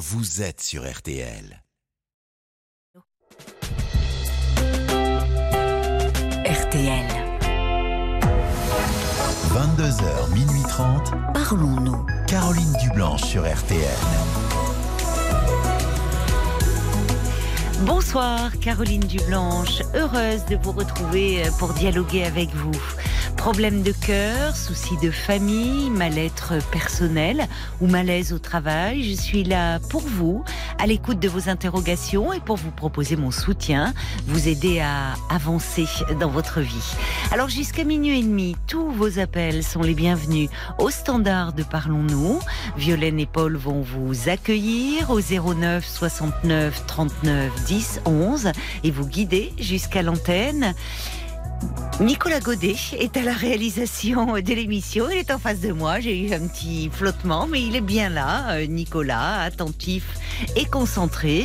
vous êtes sur RTL. RTL. 22h, minuit 30. Parlons-nous. Caroline Dublanche sur RTL. Bonsoir Caroline Dublanche, heureuse de vous retrouver euh, pour dialoguer avec vous. Problèmes de cœur, soucis de famille, mal-être personnel ou malaise au travail, je suis là pour vous, à l'écoute de vos interrogations et pour vous proposer mon soutien, vous aider à avancer dans votre vie. Alors jusqu'à minuit et demi, tous vos appels sont les bienvenus au standard de Parlons-nous. Violaine et Paul vont vous accueillir au 09 69 39 10 11 et vous guider jusqu'à l'antenne. Nicolas Godet est à la réalisation de l'émission. Il est en face de moi. J'ai eu un petit flottement, mais il est bien là, euh, Nicolas, attentif et concentré.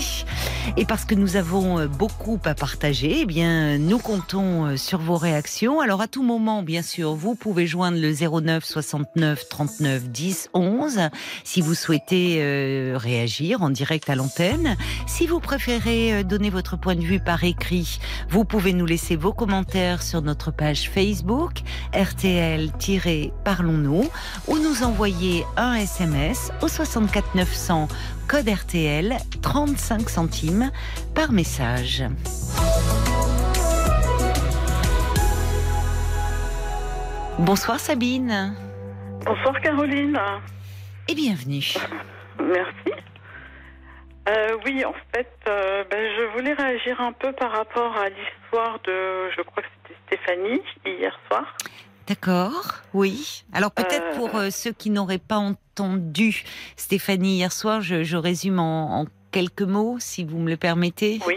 Et parce que nous avons euh, beaucoup à partager, eh bien, nous comptons euh, sur vos réactions. Alors, à tout moment, bien sûr, vous pouvez joindre le 09 69 39 10 11 si vous souhaitez réagir en direct à l'antenne. Si vous préférez donner votre point de vue par écrit, vous pouvez nous laisser vos commentaires sur notre page Facebook RTL-Parlons-nous ou nous envoyer un SMS au 64 900 code RTL 35 centimes par message. Bonsoir Sabine. Bonsoir Caroline. Et bienvenue. Merci. Euh, oui, en fait, euh, ben, je voulais réagir un peu par rapport à l'histoire de, je crois que Stéphanie hier soir. D'accord, oui. Alors peut-être pour euh, ceux qui n'auraient pas entendu Stéphanie hier soir, je, résume en, quelques mots, si vous me le permettez. Oui.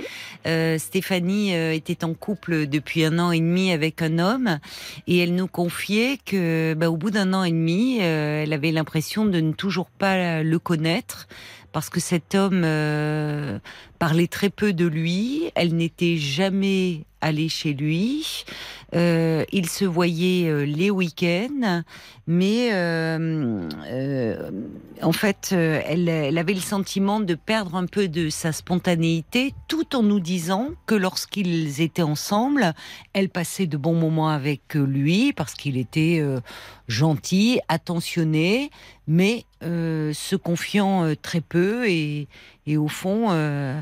Stéphanie était en couple depuis un an et demi avec un homme et elle nous confiait que, bah, au bout d'un an et demi, elle avait l'impression de ne toujours pas le connaître parce que cet homme euh, parlait très peu de lui, elle n'était jamais allée chez lui, euh, il se voyait euh, les week-ends, mais en fait, elle, avait le sentiment de perdre un peu de sa spontanéité, tout en nous disant que lorsqu'ils étaient ensemble, elle passait de bons moments avec lui, parce qu'il était gentil, attentionné, mais euh, se confiant euh, très peu et, au fond, euh,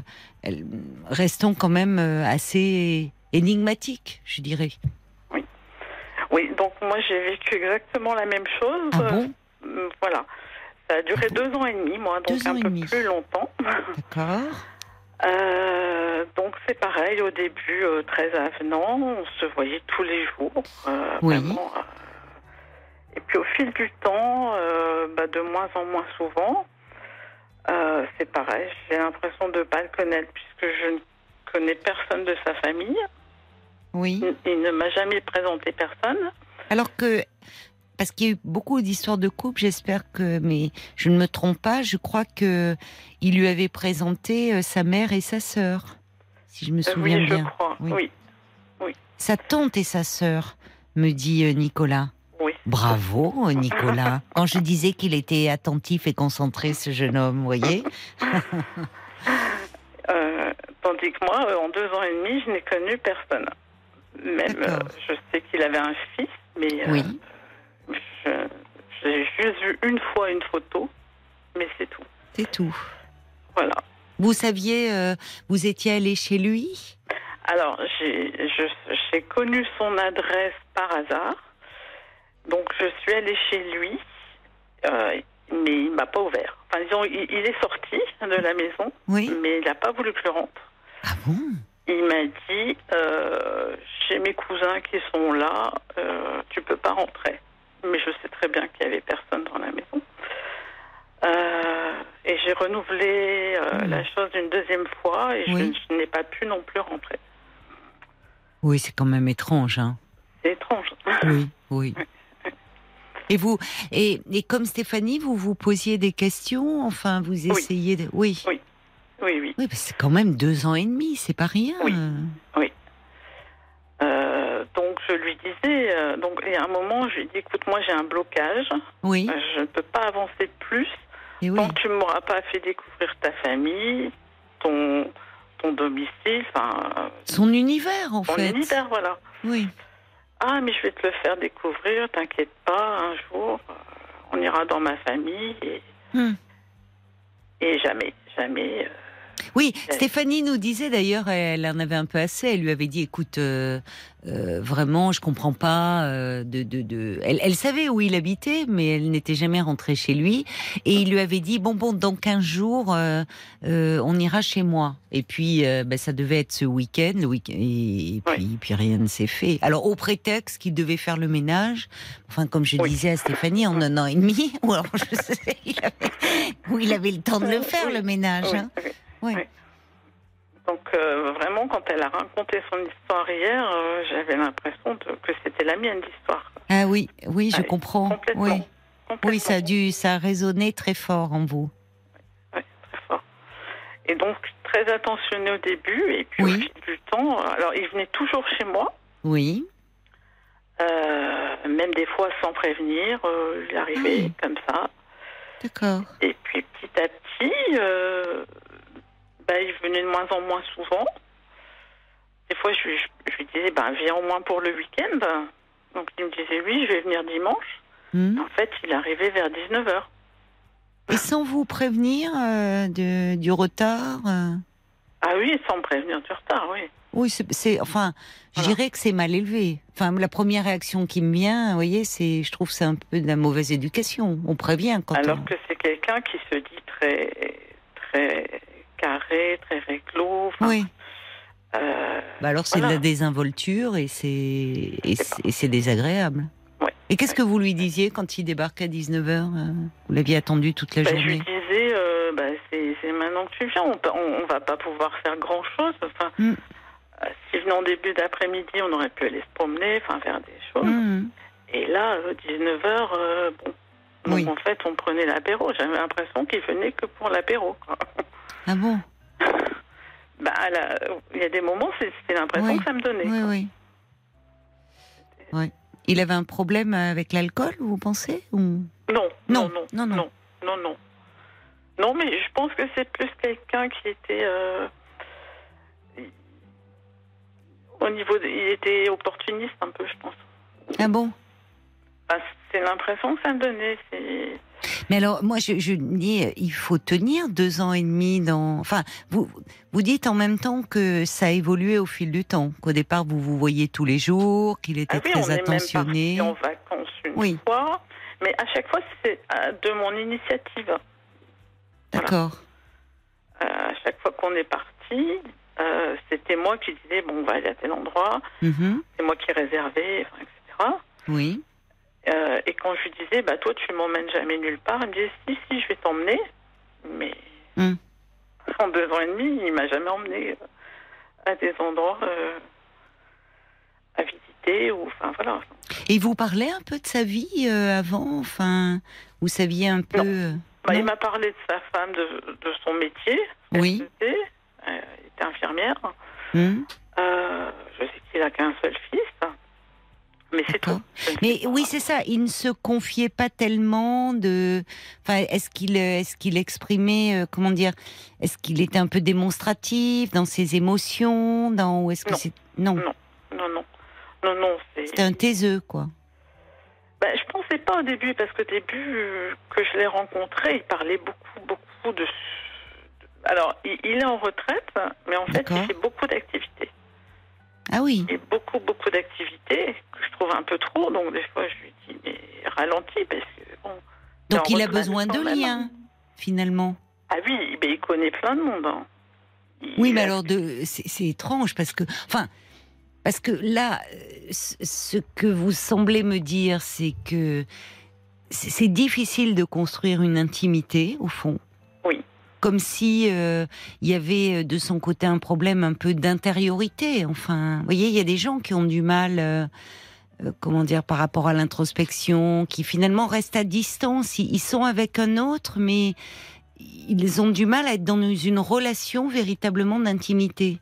restant quand même assez énigmatique, je dirais. Oui. Oui, donc moi j'ai vécu exactement la même chose. Ah bon? Voilà. Ça a duré ah deux ans et demi, moi, donc un peu plus longtemps. D'accord. donc c'est pareil, au début très avenant, on se voyait tous les jours. oui. Et puis au fil du temps, euh, bah, de moins en moins souvent, euh, c'est pareil. J'ai l'impression de ne pas le connaître puisque je ne connais personne de sa famille. Oui. Il ne m'a jamais présenté personne. Alors que, parce qu'il y a eu beaucoup d'histoires de couple, j'espère que, mais je ne me trompe pas, je crois que il lui avait présenté euh, sa mère et sa sœur, si je me souviens oui, bien. Je crois. Oui. oui. Sa tante et sa sœur, me dit Nicolas. Bravo, Nicolas. Quand je disais qu'il était attentif et concentré, ce jeune homme, vous voyez euh, Tandis que moi, euh, en deux ans et demi, je n'ai connu personne. Même, euh, je sais qu'il avait un fils, mais oui. j'ai juste vu une fois une photo, mais c'est tout. C'est tout. Voilà. Vous saviez, vous étiez allé chez lui? Alors, j'ai connu son adresse par hasard. Donc je suis allée chez lui, euh, mais il m'a pas ouvert. Enfin, disons, il, est sorti de la maison, oui. mais il n'a pas voulu que je rentre. Ah bon? Il m'a dit, euh, j'ai mes cousins qui sont là, euh, tu peux pas rentrer. Mais je sais très bien qu'il y avait personne dans la maison. Euh, et j'ai renouvelé hmm. la chose une deuxième fois et je, n'ai pas pu non plus rentrer. Oui, c'est quand même étrange, hein. C'est étrange. Oui, oui. Et vous, et, et, comme Stéphanie, vous vous posiez des questions, enfin, vous essayez de. Oui. Oui. Oui, oui. Oui, c'est quand même deux ans et demi, c'est pas rien. Oui. Oui. Euh, donc je lui disais, euh, donc et à un moment, je lui ai dit, écoute, moi j'ai un blocage. Oui. Euh, je ne peux pas avancer plus Et oui. Tant que tu ne m'auras pas fait découvrir ta famille, ton, ton domicile, enfin, Son univers, en ton fait. univers, voilà. Oui. Ah, mais je vais te le faire découvrir, t'inquiète pas, un jour, euh, on ira dans ma famille et, Hmm. et jamais, jamais. euh, Oui. Stéphanie nous disait d'ailleurs, elle en avait un peu assez. Elle lui avait dit, écoute, euh, euh, vraiment, je comprends pas. euh, de, de, de... Elle, elle savait où il habitait, mais elle n'était jamais rentrée chez lui. Et il lui avait dit, bon, bon, dans 15 jours, euh, euh, on ira chez moi. Et puis, ben, ça devait être ce week-end, le week et, et puis, puis rien ne s'est fait. Alors, au prétexte qu'il devait faire le ménage, enfin, comme je Oui. disais à Stéphanie, en un an et demi, ou alors, je sais, il avait, où il avait le temps de le faire, le ménage. hein. Oui. Oui. Oui. Donc euh, vraiment, quand elle a raconté son histoire hier, euh, j'avais l'impression que c'était la mienne l'histoire. Ah oui, oui, je comprends. Complètement. Oui, complètement. oui, ça a dû, ça a résonné très fort en vous. Ouais, très fort. Et donc très attentionné au début, et puis Oui. au fil du temps, alors il venait toujours chez moi, Oui, euh, même des fois sans prévenir, il arrivait Ah. comme ça. d'accord. Et puis petit à petit, bah, il venait de moins en moins souvent. Des fois, je, lui- je, je lui disais, ben, viens au moins pour le week-end. Donc il me disait, oui, je vais venir dimanche. Hmm. En fait, il arrivait vers 19h. Et sans vous prévenir euh, de, du retard euh, Ah oui, sans me prévenir du retard, oui. Oui, c'est- enfin, je Voilà. dirais que c'est mal élevé. Enfin, la première réaction qui me vient, vous voyez, c'est, je trouve, que c'est un peu de la mauvaise éducation. On prévient quand Alors on... que c'est quelqu'un qui se dit très, très carré, très réglo. enfin, Oui. euh, Bah alors c'est de la désinvolture et c'est et c'est désagréable. Et qu'est-ce que vous lui disiez quand il débarque à 19h Vous l'aviez attendu toute la bah, je lui journée? disais, euh, bah, c'est maintenant que tu viens, on, on va pas pouvoir faire grand-chose. Enfin, Mm. euh, si venait en début d'après-midi, on aurait pu aller se promener, enfin faire des choses. Mmh. Et là, 19h, bon. Donc Oui. en fait, on prenait l'apéro. J'avais l'impression qu'il venait que pour l'apéro. Ah bon Bah, là, il y a des moments, c'est c'est l'impression Oui. que ça me donnait. Oui, quoi. oui. Ouais. Il avait un problème avec l'alcool, vous pensez ou... Non, Non, non, non, non, non, non. non, non, non. mais je pense que c'est plus quelqu'un qui était euh, au niveau, de- il était opportuniste un peu, je pense. Ah bon? Enfin, c'est l'impression que ça me donnait. Mais alors, moi, je, dis, il faut tenir deux ans et demi dans. Enfin, vous, vous dites en même temps que ça a évolué au fil du temps. Qu'au départ, vous vous voyez tous les jours, qu'il était ah oui, on très est même attentionné. en vacances une Oui. fois, mais à chaque fois c'est euh, de mon initiative. D'accord. Euh, à chaque fois qu'on est parti, euh, c'était moi qui disais bon, on va aller à tel endroit. Mhm. C'est moi qui réservais, etc. Oui. Euh, et quand je lui disais, bah toi tu m'emmènes jamais nulle part, il me disait si si je vais t'emmener, mais Hmm. en deux ans et demi il m'a jamais emmené euh, à des endroits euh, à visiter ou enfin voilà. Et vous parlez un peu de sa vie euh, avant Enfin, vous saviez un peu. Bah, non il m'a parlé de sa femme, de, de son métier. Oui. elle était infirmière. Hmm je sais qu'il a qu'un seul fils, mais c'est tout. Ne Mais oui, c'est ça. Il ne se confiait pas tellement de. Enfin, est-ce qu'il, est-ce qu'il exprimait, euh, comment dire, est-ce qu'il était un peu démonstratif dans ses émotions, dans ou est-ce que Non. c'est non, Non. Non, non, non, non, c'est. c'était un taiseux quoi. Ben, je pensais pas au début parce qu'au début euh, que je l'ai rencontré, il parlait beaucoup, beaucoup de. Alors, il, il est en retraite, mais en fait, il fait beaucoup d'activités. Ah oui. Et beaucoup, beaucoup d'activités que je trouve un peu trop. Donc, des fois, je lui dis, mais ralentis, parce que bon. Donc il a besoin de liens hein. finalement. Ah oui, mais il connaît plein de monde. hein. Oui, mais alors de, c'est, étrange parce que, enfin, parce que là, ce que vous semblez me dire, c'est que c'est difficile de construire une intimité au fond. Comme si euh, il y avait euh, de son côté un problème un peu d'intériorité. Enfin, vous voyez, il y a des gens qui ont du mal. euh, comment dire par rapport à l'introspection, qui finalement restent à distance. Ils, ils sont avec un autre, mais ils ont du mal à être dans une relation véritablement d'intimité.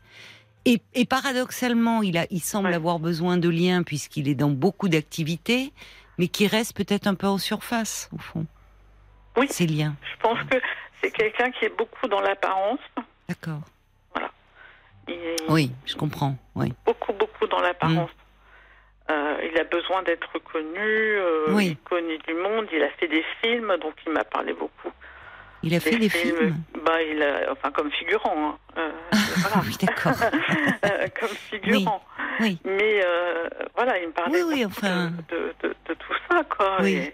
Et, et paradoxalement, il, a, il semble Ouais. avoir besoin de liens puisqu'il est dans beaucoup d'activités, mais qui reste peut-être un peu en surface, au fond. Oui. Ces liens. Je pense que c'est quelqu'un qui est beaucoup dans l'apparence. D'accord. Voilà. oui, je comprends. Oui. Beaucoup, beaucoup dans l'apparence. Mm. Euh, il a besoin d'être connu. Euh, oui. Il connaît du monde. Il a fait des films, donc il m'a parlé beaucoup. Il a fait des films, bah, il a, Enfin, comme figurant. Hein. Euh, voilà. oui, d'accord. comme figurant. Oui. Mais voilà, il me parlait oui, enfin... de, de, de, tout ça, quoi. Oui.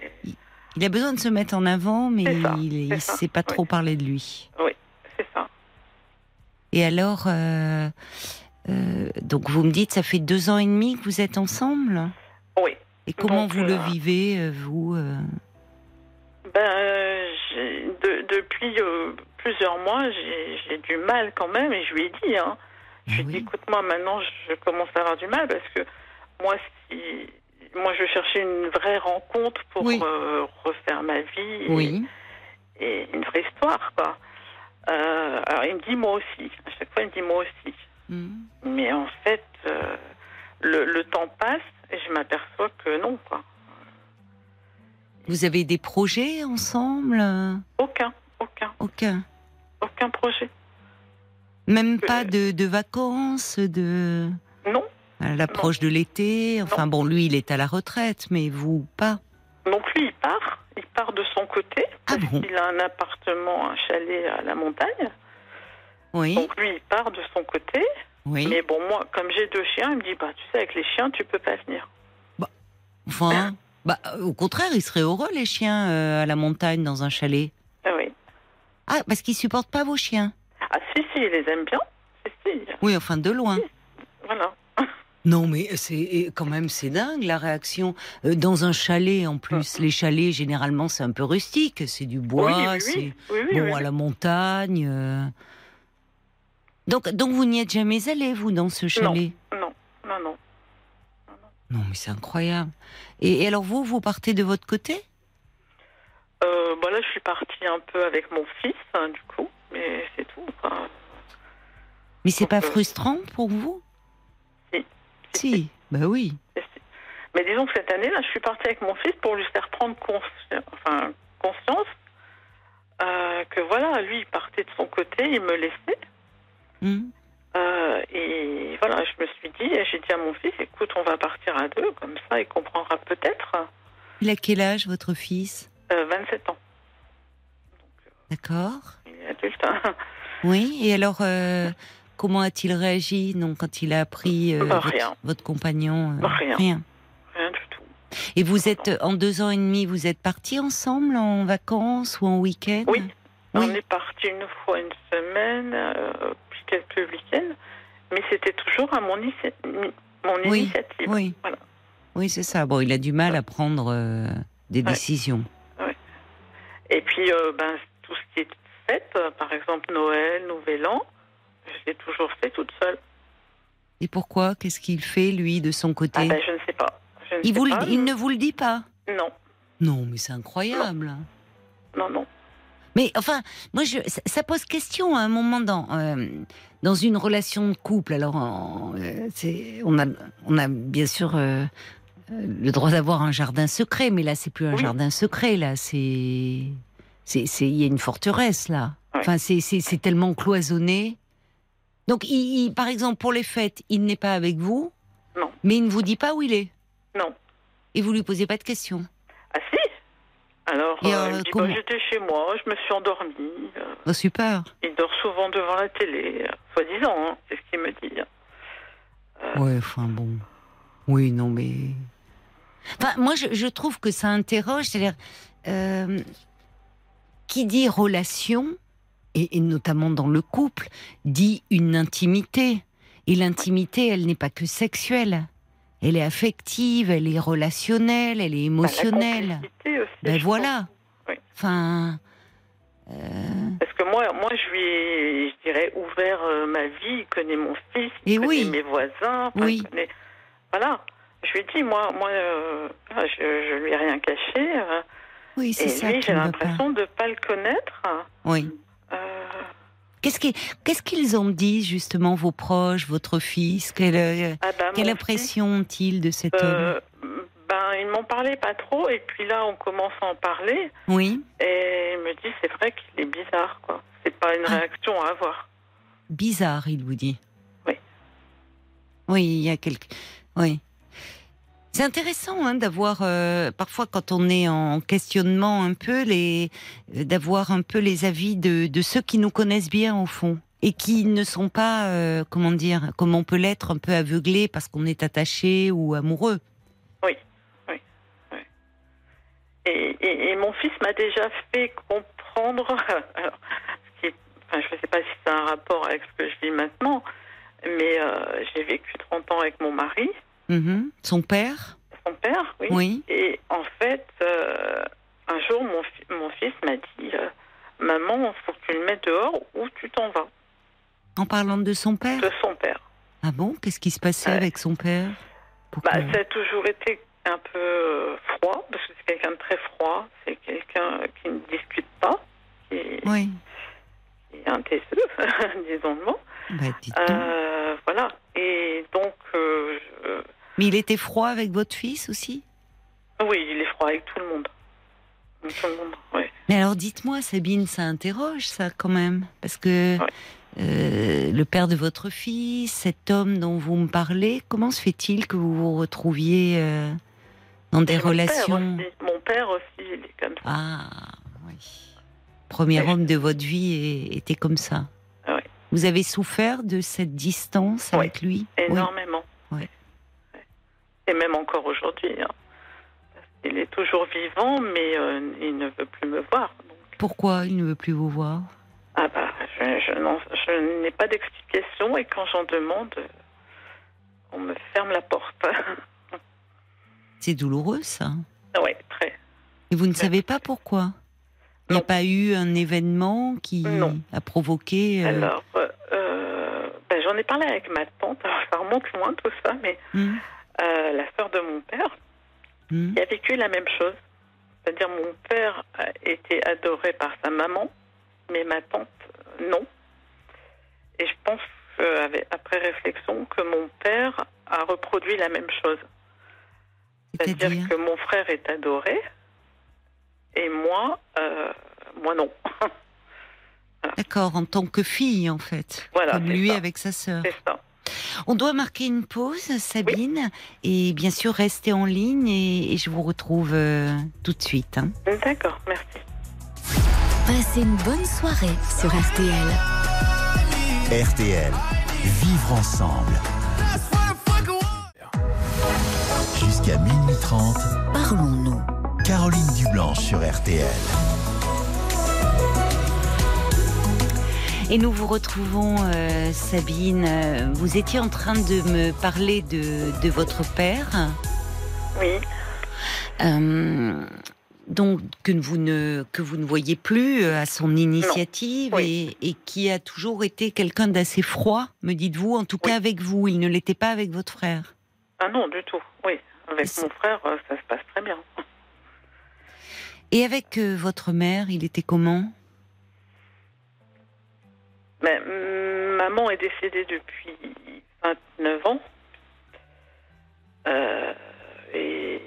Il a besoin de se mettre en avant, mais il ne sait pas trop parler de lui. Oui, c'est ça. Et alors, euh, euh, donc vous me dites, ça fait deux ans et demi que vous êtes ensemble? Oui. Et comment vous le euh, vivez, vous ben, Depuis plusieurs mois, j'ai du mal quand même, et je lui ai dit, hein. je lui ai dit, écoute-moi, maintenant, je commence à avoir du mal, parce que moi, si moi, je cherchais une vraie rencontre pour euh, refaire ma vie. Oui. Et, une vraie histoire, quoi. Euh, alors, il me dit moi aussi. À chaque fois, il me dit moi aussi. Mm. Mais en fait, euh, le, temps passe et je m'aperçois que non, quoi. Vous avez des projets ensemble? Aucun, aucun. Aucun. Aucun projet. Même pas de, de vacances, de. À l'approche de l'été. Enfin bon, lui, il est à la retraite, mais vous, pas. Donc lui, il part. Il part de son côté. Ah bon Il a un appartement, un chalet à la montagne. Oui. Donc lui, il part de son côté. Oui. Mais bon, moi, comme j'ai deux chiens, il me dit, bah, tu sais, avec les chiens, tu peux pas venir. Bah, enfin, bah, au contraire, ils seraient heureux, les chiens, euh, à la montagne, dans un chalet. Ah oui. Ah, parce qu'ils supportent pas vos chiens Ah si, si, ils les aiment bien. Oui, enfin, de loin. Voilà. Non, mais c'est quand même c'est dingue la réaction euh, dans un chalet en plus. Les chalets généralement c'est un peu rustique, c'est du bois, c'est bon à la montagne. Euh. Donc donc vous n'y êtes jamais allé vous dans ce chalet? Non, non, non, non. mais c'est incroyable. Et, alors vous vous partez de votre côté? Euh, bah là je suis partie un peu avec mon fils hein, du coup, mais c'est tout. Mais c'est pas frustrant pour vous? Si, bah oui. Mais disons que cette année-là, je suis partie avec mon fils pour lui faire prendre conscience, enfin, conscience euh, que voilà, lui, il partait de son côté, il me laissait. Hmm. Euh, et voilà, je me suis dit, j'ai dit à mon fils, écoute, on va partir à deux, comme ça, il comprendra peut-être. Il a quel âge, votre fils? 27 euh, ans. D'accord. Il est adulte. Hein. Oui, et alors, Comment a-t-il réagi non, quand il a appris euh, votre, compagnon euh, Rien. Rien. Rien du tout. Et vous êtes, en deux ans et demi, vous êtes partis ensemble en vacances ou en week-end? Oui. On est partis une fois une semaine, euh, puis quelques week-ends, mais c'était toujours à mon, mon initiative. Oui, voilà. oui c'est ça. Bon, il a du mal à prendre des décisions. Ouais. Et puis, ben, tout ce qui est fait, par exemple Noël, Nouvel An, je l'ai toujours fait toute seule. Et pourquoi? Qu'est-ce qu'il fait, lui, de son côté? Ah ben, Je ne sais pas. il, vous il ne vous le dit pas? Non. Non, mais c'est incroyable. Non, non. Mais enfin, moi, je, ça, pose question à un moment dans, euh, dans une relation de couple. Alors, euh, c'est, on, a, on a bien sûr euh, le droit d'avoir un jardin secret, mais là, c'est plus un jardin secret. Là, c'est, il y a une forteresse là. Enfin, c'est tellement cloisonné. Donc, il, par exemple, pour les fêtes, il n'est pas avec vous Non. Mais il ne vous dit pas où il est Non. Et vous lui posez pas de questions Ah si Alors, euh, euh, bah, j'étais chez moi, je me suis endormie. Euh. oh, super. Il dort souvent devant la télé, soi-disant, hein, c'est ce qu'il me dit. Ouais, enfin bon. Oui, non, mais. Enfin, moi, je, je trouve que ça interroge, c'est-à-dire. qui dit relation et, notamment dans le couple, dit une intimité. Et l'intimité, elle n'est pas que sexuelle. Elle est affective, elle est relationnelle, elle est émotionnelle. ben voilà. Enfin. Euh, Parce que moi, moi, je lui ai, je dirais, ouvert euh, ma vie. Il connaît mon fils, il connaît oui. mes voisins. Oui. Voilà. Je lui ai dit, moi, moi, euh, je, je lui ai rien caché. oui, c'est ça. Et j'ai l'impression de ne pas le connaître. Oui. Qu'est-ce qu'ils ont dit justement vos proches, votre fils? Quelle, euh, ah bah, quelle impression ont-ils de cet euh, ben, Ils m'ont parlait pas trop, et puis là, on commence à en parler, Oui. et il me dit c'est vrai qu'il est bizarre, quoi. C'est pas une Ah. réaction à avoir. Bizarre, il vous dit. Oui. Oui, il y a quelque. Oui. C'est intéressant hein, d'avoir euh, parfois quand on est en questionnement un peu les d'avoir un peu les avis de, ceux qui nous connaissent bien au fond et qui ne sont pas euh, comment dire comme on peut l'être un peu aveuglé parce qu'on est attaché ou amoureux. Et, et- et mon fils m'a déjà fait comprendre, enfin, je ne sais pas si c'est un rapport avec ce que je vis maintenant, mais euh, j'ai vécu 30 ans avec mon mari, Mhm. Son père, son père, oui. oui. Et en fait, euh, un jour, mon, fi- mon fils m'a dit euh, Maman, il faut que tu le mettes dehors ou tu t'en vas. En parlant de son père? De son père. Ah bon? Qu'est-ce qui se passait Ouais. avec son père Pourquoi Bah, ça a toujours été un peu euh, froid, parce que c'est quelqu'un de très froid, c'est quelqu'un qui ne discute pas, qui Oui. qui est un taiseux, disons-le. Bah. Euh, voilà. Et donc, euh, Mais il était froid avec votre fils aussi? Oui, il est froid avec tout le monde. Avec Tout le monde, oui. Mais alors dites-moi, Sabine, ça interroge ça quand même Parce que euh, le père de votre fils, cet homme dont vous me parlez, comment se fait-il que vous vous retrouviez euh, dans des Et mon relations Père aussi, mon père aussi, il est comme ça. Ah oui. Premier homme de votre vie est- était comme ça. Vous avez souffert de cette distance avec lui? Oui. Énormément. Ouais. Et même encore aujourd'hui. hein. Il est toujours vivant, mais euh, il ne veut plus me voir. Donc, Pourquoi il ne veut plus vous voir? Ah bah, je, n'ai pas d'explication et quand j'en demande, euh, on me ferme la porte. C'est douloureux ça. oui, très. Et vous ne savez pas pourquoi? Il n'y a pas eu un événement qui Non. a provoqué. euh, Alors, euh, ben, j'en ai parlé avec ma tante. Alors, ça remonte loin tout ça, mais hmm, euh, la sœur de mon père, hmm, qui a vécu la même chose. C'est-à-dire, mon père a été adoré par sa maman, mais ma tante, non. Et je pense, euh, après réflexion, que mon père a reproduit la même chose. C'est-à-dire que mon frère est adoré, et moi, euh, moi non. D'accord, en tant que fille en fait. Voilà, Comme lui ça. avec sa sœur. C'est ça. On doit marquer une pause, Sabine, et bien sûr rester en ligne et, et je vous retrouve euh, tout de suite. hein. D'accord, merci. Passez une bonne soirée sur RTL. RTL. Vivre ensemble. Jusqu'à minuit 30. Parlons-nous. Caroline Dublanche sur RTL. Et nous vous retrouvons, euh, Sabine. Vous étiez en train de me parler de, de votre père. Oui, Euh, donc que vous ne que vous ne voyez plus euh, à son initiative Oui. et, et qui a toujours été quelqu'un d'assez froid, me dites-vous, en tout cas avec vous. Il ne l'était pas avec votre frère. ah non, du tout. Oui, avec mon frère, ça se passe très bien. Et avec euh, votre mère, il était comment? Mais, hum, maman est décédée depuis 29 ans. Euh, et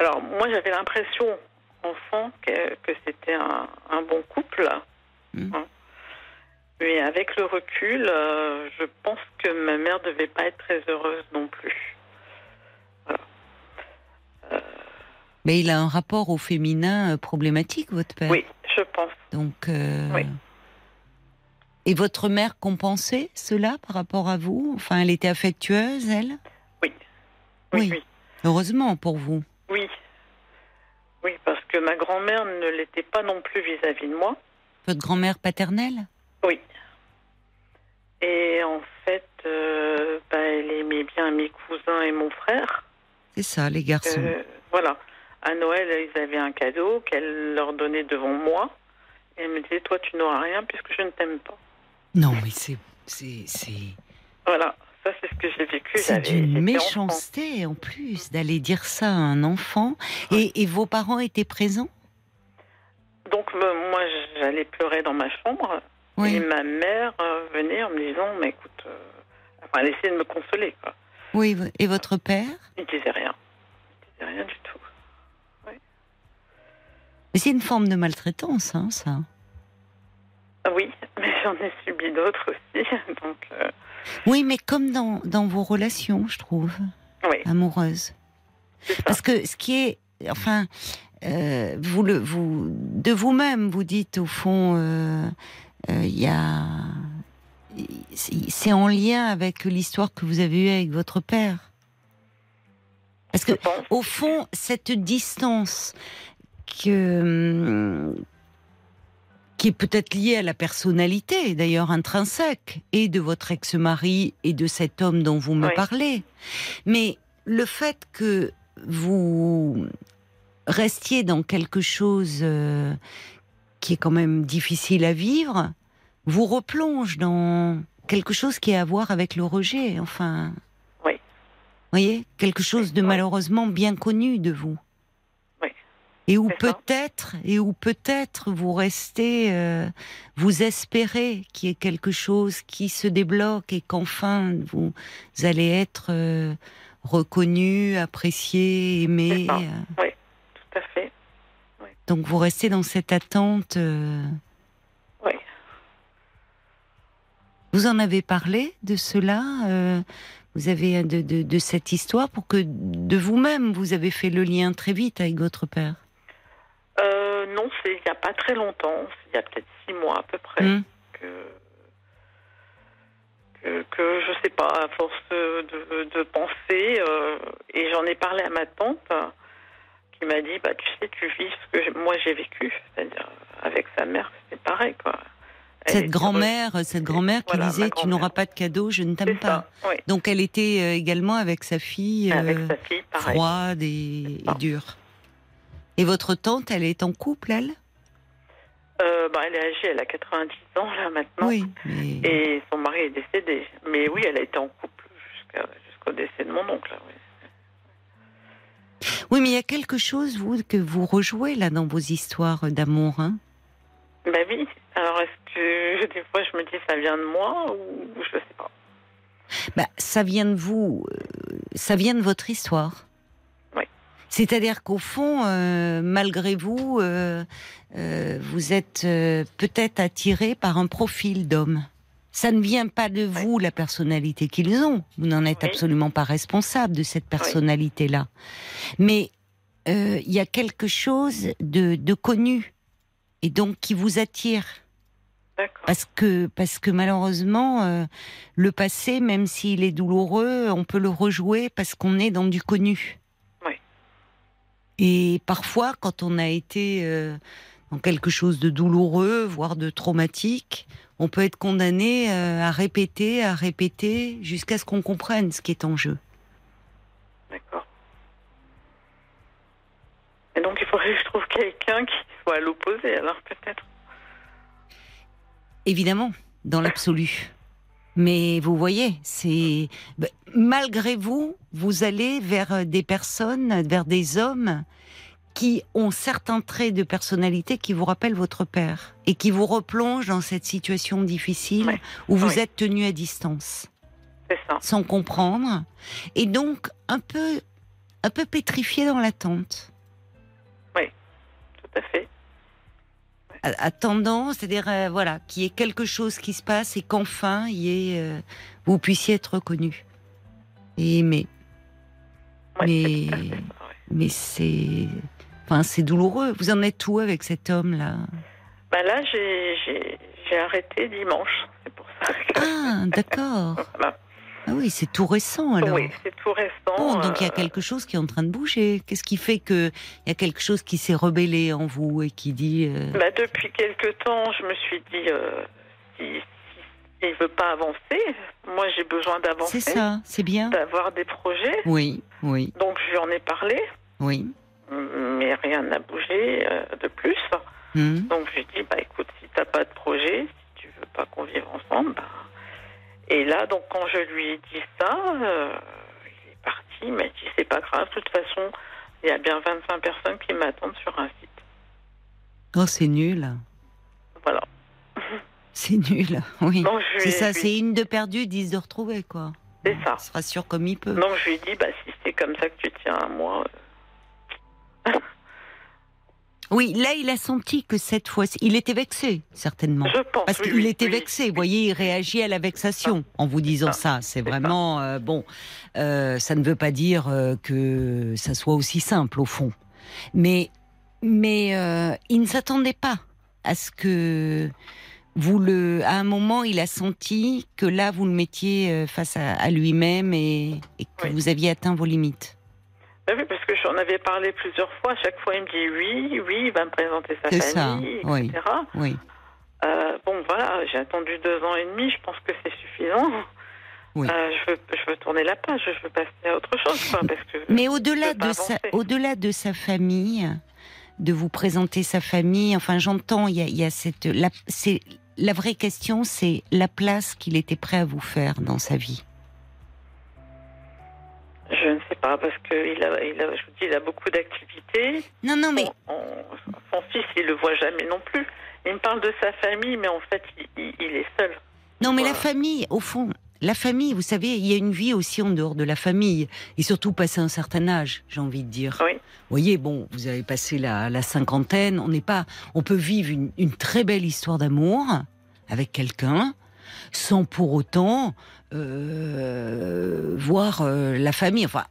alors, moi, j'avais l'impression, enfant, que, que c'était un, un bon couple. Mm. Hein. Mais avec le recul, euh, je pense que ma mère devait pas être très heureuse non plus. Mais il a un rapport au féminin euh, problématique, votre père. Oui, je pense. Donc. euh, Oui. Et votre mère compensait cela par rapport à vous? Enfin, elle était affectueuse, elle? Oui. Oui. Oui, oui. Heureusement pour vous. Oui. Oui, parce que ma grand-mère ne l'était pas non plus vis-à-vis de moi. Votre grand-mère paternelle? Oui. Et en fait, euh, bah, elle aimait bien mes cousins et mon frère. C'est ça, les garçons. Euh, voilà. À Noël, ils avaient un cadeau qu'elle leur donnait devant moi. Et elle me disait, toi, tu n'auras rien puisque je ne t'aime pas. Non, mais c'est. Voilà. Ça, c'est ce que j'ai vécu. C'est j'étais méchanceté en plus d'aller dire ça à un enfant. Et, et vos parents étaient présents? Donc, me- moi, j'allais pleurer dans ma chambre. Et Oui. ma mère euh, venait en me disant, mais écoute, euh, enfin, elle essayait de me consoler, quoi. Oui. Et votre père? Il disait rien. Il disait rien du tout. Mais c'est une forme de maltraitance, hein, ça. Ah Oui, mais j'en ai subi d'autres aussi. Donc, euh, Oui, mais comme dans, dans vos relations, je trouve, oui, amoureuses. Parce que ce qui est, enfin, euh, vous le, vous, de vous-même, vous dites au fond, euh, euh, il y a, c'est en lien avec l'histoire que vous avez eue avec votre père. Parce que au fond, cette distance que, hum, qui est peut-être liée à la personnalité, d'ailleurs intrinsèque, et de votre ex-mari et de cet homme dont vous me Oui. parlez. Mais le fait que vous restiez dans quelque chose euh, qui est quand même difficile à vivre, vous replonge dans quelque chose qui a à voir avec le rejet, enfin. Oui. voyez Quelque chose de malheureusement bien connu de vous. Oui. Et où peut-être, et où peut-être vous restez, euh, vous espérez qu'il y ait quelque chose qui se débloque et qu'enfin vous allez être euh, reconnu, apprécié, aimé. Euh. Tout à fait. Donc vous restez dans cette attente. euh. Oui. Vous en avez parlé de cela Vous avez de, de, de cette histoire pour que de vous-même vous avez fait le lien très vite avec votre père. Non, c'est il n'y a pas très longtemps. Il y a peut-être six mois à peu près. Hmm. que, que, que je sais pas, à force de, de penser, euh, et j'en ai parlé à ma tante qui m'a dit bah tu sais tu vis ce que moi j'ai vécu, c'est-à-dire avec sa mère c'est pareil quoi. Cette grand-mère, cette grand-mère qui Voilà, disait tu n'auras pas de cadeau, je ne t'aime pas. ça, oui. Donc elle était euh, également avec sa fille Avec euh, sa fille pareil. froide et, dure. Et votre tante, elle est en couple, elle? Euh, bah, elle est âgée, elle a 90 ans là maintenant. Oui. mais- Et son mari est décédé. Mais oui, elle a été en couple jusqu'au décès de mon oncle. Oui. Oui, mais il y a quelque chose, vous, que vous rejouez là dans vos histoires d'amour. Hein? Bah oui. Alors est-ce que des fois je me dis ça vient de moi ou je sais pas? bah, ça vient de vous, euh, ça vient de votre histoire. C'est-à-dire qu'au fond, euh, malgré vous, euh, euh, vous êtes euh, peut-être attiré par un profil d'homme. Ça ne vient pas de vous, la personnalité qu'ils ont. Vous n'en êtes Oui. absolument pas responsable de cette personnalité-là. Mais euh, il y a quelque chose de, de connu et donc qui vous attire. Parce que, parce que malheureusement, euh, le passé, même s'il est douloureux, on peut le rejouer parce qu'on est dans du connu. Et parfois, quand on a été euh, dans quelque chose de douloureux, voire de traumatique, on peut être condamné euh, à répéter, à répéter, jusqu'à ce qu'on comprenne ce qui est en jeu. D'accord. Et donc il faudrait que je trouve quelqu'un qui soit à l'opposé, alors peut-être? Évidemment, dans l'absolu. Mais vous voyez, c'est ben, malgré vous, vous allez vers euh, des personnes, vers des hommes qui ont certains traits de personnalité qui vous rappellent votre père et qui vous replongent dans cette situation difficile où vous Oui. êtes tenu à distance, C'est ça. sans comprendre, et donc un peu, un peu pétrifié dans l'attente. Tout à fait. À- attendant, c'est-à-dire euh, voilà, qu'il y ait quelque chose qui se passe et qu'enfin y ait, euh, vous puissiez être reconnu et aimé. Mais- ouais. Mais c'est, enfin, c'est douloureux. Vous en êtes où avec cet homme-là? Bah là, j'ai, arrêté dimanche. C'est pour ça que. Ah, d'accord. Voilà. Ah oui, c'est tout récent alors. Oui, c'est tout récent. Bon, donc il y a euh, quelque chose qui est en train de bouger. Qu'est-ce qui fait que il y a quelque chose qui s'est rebellé en vous et qui dit euh, bah, depuis quelque temps, je me suis dit, euh, si, si il veut pas avancer, moi j'ai besoin d'avancer, c'est ça, c'est bien. d'avoir des projets. Oui, oui, Donc je lui en ai parlé, oui. mais rien n'a bougé euh, de plus. Hmm. Donc je lui ai dit, bah écoute, si t'as pas de projet, si tu veux pas qu'on vive ensemble, bah... Et là, donc quand je lui ai dit ça, euh, il est parti, il m'a dit, c'est pas grave, de toute façon, il y a bien 25 personnes qui m'attendent sur un site. Oh, c'est nul. Voilà. C'est nul, oui. C'est ça, lui- c'est une de perdue, dix de retrouvée, quoi. C'est ça. Il se rassure comme il peut. Donc je lui ai dit, bah si c'est comme ça que tu tiens à moi, euh, Oui, là, il a senti que cette fois-ci, il était vexé, certainement. Je pense. Parce oui, qu'il oui, était oui. vexé, vous voyez, il réagit à la vexation en vous disant ça. C'est ça. vraiment euh, bon. euh, ça ne veut pas dire euh, que ça soit aussi simple au fond, mais mais il ne s'attendait pas à ce que vous le. À un moment, il a senti que là, vous le mettiez face à, à lui-même et, et que vous aviez atteint vos limites. Oui, parce que j'en avais parlé plusieurs fois. Chaque fois, il me dit oui, oui, il va me présenter sa C'est ça, famille, oui. etc. Oui. Euh, bon, voilà, j'ai attendu deux ans et demi. Je pense que c'est suffisant. Oui. Euh, je, veux, je veux tourner la page. Je veux passer à autre chose, quoi, parce que. Mais au-delà de sa, au-delà de sa famille, de vous présenter sa famille, enfin j'entends, il y a, il y a cette, la, la vraie question, c'est la place qu'il était prêt à vous faire dans sa vie. Je ne sais pas, parce que il a, il a, je vous dis, il a beaucoup d'activités. Non, non, mais Son, on- son fils, il le voit jamais non plus. Il me parle de sa famille, mais en fait, il, il- il est seul. non, mais la famille, au fond, la famille, vous savez, il y a une vie aussi en dehors de la famille, et surtout passé un certain âge, j'ai envie de dire. Oui. Vous voyez, bon, vous avez passé la, la cinquantaine, on n'est pas, on peut vivre une, une très belle histoire d'amour avec quelqu'un, sans pour autant euh, voir euh, la famille. Enfin,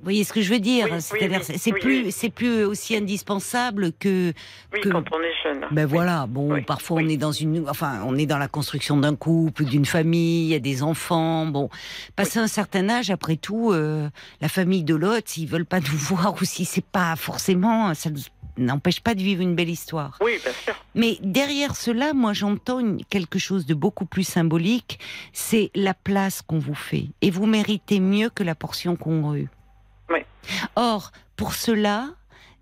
vous voyez ce que je veux dire Oui, oui, C'est-à-dire, oui, c'est oui, plus, c'est plus aussi indispensable que. Oui, Que- quand on est jeune. Ben voilà. Bon, parfois on est dans une, enfin, on est dans la construction d'un couple, d'une famille, il y a des enfants. Bon, passé un certain âge, après tout, euh, la famille de l'autre, s'ils veulent pas nous voir ou si c'est pas forcément, ça nous n'empêche pas de vivre une belle histoire. Oui, bien sûr. Mais derrière cela, moi, j'entends quelque chose de beaucoup plus symbolique. C'est la place qu'on vous fait. Et vous méritez mieux que la portion congrue. Oui. Or, pour cela,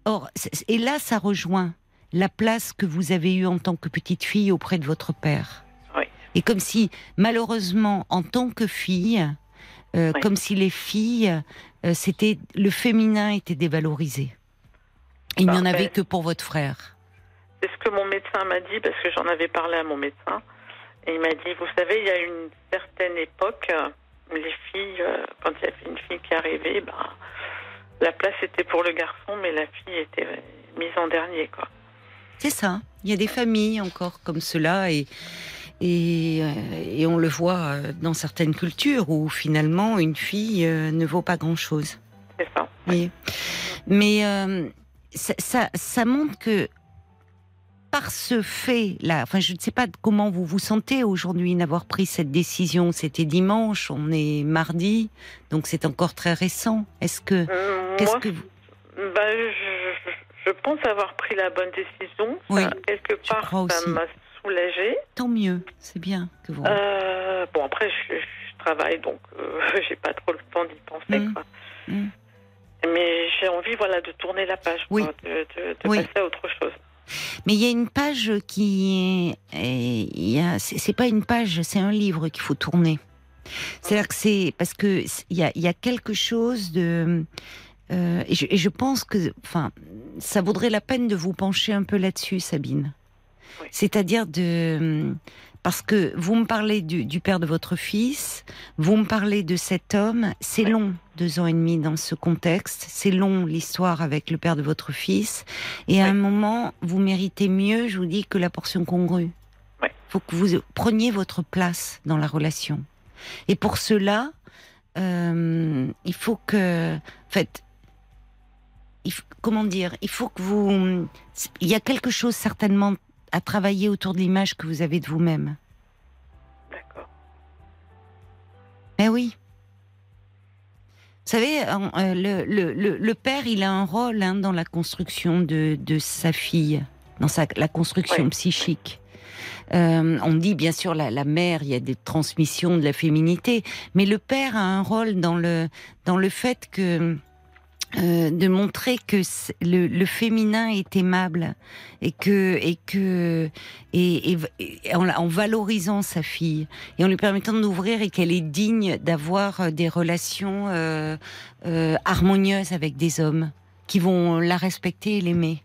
or, et là, ça rejoint la place que vous avez eue en tant que petite fille auprès de votre père. Oui. Et comme si, malheureusement, en tant que fille, euh, Oui. comme si les filles, euh, c'était le féminin était dévalorisé. Il n'y en avait que pour votre frère. C'est ce que mon médecin m'a dit, parce que j'en avais parlé à mon médecin. Et il m'a dit, vous savez, il y a une certaine époque, euh, les filles, euh, quand il y avait une fille qui arrivait, ben, la place était pour le garçon, mais la fille était mise en dernier, quoi. C'est ça. Il y a des familles encore comme cela et et, euh, et on le voit dans certaines cultures où finalement une fille ne vaut pas grand chose. C'est ça. Mais euh, ça, ça, ça montre que par ce fait-là, enfin je ne sais pas comment vous vous sentez aujourd'hui d'avoir pris cette décision. C'était dimanche, on est mardi, donc c'est encore très récent. Est-ce que Euh, qu'est-ce que vous... ben, je, pense avoir pris la bonne décision. Oui, Ça, quelque part, ça m'a soulagée. tant mieux, c'est bien que vous. Euh, bon, après, je, je travaille, donc euh, j'ai pas trop le temps d'y penser. Mm. Quoi. Mm. Mais j'ai envie voilà, de tourner la page, Oui. quoi, de, de- de Oui. passer à autre chose. Mais il y a une page qui est, c'est pas une page, c'est un livre qu'il faut tourner. C'est-à-dire que c'est parce que c- il y a, y a quelque chose de, euh, et, je, et je pense que, enfin, ça vaudrait la peine de vous pencher un peu là-dessus, Sabine. Oui. C'est-à-dire de, parce que vous me parlez du, du père de votre fils, vous me parlez de cet homme, c'est long, deux ans et demi dans ce contexte, c'est long l'histoire avec le père de votre fils, et à un moment, vous méritez mieux, je vous dis, que la portion congrue. Oui. faut que vous preniez votre place dans la relation. Et pour cela, euh, il faut que, en fait, il faut- comment dire, il faut que vous, il y a quelque chose certainement à travailler autour de l'image que vous avez de vous-même. D'accord. Ben oui. Vous savez, euh, le, le, le, le père, il a un rôle hein, dans la construction de, de sa fille, dans sa, la construction psychique. Euh, on dit bien sûr la, la mère, il y a des transmissions de la féminité, mais le père a un rôle dans le dans le fait que euh, de montrer que le, le féminin est aimable et que et que et, et- et en, en valorisant sa fille et en lui permettant d'ouvrir et qu'elle est digne d'avoir euh, des relations euh, euh, harmonieuses avec des hommes qui vont la respecter et l'aimer.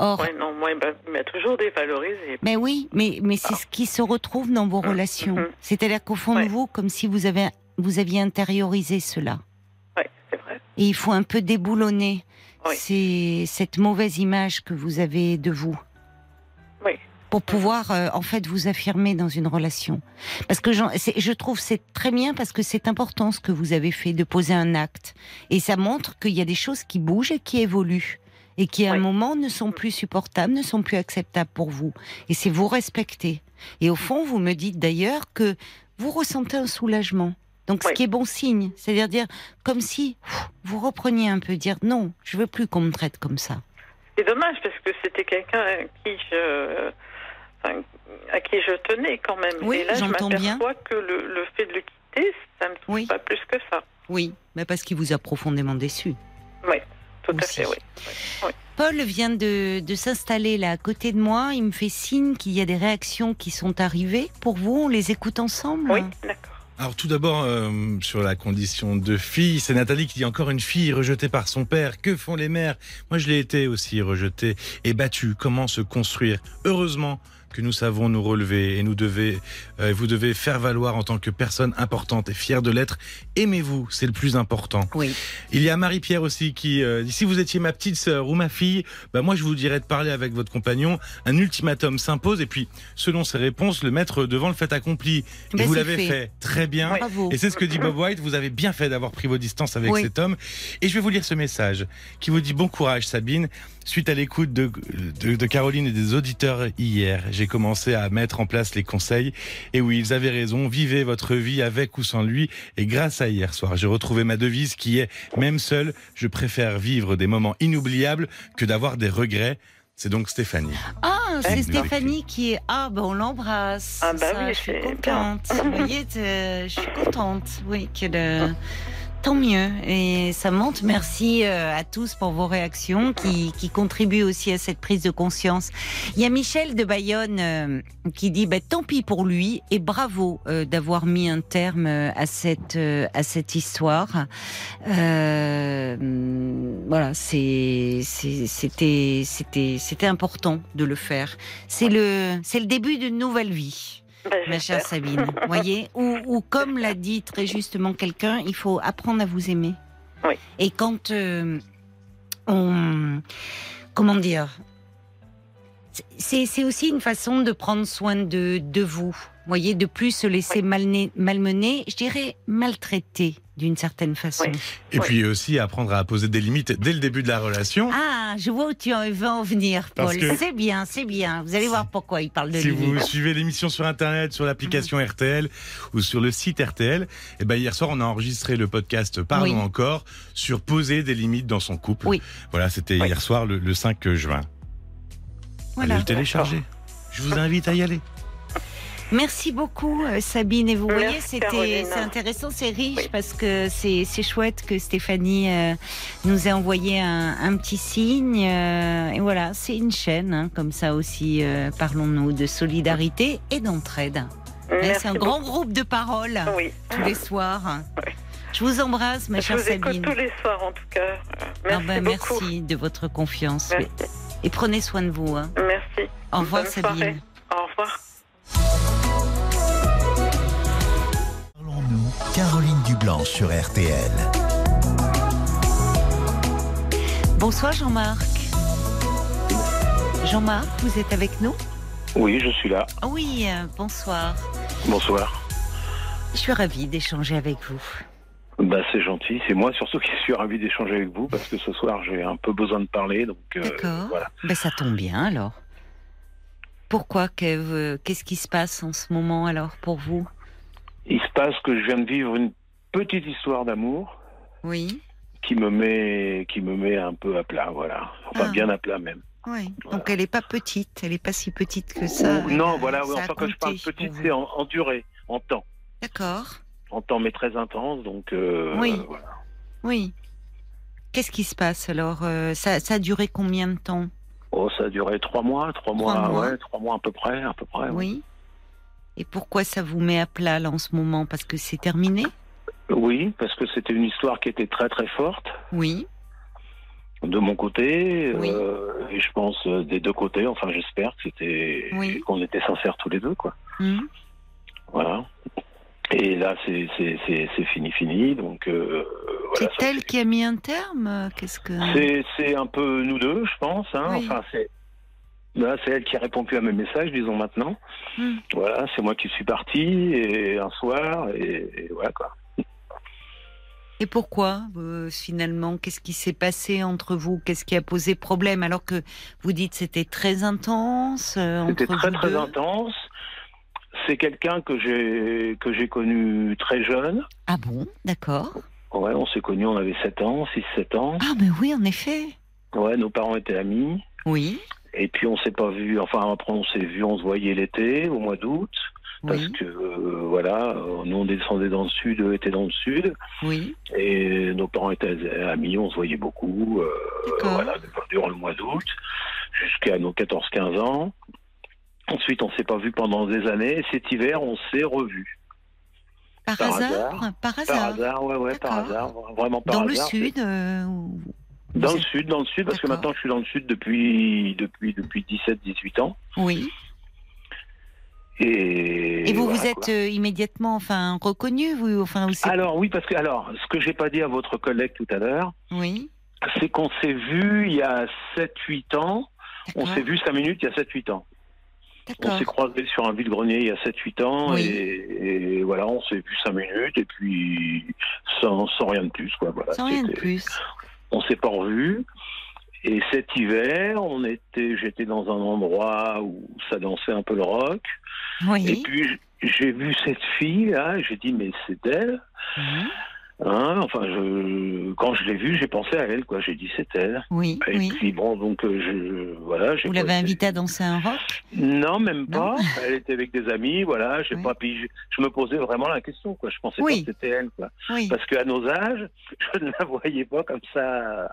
Or, Ouais, non, moi, il m'a- il m'a toujours dévalorisé. mais oui, mais, mais c'est ce qui se retrouve dans vos Mhm, relations. mhm. C'est-à-dire qu'au fond Ouais. de vous, comme si vous, avez, vous aviez intériorisé cela. Oui, c'est vrai. Et il faut un peu déboulonner Oui. c'est cette mauvaise image que vous avez de vous. Oui. Pour pouvoir euh, en fait vous affirmer dans une relation. Parce que je trouve c'est très bien parce que c'est important ce que vous avez fait de poser un acte et ça montre qu'il y a des choses qui bougent et qui évoluent et qui à un moment ne sont plus supportables, ne sont plus acceptables pour vous. Et c'est vous respecter. Et au fond, vous me dites d'ailleurs que vous ressentez un soulagement. Donc, ce Oui. qui est bon signe, c'est-à-dire dire comme si vous repreniez un peu, dire non, je veux plus qu'on me traite comme ça. C'est dommage parce que c'était quelqu'un à qui je, enfin, à qui je tenais quand même. Oui, Et là, je m'aperçois que le, le fait de le quitter, ça me touche Oui. pas plus que ça. Oui, mais parce qu'il vous a profondément déçu. Oui, tout Aussi. à fait, oui. Paul vient de, de s'installer là à côté de moi. Il me fait signe qu'il y a des réactions qui sont arrivées. Pour vous, on les écoute ensemble? Oui, d'accord. Alors tout d'abord, euh, sur la condition de fille, c'est Nathalie qui dit encore une fille rejetée par son père. Que font les mères? Moi, je l'ai été aussi rejetée et battue. Comment se construire? Heureusement que nous savons nous relever et nous devez, euh, vous devez faire valoir en tant que personne importante et fière de l'être. Aimez-vous, c'est le plus important. Oui. Il y a Marie-Pierre aussi qui euh, dit si vous étiez ma petite sœur ou ma fille, bah moi je vous dirais de parler avec votre compagnon. Un ultimatum s'impose et puis selon ses réponses, le mettre devant le fait accompli. Et vous l'avez fait. fait. très bien. Bravo. Et c'est ce que dit Bob White. Vous avez bien fait d'avoir pris vos distances avec Oui. cet homme. Et je vais vous lire ce message qui vous dit bon courage Sabine. Suite à l'écoute de, de, de Caroline et des auditeurs hier, j'ai commencé à mettre en place les conseils. Et oui, ils avaient raison. Vivez votre vie avec ou sans lui. Et grâce à hier soir, j'ai retrouvé ma devise qui est même seul, je préfère vivre des moments inoubliables que d'avoir des regrets. C'est donc Stéphanie. Ah, c'est. Stéphanie qui est. Ah, ben on l'embrasse. Ah, bah Ça, oui, je suis contente. Vous voyez, je suis contente. Oui, que le. Tant mieux. Et ça monte. Merci euh, à tous pour vos réactions qui, qui contribuent aussi à cette prise de conscience. Il y a Michel de Bayonne euh, qui dit bah, tant pis pour lui et bravo euh, d'avoir mis un terme à cette, à cette histoire. Euh, voilà, c'était, c'était, c'était important de le faire. C'est le, c'est le début d'une nouvelle vie, Ben, ma chère. Sabine. Voyez, ou, ou comme l'a dit très justement quelqu'un, il faut apprendre à vous aimer. Oui. Et quand euh, on, comment dire, c'est, c'est aussi une façon de prendre soin de, de vous. Voyez, de plus se laisser malner- malmener, je dirais maltraiter d'une certaine façon. Oui. Et puis aussi apprendre à poser des limites dès le début de la relation. Ah, je vois où tu en veux en venir, Paul. C'est bien, c'est bien. Vous allez voir pourquoi il parle de Si limites. vous suivez l'émission sur internet, sur l'application RTL ou sur le site RTL, et ben hier soir on a enregistré le podcast Parlons Oui. encore sur poser des limites dans son couple. Oui. Voilà, c'était Oui. hier soir le, le 5 juin. Voilà. Allez le télécharger. Je vous invite à y aller. Merci beaucoup, euh, Sabine. Et vous Merci, voyez, c'était c'est intéressant, c'est riche Oui. parce que c'est c'est chouette que Stéphanie euh, nous ait envoyé un, un petit signe. euh, et voilà, c'est une chaîne, hein, comme ça aussi. euh, Parlons-nous de solidarité et d'entraide. Merci C'est un grand groupe de paroles. Oui. tous les soirs. Oui. Je vous embrasse, ma Je chère vous écoute Sabine. tous les soirs en tout cas. Ah Merci ben, beaucoup. merci de votre confiance. Merci. Et prenez soin de vous. hein. Merci. Au revoir, Bonne Sabine. soirée. Au revoir. Caroline Dublanche sur RTL. Bonsoir, Jean-Marc. Jean-Marc, vous êtes avec nous Oui, je suis là. Oui, euh, bonsoir. Bonsoir. Je suis ravie d'échanger avec vous. Bah, c'est gentil. C'est moi surtout qui suis ravi d'échanger avec vous parce que ce soir j'ai un peu besoin de parler. Donc euh, D'accord. voilà. Ben, ça tombe bien alors. Pourquoi euh, Qu'est-ce qui se passe en ce moment alors pour vous? Il se passe que je viens de vivre une petite histoire d'amour Oui. qui me met qui me met un peu à plat. Voilà. Enfin Ah. bien à plat même. Oui. Voilà. Donc elle n'est pas petite, elle n'est pas si petite que ça. Non, voilà. oui, enfin, quand je parle petite, c'est en, en durée, en temps, D'accord. en temps mais très intense. Donc euh, Oui. voilà. Oui. Qu'est-ce qui se passe alors Euh, ça, ça a duré combien de temps? Oh, ça a duré trois mois, trois, Trois mois, mois. ouais, trois mois à peu près, à peu près. Oui. Et pourquoi ça vous met à plat là en ce moment? Parce que c'est terminé? Oui, parce que c'était une histoire qui était très très forte. Oui. de mon côté Oui. euh, et je pense euh, des deux côtés enfin j'espère que c'était Oui. qu'on était sincères tous les deux quoi Hum. voilà et là c'est fini fini donc euh, voilà, c'est elle qui a mis un terme? Qu'est-ce que. C'est, c'est un peu nous deux, je pense. Hein. Oui. Enfin, c'est. Là, c'est elle qui a répondu à mes messages, disons maintenant. Hmm. Voilà, c'est moi qui suis parti et un soir et, et voilà quoi. Et pourquoi euh, finalement Qu'est-ce qui s'est passé entre vous? Qu'est-ce qui a posé problème? Alors que vous dites c'était très intense. euh, C'était très très intense. C'est quelqu'un que j'ai que j'ai connu très jeune. Ah bon? D'accord. Ouais, on s'est connus, on avait 7 ans, 6-7 ans. Ah mais oui, en effet. Ouais, nos parents étaient amis. Oui. Et puis on s'est pas vu, enfin après on s'est vu, on se voyait l'été, au mois d'août, parce Oui. que euh, voilà, nous on descendait dans le sud, eux étaient dans le sud, Oui. et nos parents étaient amis, on se voyait beaucoup, euh, voilà, durant le mois d'août, jusqu'à nos 14-15 ans. Ensuite on s'est pas vu pendant des années, et cet hiver on s'est revus. Par, Par hasard, hasard. Par hasard. Par hasard, ouais, ouais, par hasard, vraiment par Dans le hasard. sud. euh, Dans le sud, dans le sud, parce que maintenant je suis dans le sud depuis depuis depuis 17-18 ans. Oui. Et, Et vous voilà, vous êtes euh, immédiatement, enfin reconnu, vous, enfin Alors oui, parce que alors ce que j'ai pas dit à votre collègue tout à l'heure, Oui. c'est qu'on s'est vu il y a 7-8 ans. On s'est vu 5 minutes il y a 7-8 ans. On s'est croisés sur un vide-grenier il y a 7-8 ans Oui. et, et voilà, on s'est vu 5 minutes et puis sans, sans rien de plus quoi. Voilà, Sans rien de plus. On s'est pas revus. Et cet hiver, on était, j'étais dans un endroit où ça dansait un peu le rock. Et puis j'ai vu cette fille là, j'ai dit mais c'est elle. Mhm. Hein, enfin, je, quand je l'ai vue, j'ai pensé à elle, quoi. J'ai dit c'est elle. Oui. Et Oui. puis bon, donc euh, je, voilà. Vous l'avez invitée à danser un rock? Non, même Non pas. Elle était avec des amis, voilà. J'ai Oui. pas. Puis je, je me posais vraiment la question, quoi. Je pensais Oui. pas que c'était elle, quoi. Oui. Parce qu'à nos âges, je ne la voyais pas comme ça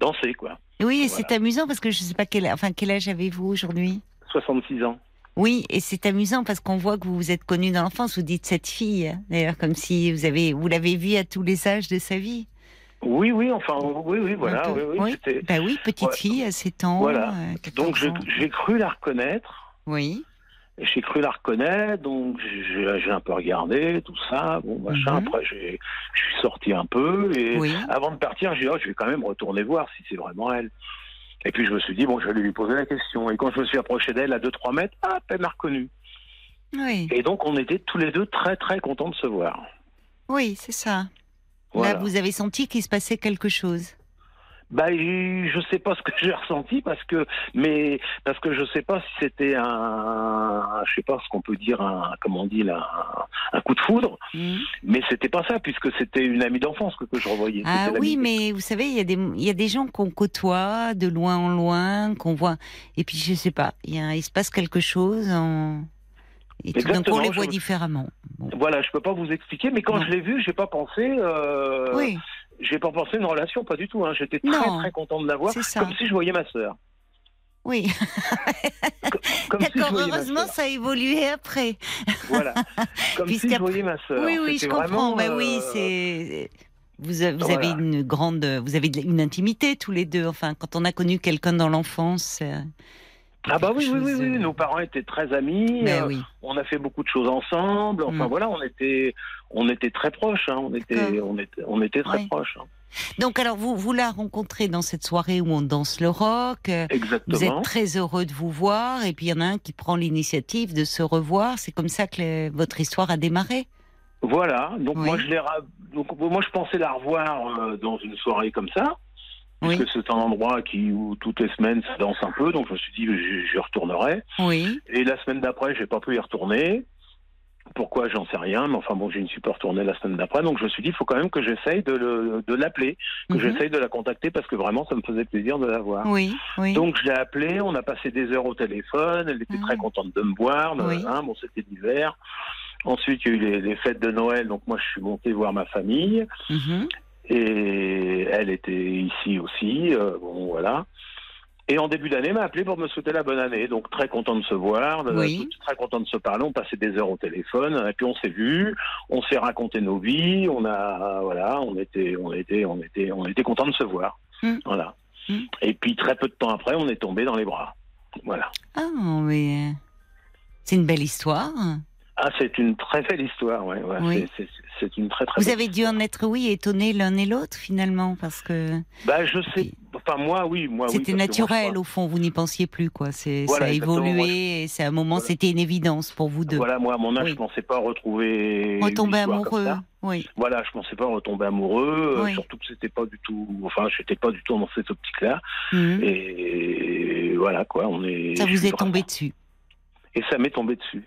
danser, quoi. Oui, Voilà. c'est amusant parce que je sais pas quel, enfin quel âge avez-vous aujourd'hui? 66 ans. Oui, et c'est amusant parce qu'on voit que vous vous êtes connu dans l'enfance. Vous dites cette fille, d'ailleurs, comme si vous avez, vous l'avez vue à tous les âges de sa vie. Oui, oui. Enfin, oui, oui. Voilà. Oui, oui. c'était- Bah oui, petite Ouais. fille à 7 ans. Voilà. euh, 14 Donc j'ai cru la reconnaître. Oui. J'ai cru la reconnaître, donc j'ai un peu regardé tout ça, bon machin. Mhm. Après, j'ai- je suis sorti un peu et Oui. avant de partir, j'ai dit oh, je vais quand même retourner voir si c'est vraiment elle. Et puis je me suis dit bon, je vais lui poser la question. Et quand je me suis approché d'elle à 2-3 mètres, ah, elle m'a reconnu. Oui. Et donc on était tous les deux très très contents de se voir. Oui, c'est ça. Voilà. Là, vous avez senti qu'il se passait quelque chose. Bah, je sais pas ce que j'ai ressenti parce que, mais parce que je sais pas si c'était un, je sais pas ce qu'on peut dire un, comment on dit là, un, un coup de foudre. Mhm. Mais c'était pas ça, puisque c'était une amie d'enfance que, que je revoyais. Ah oui, mais vous savez, il y, a des, il y a des gens qu'on côtoie de loin en loin, qu'on voit. Et puis, je sais pas, il, y a- il se passe quelque chose. En... Et tout d'un coup, on les je- voit différemment. Bon. Voilà, je peux pas vous expliquer, mais quand Non. je l'ai vu, j'ai pas pensé, euh, Oui, j'ai pas pensé une relation, pas du tout. Hein. J'étais très très content de la voir, c'est ça. comme si je voyais ma sœur. Oui, Comme d'accord. Heureusement, ça a évolué après. Voilà, comme si je voyais ma sœur. Oui, oui, je comprends. vraiment, Mais oui, euh, c'est. Vous, a- vous voilà. avez une grande, vous avez une intimité tous les deux. Enfin, quand on a connu quelqu'un dans l'enfance. euh, Ah bah oui, oui, oui, oui, nos parents étaient très amis. Euh, oui. On a fait beaucoup de choses ensemble. Enfin Mm. voilà, on était, on était très proches. Hein. On était, on était, on était très Ouais. proches. hein. Donc alors vous vous la rencontrez dans cette soirée où on danse le rock. euh, Vous Exactement. êtes très heureux de vous voir et puis il y en a un qui prend l'initiative de se revoir. C'est comme ça que le- votre histoire a démarré. Voilà. Donc Oui. moi je l'ai, ra- donc moi je pensais la revoir euh, dans une soirée comme ça. Oui, Parce que c'est un endroit qui, où toutes les semaines ça danse un peu, donc je me suis dit j'y retournerai. oui, Et la semaine d'après, j'ai pas pu y retourner. Pourquoi, j'en sais rien, mais enfin bon, je ne suis pas retourné la semaine d'après, donc je me suis dit, il faut quand même que j'essaye de, le- de l'appeler, que Mhm. j'essaye de la contacter, parce que vraiment, ça me faisait plaisir de la voir. oui, oui. Donc je l'ai appelée, on a passé des heures au téléphone, elle était très contente de me voir, hein, bon c'était l'hiver. Ensuite, il y a eu les, les fêtes de Noël, donc moi je suis monté voir ma famille. Mhm. Et elle était ici aussi, euh, bon voilà. Et en début d'année, elle m'a appelé pour me souhaiter la bonne année. Donc très content de se voir, de- Oui. très content de se parler. On passait des heures au téléphone, et puis on s'est vus, on s'est raconté nos vies. On a, voilà, on était, on était, on était, on était content de se voir. Mm. Voilà. Mm. Et puis très peu de temps après, on est tombé dans les bras. Voilà. Ah, mais euh, c'est une belle histoire. Ah, c'est une très belle histoire, ouais. ouais. Oui. C'est- une très très. Vous avez dû en être, oui, étonné l'un et l'autre finalement, parce que Bah, je sais. Enfin, moi, oui, moi, oui. c'était moi, je naturel crois- au fond, vous n'y pensiez plus, quoi. C'est, Voilà, ça a évolué moi, et c'est un moment, Voilà. c'était une évidence pour vous deux. Voilà, moi, à mon âge, Oui. je pensais pas retrouver. Retomber amoureux, oui. Voilà, je pensais pas retomber amoureux, euh, Oui. surtout que c'était pas du tout. Enfin, j'étais pas du tout dans cette optique-là. Mhm. Et voilà, quoi, on est. Ça vous est tombé dessus. Et ça m'est tombé dessus.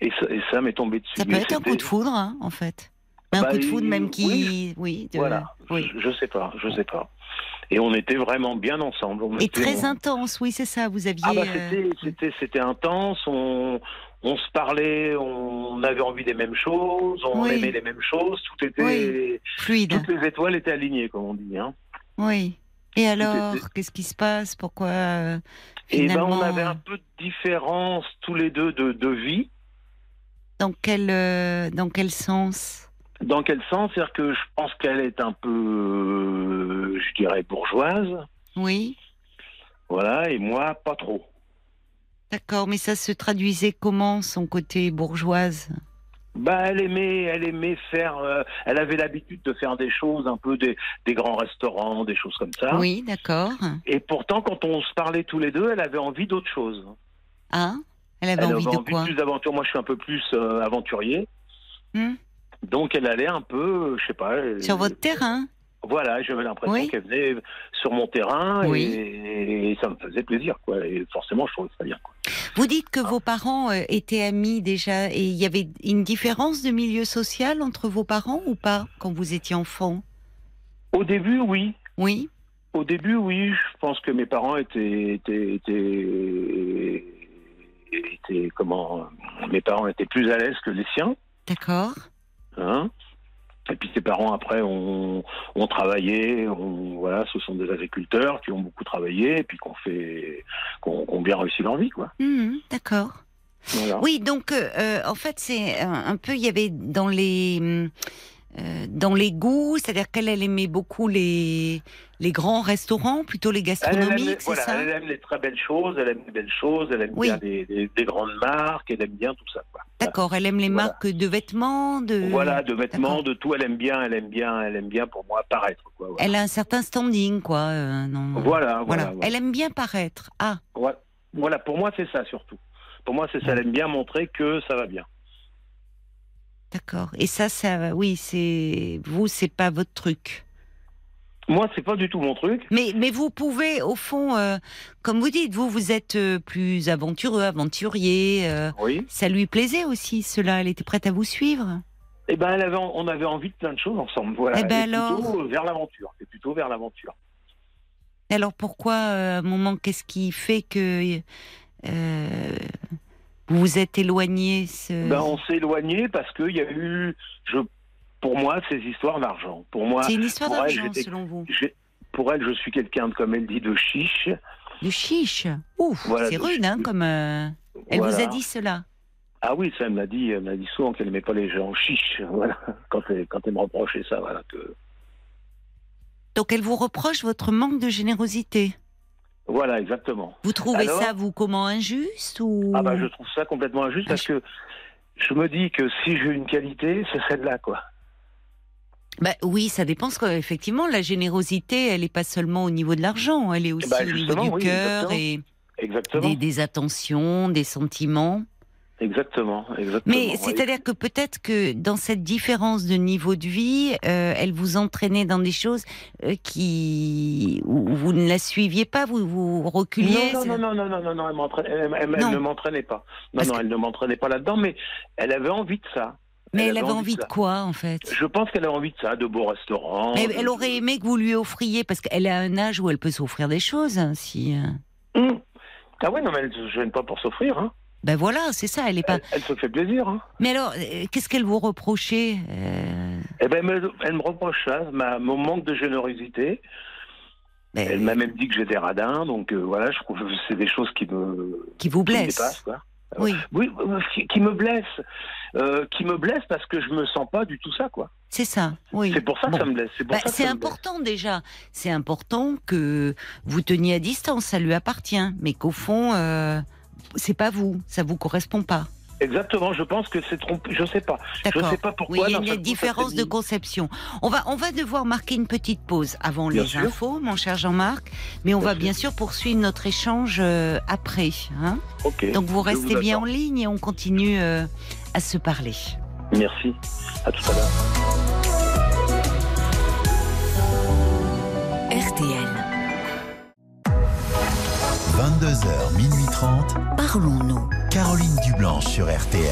Et ça, et ça m'est tombé dessus. Ça peut Mais être un coup de foudre, hein, en fait. Un Bah, coup de foudre même qui, oui. oui, de- Voilà. oui. Je, je sais pas, je sais pas. Et on était vraiment bien ensemble. On Et était- très on- intense, oui, c'est ça. Vous aviez. Ah bah euh, c'était intense. On on se parlait, on avait envie des mêmes choses, on Oui. aimait les mêmes choses. Tout était fluide. toutes les étoiles étaient alignées, comme on dit. Hein. Oui. Et alors, qu'est-ce qui se passe? Pourquoi euh, Et ben finalement on avait un peu de différence tous les deux de, de vie. Dans quel euh, dans quel sens? Dans quel sens? C'est-à-dire que je pense qu'elle est un peu, euh, je dirais, bourgeoise. Oui. Voilà, et moi, pas trop. D'accord, mais ça se traduisait comment son côté bourgeoise? Bah, elle aimait, elle aimait faire. euh, elle avait l'habitude de faire des choses, un peu des, des grands restaurants, des choses comme ça. Oui, d'accord. Et pourtant, quand on se parlait tous les deux, elle avait envie d'autre chose. Ah, elle avait Elle envie avait de quoi plus d'aventure. Moi, je suis un peu plus euh, aventurier. Hmm Donc, elle allait un peu, euh, je sais pas. Sur votre terrain Voilà, j'avais l'impression Oui. qu'elle venait sur mon terrain Oui. et, et ça me faisait plaisir, quoi. Et forcément, je trouvais ça bien. Quoi. Vous dites que vos parents euh, étaient amis déjà et il y avait une différence de milieu social entre vos parents ou pas quand vous étiez enfant? Au début, oui. Oui. Au début, oui. Je pense que mes parents étaient, étaient, étaient, étaient- comment Mes parents étaient plus à l'aise que les siens. D'accord. Hein et puis ses parents après ont, ont travaillé, ont- voilà, ce sont des agriculteurs qui ont beaucoup travaillé et puis qui ont fait, qui ont bien réussi leur vie, quoi. Mhm, D'accord. Voilà. Oui, donc euh, euh, en fait c'est un, peu il y avait dans les euh, dans les goûts, c'est-à-dire qu'elle elle aimait beaucoup les les grands restaurants plutôt les gastronomiques, c'est voilà, ça elle aime les très belles choses, elle aime les belles choses, elle aime Oui. bien des, des- des grandes marques, elle aime bien tout ça. D'accord, elle aime les Voilà. marques de vêtements, de Voilà, de vêtements, de tout, elle aime bien, elle aime bien, elle aime bien pour moi paraître, quoi. Voilà, Elle a un certain standing quoi. euh, non. voilà, voilà. Elle aime bien paraître. Ah, Voilà. Voilà, pour moi c'est ça surtout. Pour moi c'est ça, elle aime bien montrer que ça va bien. d'accord. Et ça, ça, oui, c'est vous, c'est pas votre truc. Moi c'est pas du tout mon truc. Mais, mais vous pouvez, au fond, euh, comme vous dites, vous, vous êtes euh, plus aventureux, aventurier. euh, Oui. ça lui plaisait aussi, cela. Elle était prête à vous suivre. Eh ben, elle avait, on avait envie de plein de choses ensemble. Voilà. Eh ben alors plutôt vers l'aventure. C'est plutôt vers l'aventure. Alors pourquoi, à un moment, qu'est-ce qui fait que vous vous êtes éloigné ce... Ben, on s'est éloigné parce qu'il y a eu, je, pour moi, ces histoires d'argent. Pour moi, C'est une histoire d'argent, selon vous. pour elle, je suis quelqu'un, comme elle dit, de chiche. De chiche. Ouf, Voilà, c'est de rude, hein, comme. euh, Elle vous a dit cela. Ah oui, ça, elle m'a dit, elle m'a dit souvent qu'elle n'aimait pas les gens chiches. Voilà. Quand elle, quand elle me reprochait ça, voilà. Que, Donc elle vous reproche votre manque de générosité. voilà, exactement. Vous trouvez Alors ça, vous, comment injuste ou... Ah bah, je trouve ça complètement injuste Ah, parce que je me dis que si j'ai une qualité, c'est celle-là, quoi. Bah oui, ça dépend. parce qu'effectivement, la générosité, elle n'est pas seulement au niveau de l'argent, elle est aussi Bah, au niveau du oui, cœur et Exactement. des, des attentions, des sentiments. Exactement, exactement. Mais oui. c'est-à-dire que peut-être que dans cette différence de niveau de vie, euh, elle vous entraînait dans des choses euh, qui où vous ne la suiviez pas, vous vous reculiez. Non, non, non, non, non, non, non, elle, m'entraîne- elle- elle- elle Non. ne m'entraînait pas. Non, Parce non, que- elle ne m'entraînait pas là-dedans, mais elle avait envie de ça. Mais elle avait envie de quoi en fait? Je pense qu'elle a envie de ça, de beaux restaurants. Mais elle aurait aimé que vous lui offriez, parce qu'elle a un âge où elle peut s'offrir des choses. hein, Si, euh, Hum. Ah oui, non, mais elle ne se gêne pas pour s'offrir. Hein. ben voilà, c'est ça. Elle est pas. Elle, elle se fait plaisir. Hein. Mais alors, euh, qu'est-ce qu'elle vous reprochait euh, Eh ben, elle me, elle me reproche ça, ma, mon manque de générosité. ben, Elle m'a même dit que j'étais radin, donc euh, voilà, je trouve que c'est des choses qui me, qui vous qui me blesse dépassent. Quoi. Oui, Oui, euh, qui, me blesse. Euh, qui me blesse parce que je me sens pas du tout ça, quoi. c'est ça. Oui. C'est pour ça Bon. que ça me blesse. C'est Bah, important déjà. C'est important que vous teniez à distance, ça lui appartient, mais qu'au fond, euh, c'est pas vous, ça vous correspond pas. Exactement, je pense que c'est trompé. Je sais pas. Je sais pas pourquoi. Oui, il y a une différence de conception. On va, on va devoir marquer une petite pause avant Bien les sûr. infos, mon cher Jean-Marc, mais on Bien va sûr. bien sûr poursuivre notre échange euh, après. hein. Donc vous restez vous bien en ligne et on continue euh, à se parler. Merci. À tout à l'heure. RTL. 22h, minuit 30. Parlons-nous. Caroline Dublanche sur RTL.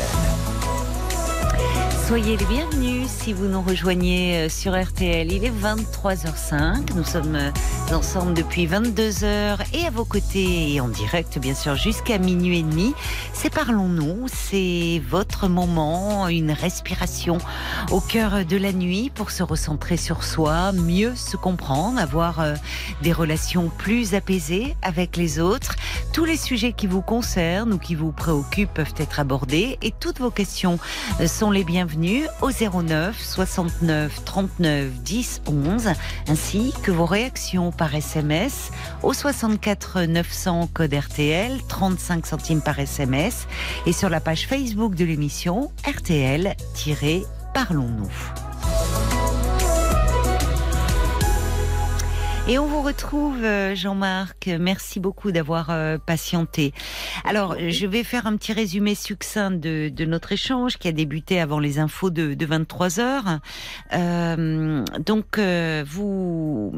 Soyez les bienvenus si vous nous rejoignez euh, sur RTL. Il est 23h05. Nous sommes euh, ensemble depuis 22h et à vos côtés et en direct bien sûr jusqu'à minuit et demi. C'est Parlons-nous, c'est votre moment, une respiration au cœur de la nuit pour se recentrer sur soi, mieux se comprendre, avoir euh, des relations plus apaisées avec les autres. Tous les sujets qui vous concernent ou qui vous préoccupent peuvent être abordés et toutes vos questions sont les bienvenues au 09 69 39 10 11 ainsi que vos réactions par SMS au 64 900 code RTL 35 centimes par SMS et sur la page Facebook de l'émission RTL-Parlons-nous. Et on vous retrouve, euh, Jean-Marc. Merci beaucoup d'avoir euh, patienté. Alors, je vais faire un petit résumé succinct de, de notre échange qui a débuté avant les infos de, de 23 heures. Euh, donc, euh, vous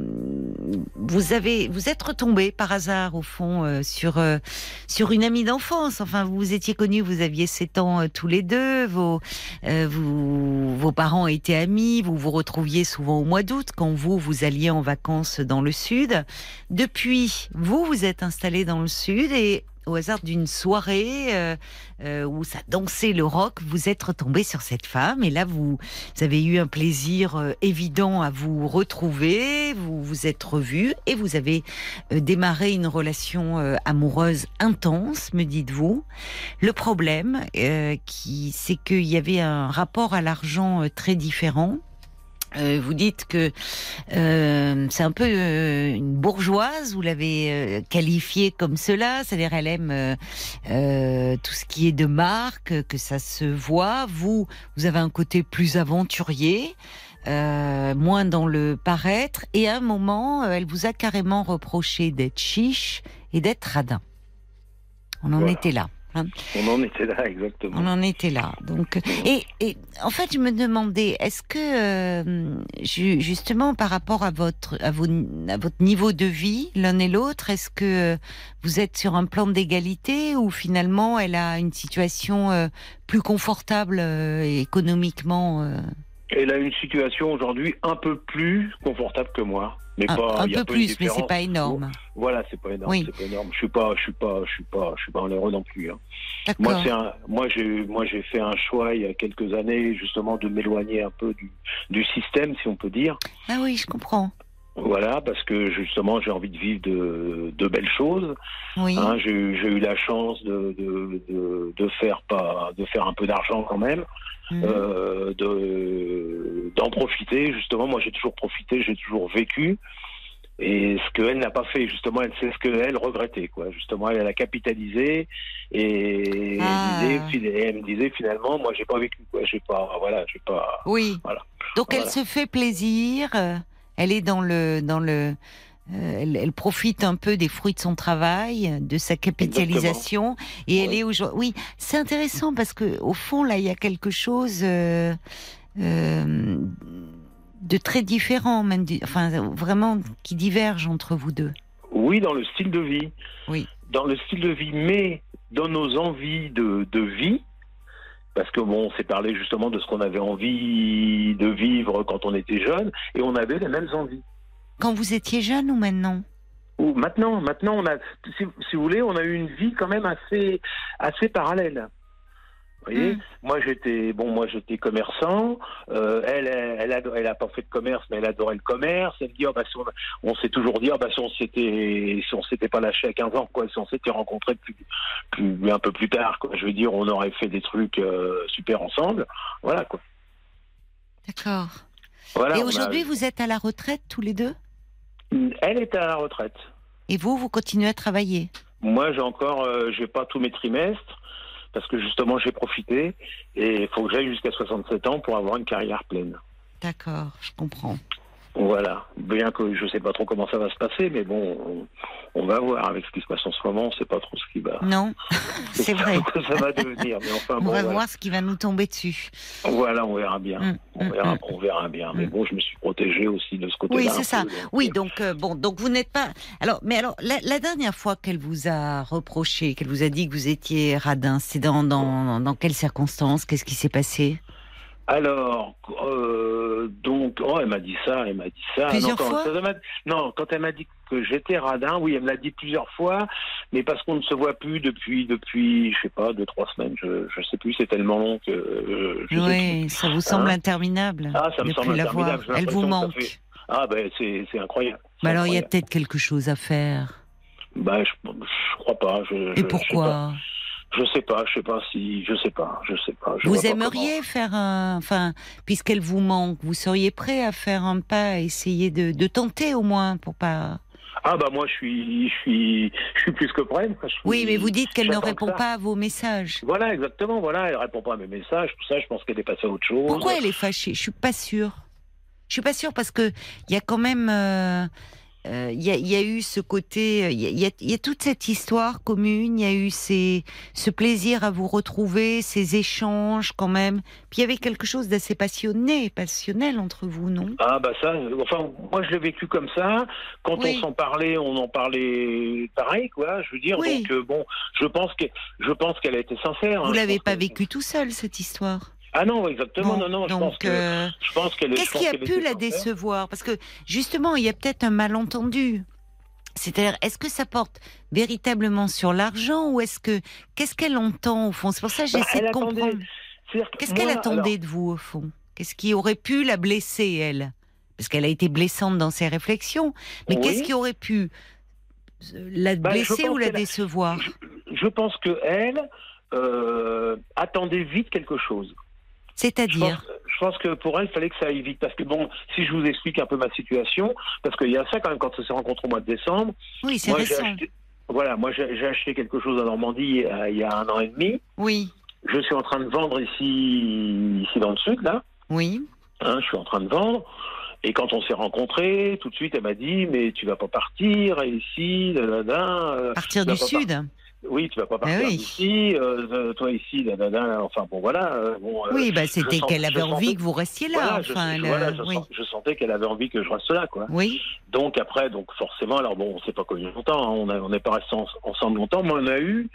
vous avez vous êtes retombé par hasard au fond euh, sur euh, sur une amie d'enfance. Enfin, vous vous étiez connus, vous aviez 7 ans tous les deux. Vos euh, vous, vos parents étaient amis. Vous vous retrouviez souvent au mois d'août quand vous vous alliez en vacances dans le sud. Depuis, vous vous êtes installé dans le sud et au hasard d'une soirée euh, euh, où ça dansait le rock, vous êtes retombé sur cette femme et là vous, avez eu un plaisir euh, évident à vous retrouver, vous vous êtes revus et vous avez démarré une relation amoureuse intense, me dites-vous. Le problème, qui, c'est qu'il y avait un rapport à l'argent très différent. Euh, vous dites que euh, c'est un peu euh, une bourgeoise, vous l'avez euh, qualifiée comme cela, c'est-à-dire elle aime tout ce qui est de marque, que ça se voit. Vous, vous avez un côté plus aventurier, euh, moins dans le paraître, et à un moment, elle vous a carrément reproché d'être chiche et d'être radin. On en Voilà. était là. Hein. On en était là, exactement. On en était là. Donc, et, et en fait, je me demandais, est-ce que euh, ju- justement par rapport à votre à, vos, à votre niveau de vie, l'un et l'autre, est-ce que euh, vous êtes sur un plan d'égalité ou finalement elle a une situation euh, plus confortable euh, économiquement Elle a une situation aujourd'hui un peu plus confortable que moi. Mais un, pas, peu plus, mais c'est pas énorme. Voilà, c'est pas énorme, Oui. c'est pas énorme. Je suis pas, je suis pas, je suis pas, je suis pas un heureux non plus. hein. Moi, c'est un, moi, j'ai, moi, j'ai fait un choix il y a quelques années, justement, de m'éloigner un peu du, du système, si on peut dire. Ah oui, je comprends. Voilà, parce que justement, j'ai envie de vivre de, de belles choses. Oui. Hein, j'ai, eu- j'ai eu la chance de, de, de, de faire pas, de faire un peu d'argent quand même, Mhm. euh, de, d'en profiter. Justement, moi, j'ai toujours profité, j'ai toujours vécu. Et ce qu'elle n'a pas fait, justement, elle sait ce qu'elle regrettait, quoi. Justement, elle, elle a capitalisé et, Ah. elle, disait, fi- et elle me disait finalement, moi, j'ai pas vécu, quoi. J'ai pas, voilà, j'ai pas. Oui. Voilà. Donc elle se fait plaisir. Elle est dans le dans le. Euh, elle, elle profite un peu des fruits de son travail, de sa capitalisation, et elle Oui. est aujourd'hui. Oui, c'est intéressant parce que au fond là, il y a quelque chose euh, euh, de très différent, même, du- enfin vraiment qui diverge entre vous deux. Oui, dans le style de vie. Oui. Dans le style de vie, mais dans nos envies de, de vie. Parce que bon, on s'est parlé justement de ce qu'on avait envie de vivre quand on était jeune, et on avait les mêmes envies. Quand vous étiez jeune ou maintenant Ou maintenant, maintenant, on a, si, si vous voulez, on a eu une vie quand même assez, assez parallèle. Vous voyez, Mm. moi j'étais, bon, moi j'étais commerçant. euh, elle, elle, elle elle a pas fait de commerce, mais elle adorait le commerce. Elle dit, oh, bah, si on, on s'est toujours dit, oh, bah, si on s'était, si on s'était pas lâché à 15 ans, quoi, si on s'était rencontrés plus, plus, un peu plus tard, quoi. Je veux dire, on aurait fait des trucs euh, super ensemble. Voilà, quoi. D'accord. Voilà. et a- aujourd'hui, vous êtes à la retraite tous les deux? Elle est à la retraite. Et vous, vous continuez à travailler? Moi, j'ai encore, euh, j'ai pas tous mes trimestres parce que justement j'ai profité et il faut que j'aille jusqu'à 67 ans pour avoir une carrière pleine. D'accord, je comprends. Voilà, bien que je sais pas trop comment ça va se passer, mais bon, on, on va voir avec ce qui se passe en ce moment, on sait pas trop ce qui va. Non, c'est vrai. que ça va devenir, mais enfin On bon, va voilà. voir ce qui va nous tomber dessus. Voilà, on verra bien. Mm, On mm, verra, mm. on verra bien. Mais bon, je me suis protégé aussi de ce côté-là. Oui, c'est ça. peu, donc, Oui, euh, donc euh, bon, donc vous n'êtes pas. Alors, mais alors la, la dernière fois qu'elle vous a reproché, qu'elle vous a dit que vous étiez radin, c'est dans dans dans quelles circonstances? Qu'est-ce qui s'est passé? Alors, euh, donc, oh, elle m'a dit ça, elle m'a dit ça. Plusieurs non, quand, fois elle m'a- non, quand elle m'a dit que j'étais radin, oui, elle me l'a dit plusieurs fois, mais parce qu'on ne se voit plus depuis, depuis, je sais pas, deux, trois semaines, je, je sais plus, c'est tellement long que euh, je sais plus. Oui, ça vous semble Hein interminable Ah, ça me semble interminable, Elle vous manque. fait- Ah, ben, c'est, incroyable. Bah alors il y a peut-être quelque chose à faire. Bah, je, je crois pas. Je, Et pas. Je sais pas, je sais pas si, je sais pas, je sais pas. je Vous pas aimeriez faire un, enfin, puisqu'elle vous manque, vous seriez prêt à faire un pas, à essayer de, de tenter au moins pour pas. Ah bah moi je suis, je suis, je suis plus que prêt. Oui, mais vous dites qu'elle ne répond pas à vos messages. Voilà, exactement. Voilà, elle répond pas à mes messages, tout ça. Je pense qu'elle est passée à autre chose. Pourquoi elle est fâchée? Je suis pas sûre. Je suis pas sûre parce que il y a quand même, euh, euh, il y, a, il y a eu ce côté, euh, il y a, y y toute cette histoire commune. Il y a eu ces, ce plaisir à vous retrouver, ces échanges quand même. Puis il y avait quelque chose d'assez passionné, passionnel entre vous, non? Ah bah ça, enfin moi je l'ai vécu comme ça. Quand Oui. on s'en parlait, on en parlait pareil, quoi. Je veux dire, Oui. donc euh, bon, je pense que je pense qu'elle a été sincère. hein. Vous Je l'avez pas que- vécu tout seul cette histoire? Ah non, exactement, Bon, non, non. Je donc, pense que euh, je pense Qu'est-ce qui a pu la décevoir? Parce que justement, il y a peut-être un malentendu. C'est-à-dire, est-ce que ça porte véritablement sur l'argent ou est-ce que qu'est-ce qu'elle entend au fond? C'est pour ça que Bah, j'essaie de comprendre. Qu'est-ce qu'elle attendait alors, de vous au fond? Qu'est-ce qui aurait pu la blesser elle? Parce qu'elle a été blessante dans ses réflexions. Mais Oui. qu'est-ce qui aurait pu euh, la Bah, blesser ou la a- décevoir? je pense que elle euh, attendait vite quelque chose. Je C'est-à-dire pense, je pense que pour elle, il fallait que ça aille vite. Parce que bon, si je vous explique un peu ma situation, parce qu'il y a ça quand même, quand on s'est rencontrés au mois de décembre, Oui, c'est récent. acheté, voilà, moi j'ai acheté quelque chose en Normandie euh, il y a un an et demi. Oui, Je suis en train de vendre ici, ici dans le sud, là. oui. Hein, je suis en train de vendre. Et quand on s'est rencontrés, tout de suite, elle m'a dit, mais tu vas pas partir ici, da, da, da, Partir du pas sud. Oui, tu vas pas Ah partir oui. d'ici, euh, euh, toi ici, enfin bon voilà. euh, bon, Oui, bah c'était qu'elle avait envie que vous restiez là. voilà, je, enfin, je- elle, voilà, je, oui. sens- je sentais qu'elle avait envie que je reste là, quoi. Oui, Donc après, donc forcément, alors bon, on s'est pas connus longtemps, hein, on n'est pas restés en- ensemble longtemps, mais on a eu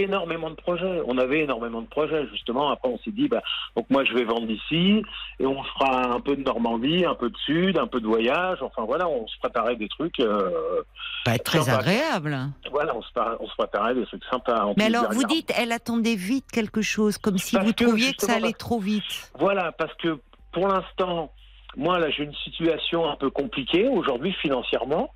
énormément de projets. On avait énormément de projets, justement. Après, on s'est dit, bah, donc moi, je vais vendre ici, et on fera un peu de Normandie, un peu de Sud, un peu de voyage. Enfin voilà, on se préparait des trucs. euh, pas très sympa. agréable. voilà, on se, on se préparait des trucs sympas. En Mais alors, vous dites, elle attendait vite quelque chose, comme si Parce vous trouviez que ça allait trop vite. Voilà, parce que pour l'instant, moi là, j'ai une situation un peu compliquée aujourd'hui financièrement.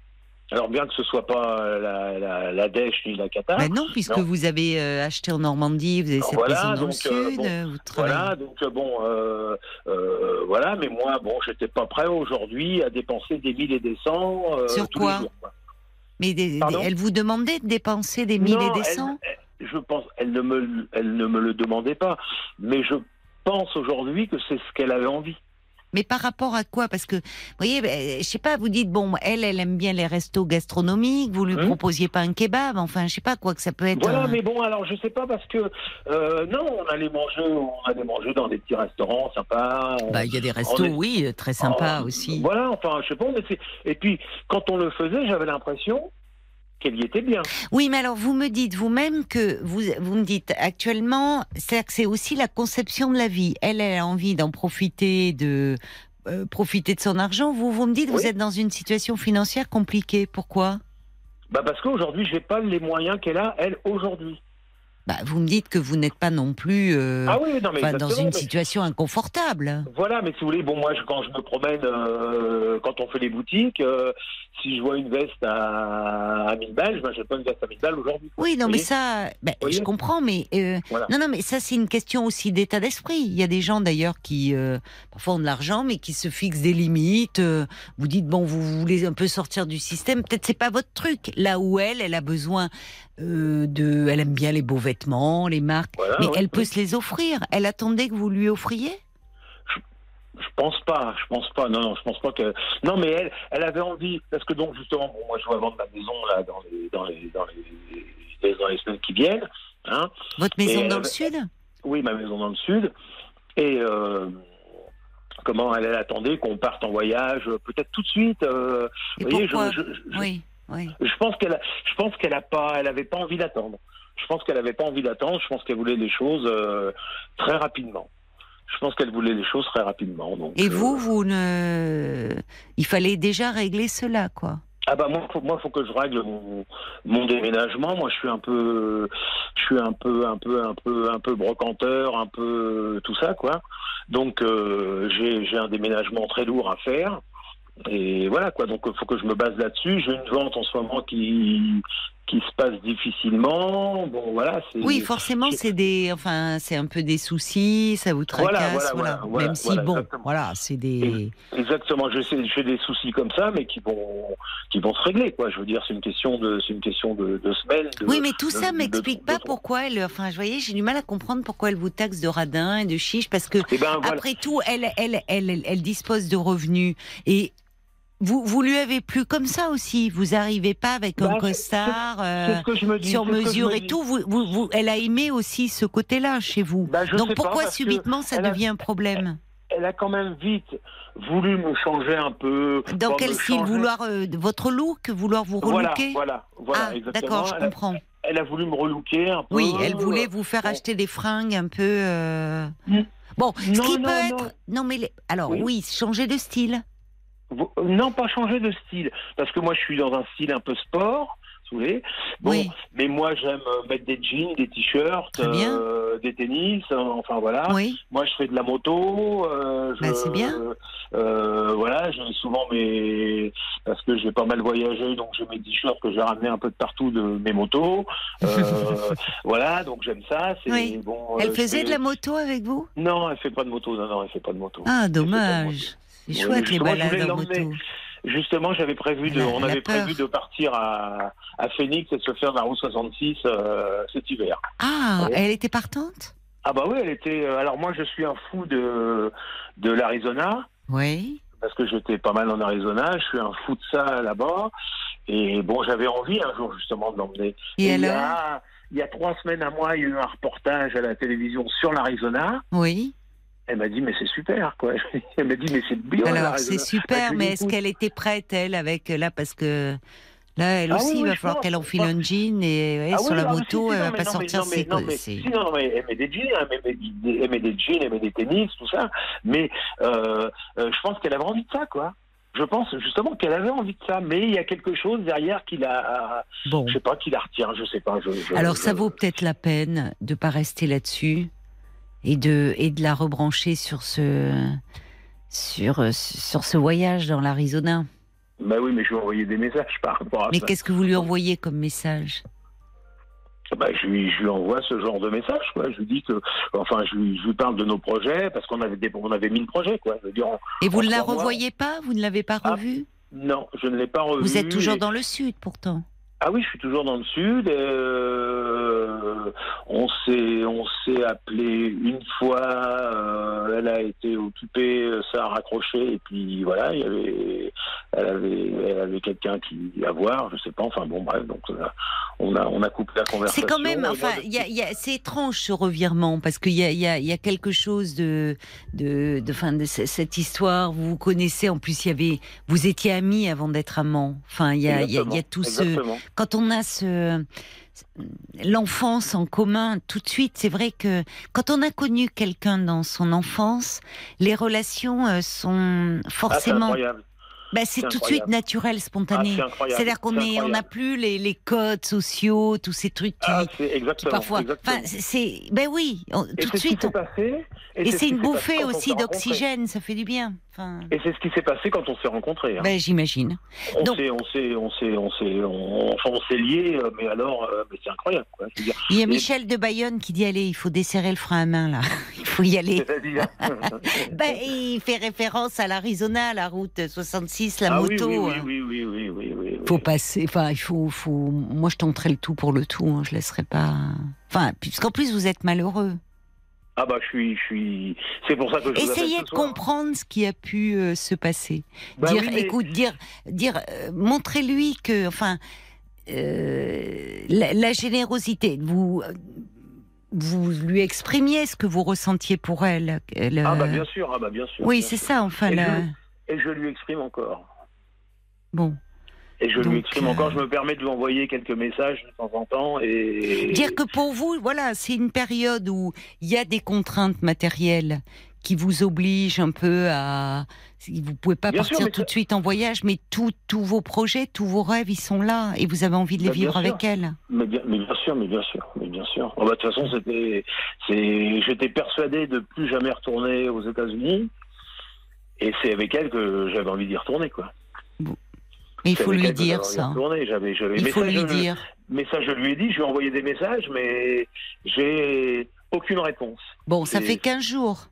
Alors bien que ce soit pas euh, la, la, la dèche ni la cata. Ben non, puisque non. vous avez euh, acheté en Normandie, vous avez cette voilà, maison dans donc, le sud, euh, bon, vous travaillez. Voilà, donc bon, euh, voilà, mais moi, bon, j'étais pas prêt aujourd'hui à dépenser des mille et des cents. Sur tous quoi les jours, quoi. Mais des- elle vous demandait de dépenser des mille et des cents je pense, elle ne me, elle ne me le demandait pas, mais je pense aujourd'hui que c'est ce qu'elle avait envie. Mais par rapport à quoi? Parce que, vous voyez, ben, je sais pas, vous dites, bon, elle, elle aime bien les restos gastronomiques, vous lui Hum. proposiez pas un kebab, enfin, je sais pas quoi que ça peut être. Voilà, un- mais bon, alors je sais pas parce que euh, non, on allait manger, on allait manger dans des petits restaurants sympas. Bah, il y a des restos, est- oui, très sympas Oh, aussi. Voilà, enfin, je sais pas, mais c'est. Et puis, quand on le faisait, j'avais l'impression qu'elle y était bien. Oui, mais alors vous me dites vous-même que vous, vous me dites actuellement, que c'est aussi la conception de la vie. Elle, elle a envie d'en profiter, de euh, profiter de son argent. Vous, vous me dites, vous Oui. êtes dans une situation financière compliquée. Pourquoi? Bah parce qu'aujourd'hui, j'ai pas les moyens qu'elle a elle aujourd'hui. bah, vous me dites que vous n'êtes pas non plus euh, ah oui, non mais enfin, dans une mais- situation inconfortable. Voilà, mais si vous voulez, bon, moi, je- quand je me promène, euh, quand on fait les boutiques, euh, si je vois une veste à, à 1000 balles, ben, je pas une veste à 1000 balles aujourd'hui. Oui, non, mais ça, ben, je comprends, mais euh, Voilà. non, non, mais ça, c'est une question aussi d'état d'esprit. Il y a des gens d'ailleurs qui euh, parfois ont de l'argent, mais qui se fixent des limites. euh, vous dites bon, vous voulez un peu sortir du système. Peut-être c'est pas votre truc. Là où elle, elle a besoin euh, de, elle aime bien les beaux vêtements, les marques, Voilà, mais elle peut se les offrir. Elle attendait que vous lui offriez? Je pense pas, je pense pas. Non, non, je pense pas que. Non, mais elle, elle avait envie parce que donc justement, bon, moi, je vais vendre ma maison là dans les dans les dans les dans les semaines qui viennent. Hein. Votre maison Et dans elle- le sud? Oui, ma maison dans le sud. Et euh, comment elle, elle attendait qu'on parte en voyage, peut-être tout de suite. euh, Et vous voyez, je, pourquoi? je, je- Oui, oui. je pense qu'elle, a- je pense qu'elle a pas, elle avait pas envie d'attendre. Je pense qu'elle avait pas envie d'attendre. Je pense qu'elle voulait les choses euh, très rapidement. Je pense qu'elle voulait les choses très rapidement. Donc, Et euh, vous, vous ne. Il fallait déjà régler cela, quoi. Ah bah moi, faut, moi, faut que je règle mon, mon déménagement. Moi, je suis un peu, je suis un peu, un peu, un peu, un peu brocanteur, un peu tout ça, quoi. Donc, euh, j'ai, j'ai un déménagement très lourd à faire. Et voilà, quoi. Donc, il faut que je me base là-dessus. J'ai une vente en ce moment qui, qui se passe difficilement. Bon, voilà. C'est, Oui, forcément, c'est des, enfin, c'est un peu des soucis, ça vous tracasse, Voilà, voilà. voilà, Même si, bon, exactement. voilà, c'est des. Exactement, je sais, j'ai des soucis comme ça, mais qui vont, qui vont se régler, quoi. Je veux dire, c'est une question de, c'est une question de, de semaines. de- Oui, mais tout de- ça m'explique pas pourquoi elle. Enfin, je voyais, j'ai du mal à comprendre pourquoi elle vous taxe de radin et de chiche, parce que Eh ben, après tout, elle, elle, elle, elle, elle dispose de revenus et. Vous, vous lui avez plu comme ça aussi? Vous arrivez pas avec un Bah, costard euh, ce me dis. sur ce mesure me et tout? Vous, vous, vous- elle a aimé aussi ce côté-là chez vous. Bah, Donc pourquoi subitement ça a- devient un problème? Elle a quand même vite voulu me changer un peu. Dans quel style? Vouloir euh, votre look? Vouloir vous Voilà, relooker? voilà, voilà, Ah, exactement. d'accord, je elle, a, comprends. elle a voulu me relooker un peu. Oui, elle voulait vous faire bon. acheter des fringues un peu. euh. Bon, ce Non, qui non, peut non. être. Non, mais les- alors Oui. oui, changer de style. Non, pas changer de style, parce que moi je suis dans un style un peu sport, vous voyez. Bon, Oui. mais moi j'aime euh, mettre des jeans, des t-shirts, euh, des tennis, euh, enfin voilà. Oui. Moi je fais de la moto. euh, Ben, c'est bien. euh, voilà, j'ai souvent mes parce que j'ai pas mal voyagé, donc j'ai mes t-shirts que j'ai ramenés un peu de partout de mes motos. Voilà, donc j'aime ça. Oui. bon. Elle faisait fais- de la moto avec vous? Non, elle fait pas de moto. Non, non, elle fait pas de moto. Ah, Elle fait pas de moto. dommage. C'est chouette les balades en moto. Justement, j'avais prévu de, on avait peur. prévu de partir à, à Phoenix et de se faire la route 66 euh, cet hiver. Ah, elle était partante? Ah bah oui, elle était. euh, alors moi, je suis un fou de de l'Arizona Oui. parce que j'étais pas mal en Arizona. Je suis un fou de ça là-bas. Et bon, j'avais envie un jour justement de l'emmener. Et, il y alors? a il y a trois semaines à moi, il y a eu un reportage à la télévision sur l'Arizona. Oui. Elle m'a dit mais c'est super quoi. Elle m'a dit mais c'est bien. Alors c'est super, mais est-ce qu'elle était prête, elle, avec là, parce que là, elle Ah aussi, oui, il va falloir qu'elle enfile un jean et ouais, Ah sur oui, la ah moto, elle va pas sortir ses non, mais, non, mais elle met des jeans, hein, elle met des, elle met des jeans, elle met des tennis, tout ça. Mais euh, euh, je pense qu'elle avait envie de ça, quoi. Je pense justement qu'elle avait envie de ça, mais il y a quelque chose derrière qui la, Bon. je sais pas, qui la retient, je sais pas. Je, je- Alors ça vaut peut-être la peine de pas rester là-dessus et de et de la rebrancher sur ce sur sur ce voyage dans l'Arizona. Bah oui, mais je lui ai envoyé des messages par rapport à Mais ça. qu'est-ce que vous lui envoyez comme message? Bah, je, lui, je lui envoie ce genre de message, quoi. Je lui dis que, enfin, je lui, je lui parle de nos projets parce qu'on avait des, on avait mille projets, quoi. Je veux dire, en- Et vous ne la mois- revoyez pas? Vous ne l'avez pas Ah, revue? Non, je ne l'ai pas revu. Vous êtes toujours et- dans le sud pourtant. Ah oui, je suis toujours dans le sud. euh, on s'est on s'est appelé une fois. euh, elle a été occupée, ça a raccroché et puis voilà, il y avait elle avait elle avait quelqu'un qui à voir, je sais pas. Enfin bon bref, donc euh, on a on a coupé la conversation. C'est quand même, enfin, je- il y a, il y a- c'est étrange ce revirement parce qu'il y a, il y, a, il y a quelque chose de, de, de, fin, de ce- cette histoire. Vous vous connaissez, en plus, il y avait, vous étiez amis avant d'être amants. Enfin, il y a, il y a, il y a tout ce, Exactement. Quand on a ce l'enfance en commun, tout de suite, c'est vrai que quand on a connu quelqu'un dans son enfance, les relations euh, sont Ah, forcément. Bah, c'est tout de suite naturel, Ah, spontané. c'est incroyable. C'est-à-dire qu'on on n'a plus les, les codes sociaux, tous ces trucs qui, Ah, qui parfois, enfin, c'est- ben oui, on- tout de ce qui suite, s'est on- passé. et ce c'est une bouffée aussi d'oxygène, ça fait du bien. Enfin, Et c'est ce qui s'est passé quand on s'est rencontrés. hein. ben j'imagine. On Donc- s'est, on s'est, on s'est, on s'est, on, enfin, on s'est liés, euh, mais alors, euh, c'est incroyable, quoi. Dire, Il y a Et- Michel de Bayonne qui dit allez, il faut desserrer le frein à main là, il faut y aller. Ben, il fait référence à l'Arizona, la route 66, la ah moto. oui, oui, oui, oui, oui, oui, oui, oui, faut passer. Enfin, il faut, faut. Moi, je tenterai le tout pour le tout. Hein, je laisserai pas. Enfin, puisqu'en plus vous êtes malheureux. Ah bah je suis, je suis. C'est pour ça que je Essayez de soir. comprendre ce qui a pu euh, se passer. Bah dire, oui, mais- écoute, dire, dire, euh, montrez-lui que, enfin, euh, la, la générosité. Vous, vous lui exprimiez ce que vous ressentiez pour elle. elle, Ah bah bien sûr, ah bah bien sûr. oui, c'est ça. Enfin, la- Et je lui exprime encore. bon. Et je Donc, lui exprime euh, encore. Je me permets de lui envoyer quelques messages de temps en temps et. Dire que pour vous, voilà, c'est une période où il y a des contraintes matérielles qui vous obligent un peu à. Vous pouvez pas Bien sûr, partir tout ça- de suite en voyage, mais tous vos projets, tous vos rêves, ils sont là et vous avez envie de les Bah, vivre sûr. avec elle. Mais bien, mais bien sûr, mais bien sûr, mais bien sûr. Ah bah, de toute façon, c'était, j'étais persuadé de plus jamais retourner aux États-Unis. Et c'est avec elle que j'avais envie d'y retourner, quoi. Mais il faut lui dire ça. J'avais, j'avais, Il mais faut ça, lui je- dire. Mais ça, je lui ai dit, je lui ai envoyé des messages, mais j'ai aucune réponse. Bon, ça fait 15 jours.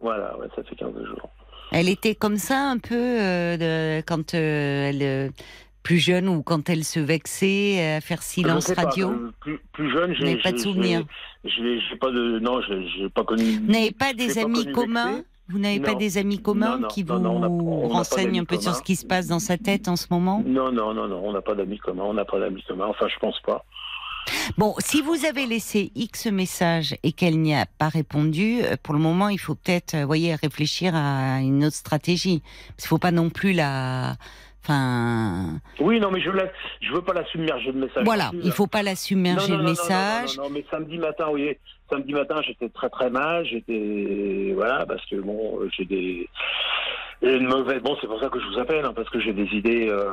Voilà, ouais, ça fait 15 jours. Elle était comme ça un peu euh, de- quand euh, elle euh, plus jeune ou quand elle se vexait à faire Je silence pas, radio. euh, plus, plus jeune, n'avez j'ai, pas de souvenir. j'ai j'ai pas de, non, j'ai j'ai pas connu. Vous n'avez pas des amis communs. Vous n'avez pas des amis communs Non, non, qui vous non, renseignent un peu sur ce qui se passe dans sa tête en ce moment? Non, non, non, non, on n'a pas d'amis communs, on n'a pas d'amis communs. Enfin, je pense pas. Bon, si vous avez laissé X message et qu'elle n'y a pas répondu, euh, pour le moment, il faut peut-être, euh, voyez, réfléchir à une autre stratégie. Parce qu'il faut pas non plus la, enfin, Oui, non, mais je la, je veux pas la submerger de messages. voilà, il là. faut pas la submerger Non, non, de non, non, messages. Non, mais samedi matin, oui, samedi matin, j'étais très très mal. J'étais, voilà, parce que bon, j'ai des, une mauvaise. Bon, c'est pour ça que je vous appelle, hein, parce que j'ai des idées. Euh,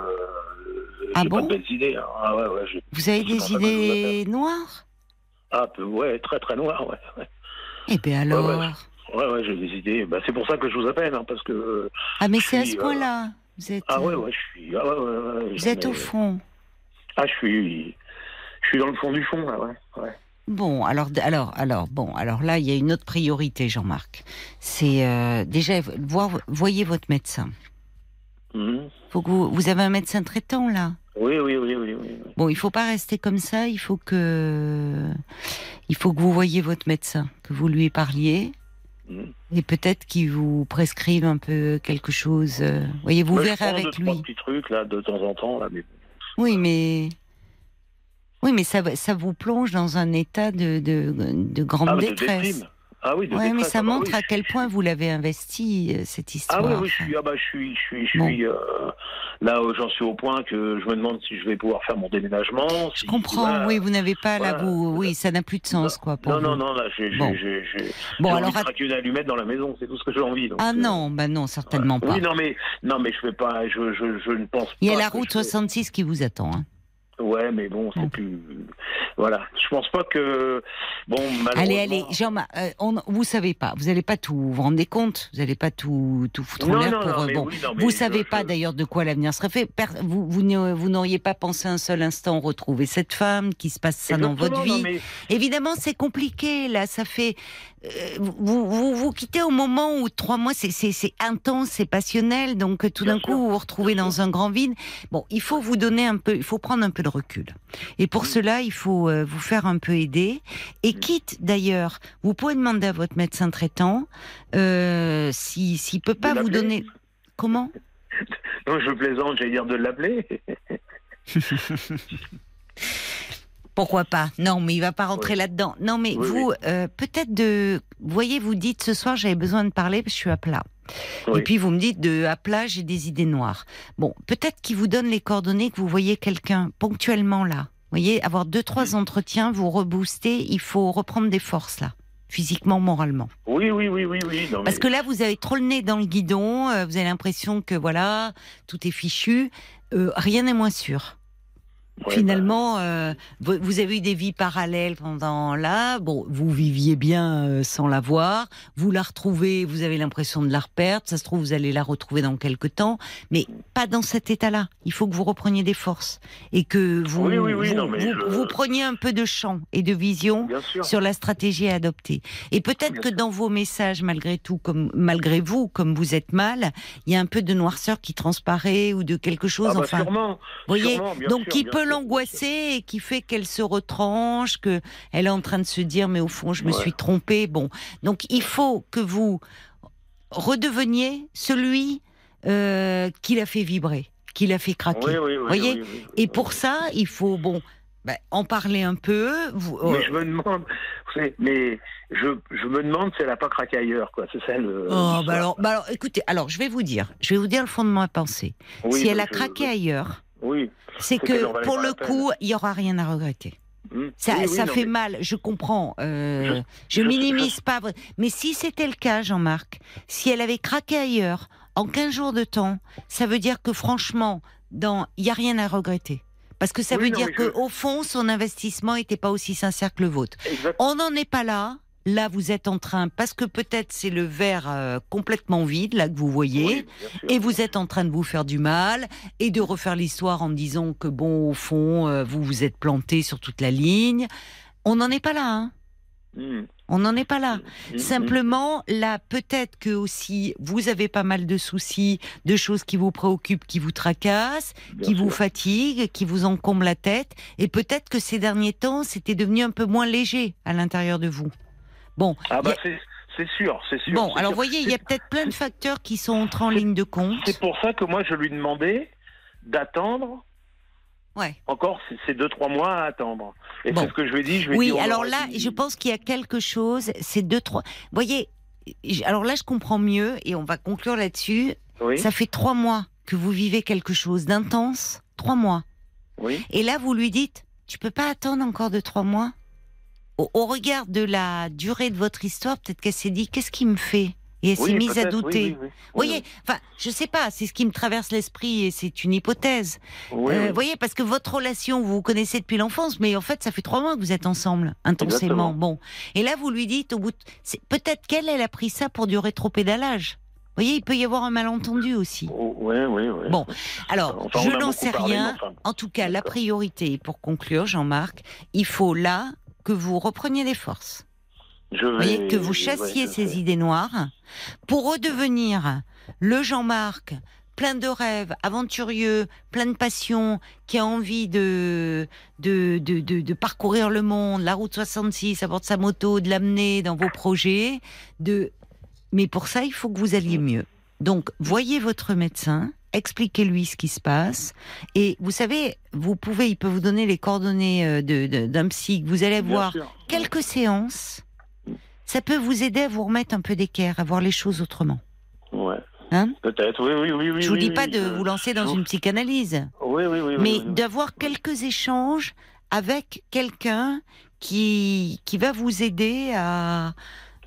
Ah bon pas de belles idées. hein. Ah ouais, ouais. Vous avez des vous idées noires? Ah, peu- ouais, très très noir, ouais. ouais. Eh bien alors. ouais. Ouais, j'ai des idées. Bah, c'est pour ça que je vous appelle, hein, parce que. Ah mais c'est à ce euh, point-là. Vous êtes, Ah ouais, euh, ouais, je suis. Ah ouais, ouais, ouais, vous êtes au fond. Ah, je suis. Je suis dans le fond du fond, là, ouais. ouais. Bon, alors, alors, alors, bon, alors là, il y a une autre priorité, Jean-Marc. C'est euh, déjà voir, voyez votre médecin. Mhm. Faut que vous, vous avez un médecin traitant là. Oui, oui, oui, oui. Bon, il faut pas rester comme ça. Il faut que, il faut que vous voyez votre médecin, que vous lui parliez, Mhm. et peut-être qu'il vous prescrive un peu quelque chose. euh, voyez, vous Moi, je verrez prends deux, avec trois lui. petits trucs, là, de temps en temps, là, mais Oui, mais. Oui, mais ça, vous plonge dans un état de, de, de grande Ah, de détresse. déprime. Ah oui, de Ouais, mais ça ah bah montre oui, à quel suis- point vous l'avez investi, euh, cette histoire. Ah oui, oui, je suis, ah bah, je suis, je suis, je Bon. suis, euh, là, euh, j'en suis au point que je me demande si je vais pouvoir faire mon déménagement. Je comprends, voilà. oui, vous n'avez pas là, vous, oui, ça n'a plus de sens, quoi, pour Non, vous. non, non, là, j'ai, Bon. j'ai, Bon, j'ai alors, envie de craquer une allumette dans la maison, c'est tout ce que j'ai envie. donc, ah euh, non, bah non, certainement pas. Oui, non, mais, non, mais je vais pas, je, je, je ne pense pas. Il y a la route je vais- 66 qui vous attend. Hein. Ouais, mais bon, c'est plus, voilà. Je pense pas que, bon, malheureusement. Allez, allez, Jean, euh, on, vous savez pas, vous n'allez pas tout, vous vous rendez compte, vous n'allez pas tout, tout foutre en l'air pour. euh, bon, oui, non, mais vous savez je- pas d'ailleurs de quoi l'avenir serait fait. Vous, vous, n'auriez pas pensé un seul instant retrouver cette femme, qui se passe ça dans votre vie. non, mais- Évidemment, c'est compliqué. Là, ça fait. euh, vous, vous vous quittez au moment où trois mois, c'est- intense, c'est passionnel. Donc, euh, tout d'un coup, vous vous retrouvez dans un grand vide. Bon, il faut vous donner un peu, il faut prendre un peu de recul. Et pour Mm. cela, il faut euh, vous faire un peu aider. Et quitte d'ailleurs, vous pouvez demander à votre médecin traitant euh, si s'il peut pas vous donner. Comment? Non, je plaisante, j'allais dire de l'appeler. Pourquoi pas? Non, mais il va pas rentrer là-dedans. Non, mais Oui, vous, euh, peut-être de, vous voyez, vous dites ce soir j'avais besoin de parler parce que je suis à plat. Et puis vous me dites de à plat j'ai des idées noires. Bon, peut-être qu'il vous donne les coordonnées que vous voyez quelqu'un ponctuellement là. Vous voyez, avoir deux trois entretiens, vous rebooster, il faut reprendre des forces là, physiquement, moralement. Oui, oui, oui, oui, oui. Non, Parce mais- que là, vous avez trop le nez dans le guidon, euh, vous avez l'impression que voilà, tout est fichu. Euh, rien n'est moins sûr. Ouais, finalement, euh, vous, avez eu des vies parallèles pendant là. Bon, vous viviez bien euh, sans la voir. Vous la retrouvez, vous avez l'impression de la reperdre. Ça se trouve, vous allez la retrouver dans quelques temps, mais pas dans cet état-là. Il faut que vous repreniez des forces et que vous Oui, oui, oui, vous, non, mais vous- je- vous preniez un peu de champ et de vision sur la stratégie à adopter. Et peut-être que sûr. dans vos messages, malgré tout, comme malgré vous, comme vous êtes mal, il y a un peu de noirceur qui transparaît ou de quelque chose. Ah bah, enfin, sûrement. vous voyez, sûrement, donc sûr, qui bien peut l'angoisser et qui fait qu'elle se retranche, que elle est en train de se dire mais au fond je me Ouais. suis trompée. Bon, donc il faut que vous redeveniez celui euh, qui l'a fait vibrer, qui l'a fait craquer. Oui, oui, oui, Voyez Et pour ça, il faut bon ben, en parler un peu. Vous, Mais je me demande, mais je, je me demande si elle n'a pas craqué ailleurs, quoi. C'est ça le. Oh, bah alors, bah alors, écoutez, alors je vais vous dire, je vais vous dire le fond de ma pensée. Oui, si elle a je- craqué ailleurs, Oui. C'est que pour le coup, il y aura rien à regretter. Hmm. Ça, Oui, oui, ça non, fait mais- mal, je comprends. euh, je, je- minimise pas. Mais si c'était le cas, Jean-Marc, si elle avait craqué ailleurs en 15 jours de temps, ça veut dire que franchement, dans il y a rien à regretter. Parce que ça Oui, veut non, dire que je- au fond, son investissement n'était pas aussi sincère que le vôtre. On n'en est pas là. Là, vous êtes en train, parce que peut-être c'est le verre euh, complètement vide, là, que vous voyez, oui, et vous êtes en train de vous faire du mal, et de refaire l'histoire en disant que, bon, au fond, euh, vous vous êtes planté sur toute la ligne. On n'en est pas là, hein. Hmm. On n'en est pas là. Hmm, hmm. Simplement, là, peut-être que aussi, vous avez pas mal de soucis, de choses qui vous préoccupent, qui vous tracassent, Bien qui vous fatiguent, qui vous encombrent la tête. Et peut-être que ces derniers temps, c'était devenu un peu moins léger à l'intérieur de vous. Bon, Ah bah a- c'est c'est sûr, c'est sûr. bon, c'est alors sûr. voyez, il y a C'est- peut-être plein de facteurs qui sont entrés en c'est- ligne de compte. C'est pour ça que moi je lui demandais d'attendre Ouais. encore ces- ces deux trois mois à attendre. Et Bon. c'est ce que je lui ai dit. Je lui ai Oui, dit, alors là, dit- je pense qu'il y a quelque chose, c'est deux, trois. Voyez, j- alors là, je comprends mieux et on va conclure là-dessus. Oui, Ça fait trois mois que vous vivez quelque chose d'intense. Trois mois. oui. Et là, vous lui dites, tu peux pas attendre encore de trois mois? Au, au regard de la durée de votre histoire, peut-être qu'elle s'est dit, qu'est-ce qui me fait? Et elle s'est Oui, mise à oui, douter. oui, oui. Vous voyez, enfin, je sais pas, c'est ce qui me traverse l'esprit et c'est une hypothèse. Oui, Euh, oui. Vous voyez, parce que votre relation, vous vous connaissez depuis l'enfance, mais en fait, ça fait trois mois que vous êtes ensemble, intensément. Exactement. Bon. Et là, vous lui dites, au bout de... Peut-être qu'elle, elle a pris ça pour du rétropédalage. Vous voyez, il peut y avoir un malentendu aussi. Oh, oui, oui, oui. Bon, alors, Enfin, je n'en sais rien. enfin, En tout cas, la priorité, pour conclure, Jean-Marc, il faut là que vous repreniez des forces. je vais, voyez, que vous chassiez ces idées noires pour redevenir le Jean-Marc plein de rêves, aventurieux, plein de passion, qui a envie de, de, de, de, de parcourir le monde, la route 66, à bord de sa moto, de l'amener dans vos projets. De... Mais pour ça, il faut que vous alliez mieux. Donc, voyez votre médecin, expliquez-lui ce qui se passe. Et vous savez, vous pouvez, il peut vous donner les coordonnées euh, de- d'un psy vous allez voir sûr. quelques séances, ça peut vous aider à vous remettre un peu d'équerre, à voir les choses autrement. Ouais. Hein? Peut-être, oui, oui, oui, oui. je vous oui, dis oui, pas de vous lancer dans une psychanalyse, Oui, oui, oui. mais d'avoir quelques échanges avec quelqu'un qui, qui va vous aider à,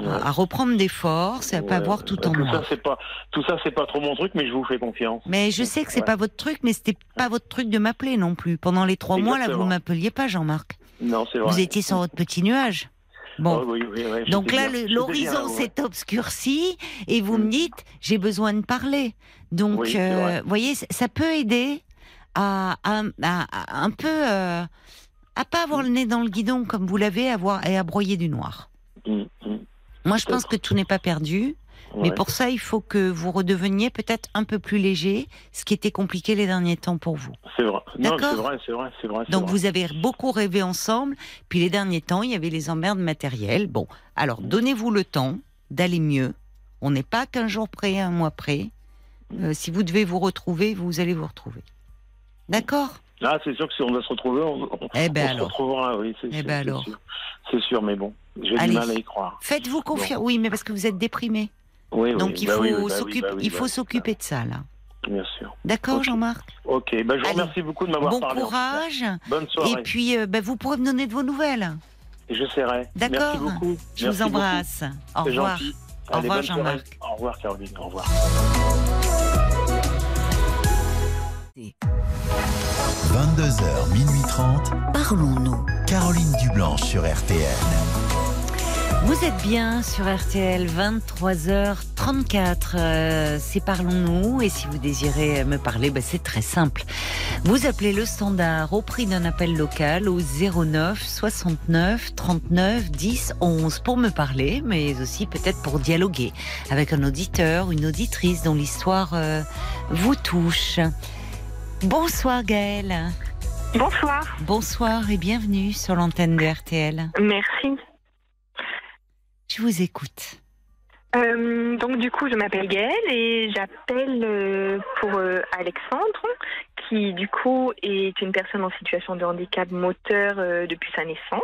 À reprendre des forces et à pas Ouais, voir tout ouais, en tout ça, noir. c'est pas, tout ça, c'est pas trop mon truc, mais je vous fais confiance. Mais je sais que c'est Ouais. pas votre truc, mais c'était pas votre truc de m'appeler non plus. Pendant les trois mois, là, vous m'appeliez pas, Jean-Marc. Non, c'est vrai. Vous étiez sur votre petit nuage. Bon. Oh, oui, oui, oui, j'étais Donc là, l'horizon ouais. s'est obscurci et vous Mm. me dites, j'ai besoin de parler. Donc, c'est euh, vous voyez, ça peut aider à, à- un peu euh, à pas avoir le nez dans le guidon comme vous l'avez, à voir et à broyer du noir. Mm, mm. Moi, je pense que tout n'est pas perdu, mais pour ça, il faut que vous redeveniez peut-être un peu plus léger, ce qui était compliqué les derniers temps pour vous. C'est vrai. Non, D'accord. c'est vrai, c'est vrai, c'est vrai. Donc vrai. vous avez beaucoup rêvé ensemble, puis les derniers temps, il y avait les emmerdes matérielles. Bon, alors Mm. donnez-vous le temps d'aller mieux. On n'est pas qu'un jour près, un mois près. Mm. Euh, si vous devez vous retrouver, vous allez vous retrouver. D'accord? Ah, c'est sûr que si on doit se retrouver, on, on- Eh ben on se retrouvera, oui, c'est Eh sûr. ben sûr. C'est sûr, mais bon, j'ai du mal à y croire. Faites-vous confiance. Oui, mais parce que vous êtes déprimé. Oui, oui, Donc il bah faut oui, oui, bah oui, s'occuper, bah bah faut oui, s'occuper de ça là. bah, Bien sûr. D'accord. Jean-Marc? Ok, bah, je vous Allez. remercie beaucoup de m'avoir Bon parlé. cas. courage. Bonne soirée. Et puis, euh, ben, vous pourrez me donner de vos nouvelles. J'essaierai. D'accord. Merci beaucoup. Je Merci vous embrasse. Au beaucoup. Revoir. gentil. Au revoir. Jean-Marc. Au revoir, Caroline. Au revoir. 22h, minuit 30. Parlons-nous. Caroline Dublanche sur RTN. Vous êtes bien sur RTL 23h34. euh, c'est Parlons-nous. Et si vous désirez me parler, bah, c'est très simple. Vous appelez le standard au prix d'un appel local au 09 69 39 10 11 pour me parler, mais aussi peut-être pour dialoguer avec un auditeur, une auditrice dont l'histoire euh, vous touche. Bonsoir Gaëlle. Bonsoir, Bonsoir et bienvenue sur l'antenne de RTL. merci. Je vous écoute. Euh, donc du coup, je m'appelle Gaëlle et j'appelle euh, pour euh, Alexandre, qui du coup est une personne en situation de handicap moteur euh, depuis sa naissance.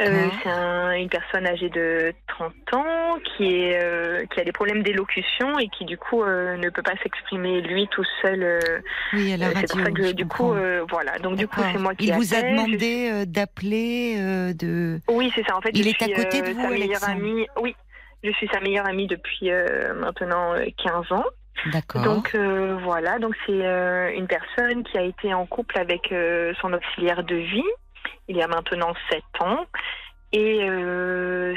Euh, c'est un- une personne âgée de 30 ans qui, est, euh, qui a des problèmes d'élocution et qui du coup ne peut pas s'exprimer lui tout seul. Oui, à la radio. c'est pour ça que du coup, comprends. voilà. Donc du coup, c'est moi qui Il vous a. Je demandé d'appeler, de. Oui, c'est ça. En fait, Il je est à suis, côté de vous, sa meilleure amie. Oui, je suis sa meilleure amie depuis maintenant euh, 15 ans. Donc euh, voilà, donc c'est euh, une personne qui a été en couple avec euh, son auxiliaire de vie il y a maintenant 7 ans. Et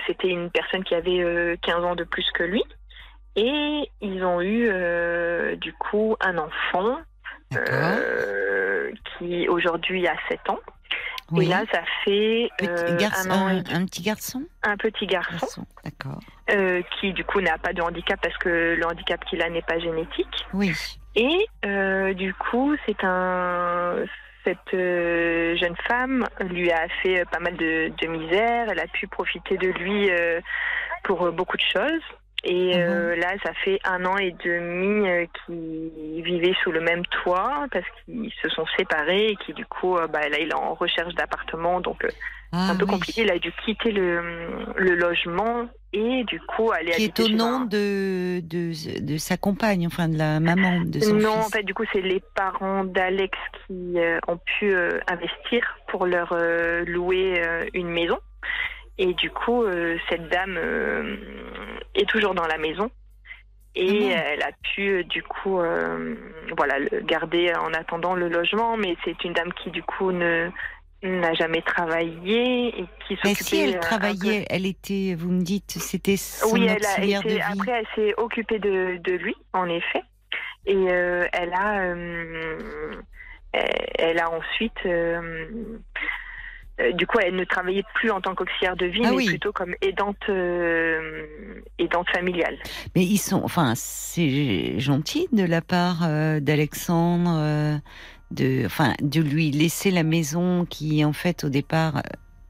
c'était une personne qui avait euh, 15 ans de plus que lui. Et ils ont eu du coup un enfant qui aujourd'hui a 7 ans. Oui. Et là, ça fait euh, garçon, un an un, et demi un petit garçon? un petit garçon Garçon. D'accord. euh, qui du coup n'a pas de handicap parce que le handicap qu'il a n'est pas génétique. Oui. Et euh, du coup, c'est un cette euh, jeune femme lui a fait pas mal de, de misère. Elle a pu profiter de lui euh, pour euh, beaucoup de choses. Et euh, là, ça fait un an et demi euh, qu'ils vivaient sous le même toit parce qu'ils se sont séparés et qui du coup, euh, bah, là, il est en recherche d'appartement, donc Ah, un peu oui. compliqué. Il a dû quitter le, le logement et du coup aller Qui est habiter au chez nom un- de, de, de sa compagne, enfin de la maman de son Non, en fait, du coup, c'est les parents d'Alex qui ont pu investir pour leur louer une maison. Et du coup, euh, cette dame euh, est toujours dans la maison. Et bon elle a pu, euh, du coup, voilà, le garder en attendant le logement. Mais c'est une dame qui, du coup, ne n'a jamais travaillé et qui Mais s'occupait si elle travaillait, elle était, vous me dites, c'était son oui, elle a auxiliaire de vie. Après, elle s'est occupée de, de lui, en effet. Et euh, elle a, euh, elle elle a ensuite, euh, euh, du coup, elle ne travaillait plus en tant qu'auxiliaire de vie, Ah mais oui. plutôt comme aidante, euh, aidante familiale. Mais ils sont, enfin, c'est gentil de la part euh, d'Alexandre, de, enfin, de lui laisser la maison qui, en fait, au départ,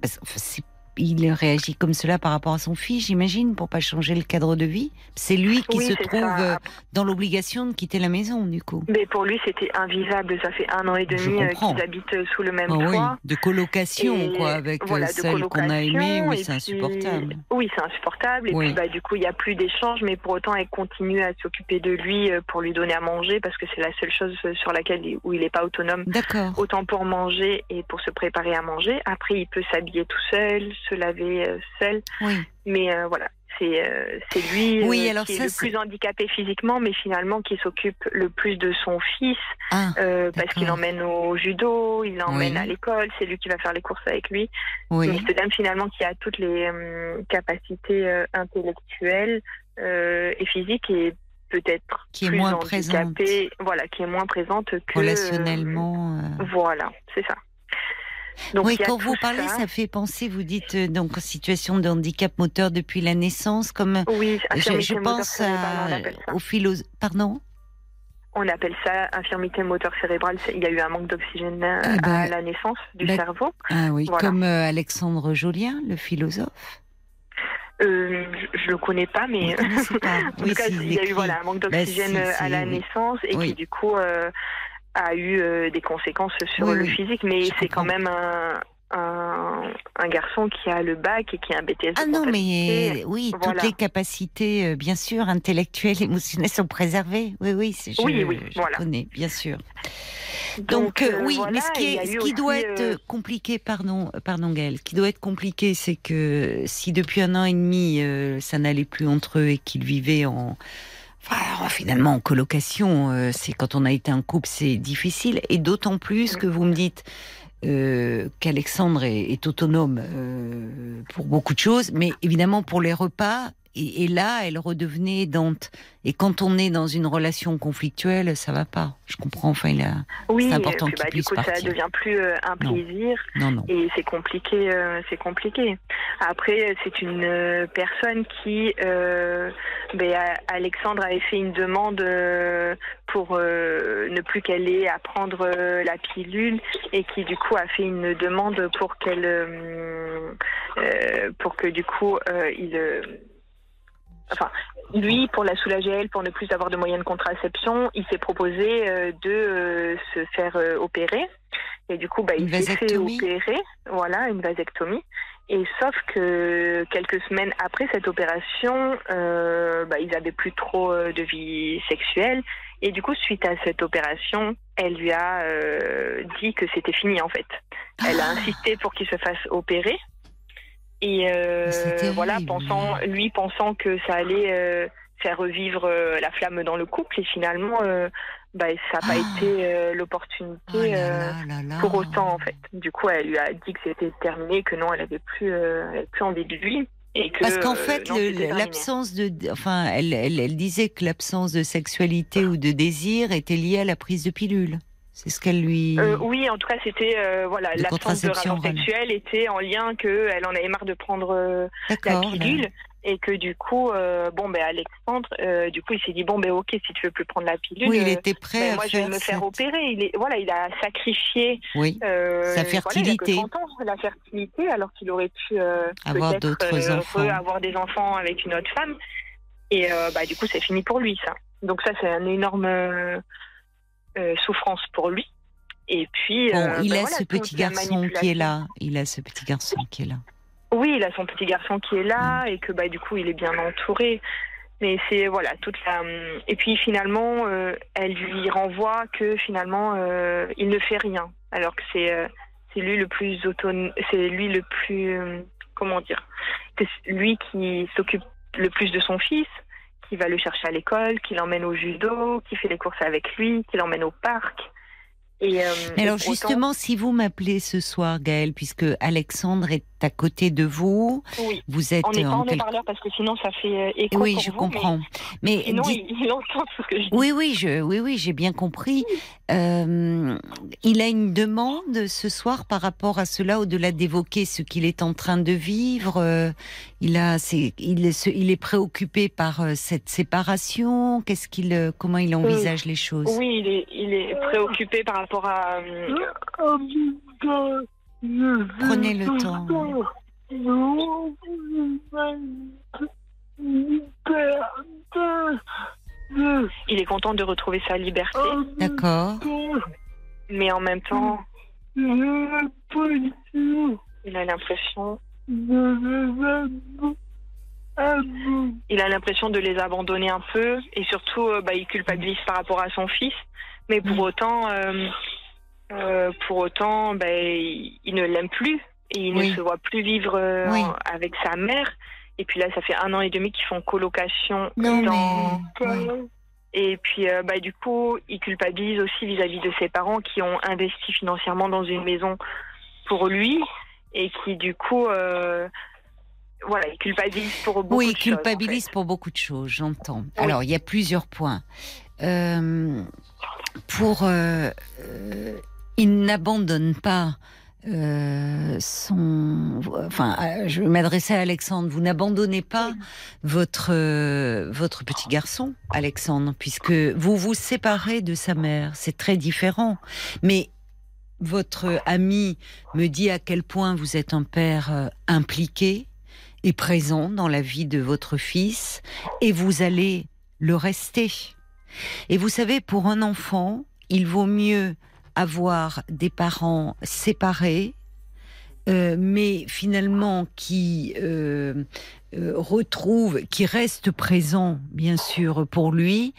c'est- il réagit comme cela par rapport à son fils, j'imagine, pour pas changer le cadre de vie. C'est lui qui Oui, se trouve ça. euh, dans l'obligation de quitter la maison, du coup. Mais pour lui, c'était invivable. Ça fait un an et demi euh, qu'ils habitent sous le même Ah oui, toit. de colocation, Et quoi, avec euh, voilà, celle qu'on a aimée, oui, c'est insupportable. Oui, c'est insupportable. Et Oui. puis, bah, du coup, il n'y a plus d'échange, mais pour autant, elle continue à s'occuper de lui euh, pour lui donner à manger, parce que c'est la seule chose euh, sur laquelle il- où il n'est pas autonome. D'accord. Autant pour manger et pour se préparer à manger. Après, il peut s'habiller tout seul, se laver euh, seul. Oui. Mais euh, voilà, c'est euh, c'est lui Oui, euh, alors qui ça, est le plus handicapé physiquement, mais finalement qui s'occupe le plus de son fils, Ah, euh, parce qu'il l'emmène au judo, il l'emmène Oui. à l'école, c'est lui qui va faire les courses avec lui. oui. Mais cette dame finalement qui a toutes les capacités intellectuelles et physiques et peut-être Qui est plus moins handicapée, voilà, qui est moins présente que Relationnellement. voilà, c'est ça. Donc, oui, quand vous parlez, ça. fait penser, vous dites euh, donc situation de handicap moteur depuis la naissance, comme Oui, je, pense cérébrale, on à, appelle ça. au philo... Pardon? On appelle ça infirmité moteur cérébrale. Il y a eu un manque d'oxygène euh, Ah bah, à la naissance du bah, cerveau. Ah oui, Voilà. comme euh, Alexandre Jolien, le philosophe. Euh, je, je le connais pas, mais pas en Oui, tout cas, il y a eu voilà un manque Bah, d'oxygène si, euh, à la naissance et Oui. qui du coup euh, a eu euh, des conséquences sur Oui, le physique. Mais c'est quand même un, un, un garçon qui a le bac et qui a un BTS. Ah non, mais oui, voilà. toutes les capacités, euh, bien sûr, intellectuelles, émotionnelles sont préservées. Oui, oui, c'est, je, Oui, oui, je voilà. connais, bien sûr. Donc, euh, euh, oui, voilà, mais ce qui, est, ce qui doit être euh, compliqué, pardon, pardon Gaëlle, ce qui doit être compliqué, c'est que si depuis un an et demi, euh, ça n'allait plus entre eux et qu'ils vivaient en, Finalement, en colocation, euh, c'est quand on a été un couple, c'est difficile. Et d'autant plus que vous me dites euh, qu'Alexandre est, est autonome euh, pour beaucoup de choses, mais évidemment pour les repas, et, et là, elle redevenait Dante. Et quand on est dans une relation conflictuelle, ça va pas. Je comprends. Enfin, il a. Oui, c'est important qu'il bah, du puisse coup, ça partir. devient plus euh, un Non. plaisir. Non, non. Et c'est compliqué, euh, c'est compliqué. Après, c'est une euh, personne qui, ben, Alexandre avait fait une demande pour ne plus qu'elle ait à prendre la pilule et qui du coup a fait une demande pour qu'elle, pour que du coup il, enfin lui pour la soulager elle, pour ne plus avoir de moyens de contraception, il s'est proposé euh, de euh, se faire euh, opérer. Et du coup, bah, il s'est fait opérer, voilà, une vasectomie. Et sauf que quelques semaines après cette opération, euh, bah, ils avaient plus trop euh, de vie sexuelle. Et du coup, suite à cette opération, elle lui a euh, dit que c'était fini en fait. Elle a insisté pour qu'il se fasse opérer. Et euh, voilà, pensant, lui pensant que ça allait euh, faire revivre euh, la flamme dans le couple. Et finalement, euh, bah, ça n'a pas Ah. été euh, l'opportunité Oh euh, pour autant en fait. Du coup, elle lui a dit que c'était terminé, que non, elle avait plus, euh, elle avait plus envie de lui. Et que, Parce qu'en fait, l'absence de, enfin, elle, elle, elle disait que l'absence de sexualité ou de désir était liée à la prise de pilule. C'est ce qu'elle lui. Euh, oui, en tout cas, c'était euh, voilà, l'absence de rapport sexuel était en lien que elle en avait marre de prendre euh, la là. pilule et que du coup, euh, bon, ben Alexandre, du coup, il s'est dit bon, ben ok, si tu veux plus prendre la pilule, Oui, il était prêt ben, à moi je vais me faire cette- opérer. Il est, voilà, il a sacrifié Oui. Sa voilà, il a que fertilité. 30 ans, la fertilité, alors qu'il aurait pu Avoir d'autres enfants. avoir des enfants avec une autre femme. Et bah, du coup, c'est fini pour lui, ça. Donc ça, c'est une énorme souffrance pour lui. Et puis, Bon, euh, il ben a voilà, ce petit garçon qui est là. Il a ce petit garçon qui est là. Oui, il a son petit garçon qui est là Mm. et que bah du coup il est bien entouré. Mais c'est voilà toute la hum, et puis finalement euh, elle lui renvoie que finalement euh, il ne fait rien alors que c'est euh, c'est lui le plus autonome c'est lui le plus comment dire que c'est lui qui s'occupe le plus de son fils qui va le chercher à l'école qui l'emmène au judo qui fait les courses avec lui qui l'emmène au parc. Et, euh, et alors autant- justement, si vous m'appelez ce soir, Gaëlle, puisque Alexandre est à côté de vous, oui vous êtes on n'est pas en en quelque- haut-parleur parce que sinon ça fait euh, écho Oui, pour je vous, mais- comprends. Mais, Sinon, dites- il, il entend tout ce que je dis. Oui, oui, je, oui, oui, j'ai bien compris. Euh, il a une demande ce soir par rapport à cela, au-delà d'évoquer ce qu'il est en train de vivre. euh, il a, c'est, il est, ce- il est préoccupé par euh, cette séparation. Qu'est-ce qu'il, euh, comment il envisage les choses? Oui, il est, il est préoccupé par rapport à. Prenez le temps. il est content de retrouver sa liberté, D'accord. mais en même temps, il a l'impression. Il a l'impression de les abandonner un peu et surtout, euh, bah, il culpabilise par rapport à son fils. Mais pour autant, euh, pour autant, bah, il, il ne l'aime plus et il Oui. ne se voit plus vivre euh, Oui. avec sa mère. Et puis là, ça fait un an et demi qu'ils font colocation Non, dans. mais ouais. Et puis, euh, bah, du coup, il culpabilise aussi vis-à-vis de ses parents qui ont investi financièrement dans une maison pour lui et qui, du coup, euh, voilà, il culpabilise pour beaucoup Oui, de choses, en culpabilise fait. pour beaucoup de choses, j'entends. Oui. Alors, il y a plusieurs points. Euh, pour, il n'abandonne pas euh, son. Enfin, euh, je m'adresser à Alexandre. Vous n'abandonnez pas votre euh, votre petit garçon, Alexandre, puisque vous vous séparez de sa mère. C'est très différent, mais votre ami me dit à quel point vous êtes un père impliqué et présent dans la vie de votre fils, et vous allez le rester. Et vous savez, pour un enfant, il vaut mieux avoir des parents séparés, euh, mais finalement qui euh, euh, qui restent présents, bien sûr, pour lui,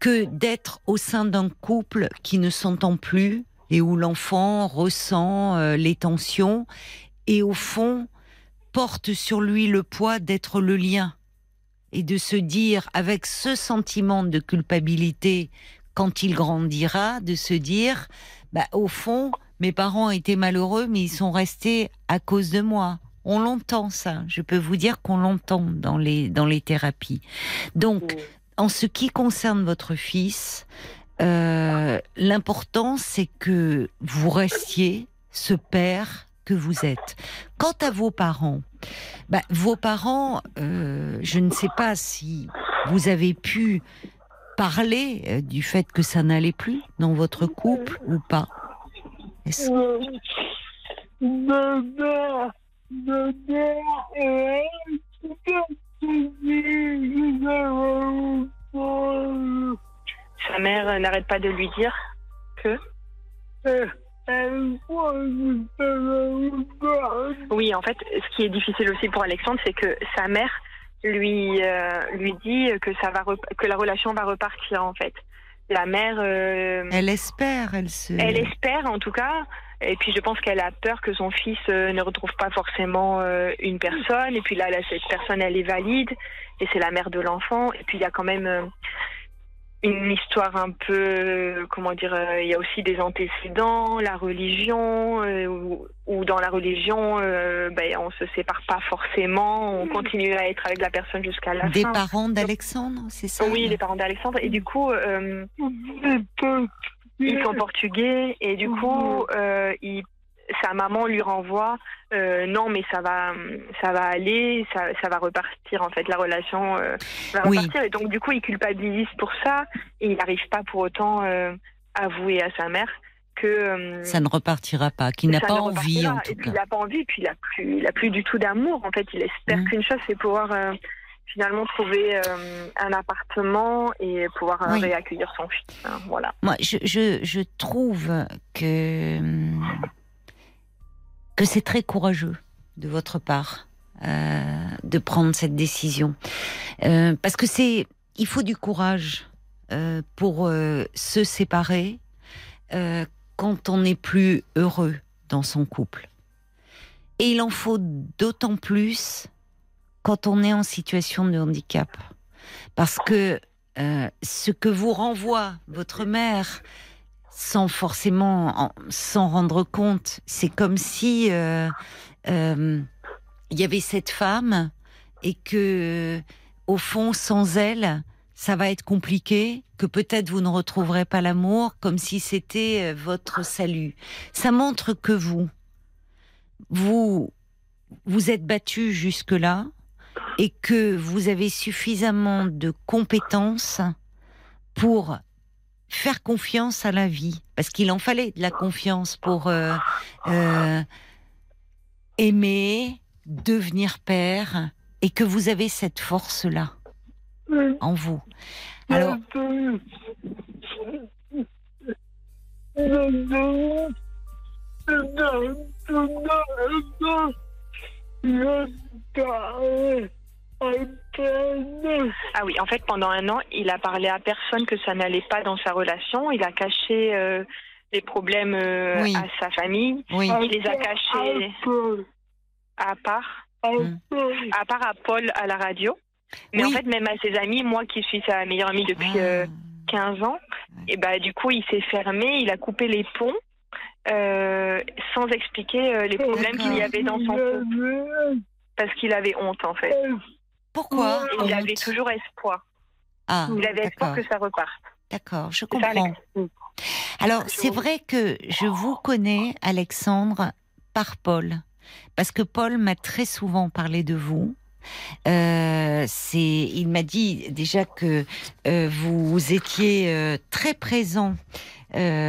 que d'être au sein d'un couple qui ne s'entend plus et où l'enfant ressent euh, les tensions et au fond porte sur lui le poids d'être le lien et de se dire, avec ce sentiment de culpabilité, quand il grandira, de se dire, bah, au fond, mes parents étaient malheureux, mais ils sont restés à cause de moi. On l'entend ça. Je peux vous dire qu'on l'entend dans les dans les thérapies. Donc, en ce qui concerne votre fils, euh, l'important c'est que vous restiez ce père que vous êtes. Quant à vos parents, bah, vos parents, euh, je ne sais pas si vous avez pu parler euh, du fait que ça n'allait plus dans votre couple ou pas? Est-ce- Sa mère euh, n'arrête pas de lui dire que? Oui, en fait, ce qui est difficile aussi pour Alexandre, c'est que sa mère lui euh, lui dit que ça va que la relation va repartir en fait. La mère, euh, Elle espère, elle se. elle espère en tout cas, et puis je pense qu'elle a peur que son fils euh, ne retrouve pas forcément euh, une personne, et puis là, là, cette personne elle est valide, et c'est la mère de l'enfant, et puis il y a quand même euh, une histoire un peu, euh, comment dire, euh, il y a aussi des antécédents, la religion, euh, où, où dans la religion, euh, ben, on se sépare pas forcément, on continue à être avec la personne jusqu'à la Des fin. parents d'Alexandre, c'est ça? Oui, les parents d'Alexandre. Et du coup, euh, ils sont portugais. Et du coup, euh, il- sa maman lui renvoie euh, non, mais ça va, ça va aller, ça, ça va repartir. En fait, la relation euh, va Oui. repartir. Et donc, du coup, il culpabilise pour ça. Et il n'arrive pas pour autant euh, avouer à sa mère que euh, Ça ne repartira pas, qu'il n'a pas envie en Et tout puis cas. il n'a pas envie, puis il n'a plus, il a plus du tout d'amour. En fait, il espère Mm. qu'une chose, c'est pouvoir finalement trouver euh, un appartement et pouvoir euh, Oui. réaccueillir son fils. hein, voilà. Moi, je, je, je trouve que, hum, que c'est très courageux de votre part euh, de prendre cette décision. Euh, parce que c'est. Il faut du courage euh, pour se séparer quand on n'est plus heureux dans son couple. Et il en faut d'autant plus quand on est en situation de handicap. Parce que ce que vous renvoie votre mère, sans forcément en- s'en rendre compte, c'est comme si euh, euh, il y avait cette femme et que, au fond, sans elle, ça va être compliqué, que peut-être vous ne retrouverez pas l'amour, comme si c'était euh, votre salut. Ça montre que vous, vous, vous êtes battu jusque-là et que vous avez suffisamment de compétences pour faire confiance à la vie, parce qu'il en fallait de la confiance pour euh, euh, aimer, devenir père, et que vous avez cette force-là en vous. Alors, Ah oui, en fait, pendant un an, il a parlé à personne que ça n'allait pas dans sa relation. Il a caché euh, les problèmes euh, Oui. à sa famille. oui, Il les a cachés à part, Mm. à part à Paul à la radio. Mais Oui. en fait, même à ses amis, moi qui suis sa meilleure amie depuis euh, Ah. 15 ans, et bah du coup, il s'est fermé, il a coupé les ponts euh, sans expliquer euh, les problèmes qu'il y avait dans son couple. Parce qu'il avait honte, en fait. Pourquoi il honte avait toujours espoir. Ah, Il avait espoir que ça reparte. d'accord, je comprends. Mm. Alors, c'est vrai que je vous connais, Alexandre, par Paul. Parce que Paul m'a très souvent parlé de vous. Euh, il m'a dit déjà que euh, vous étiez euh, très présent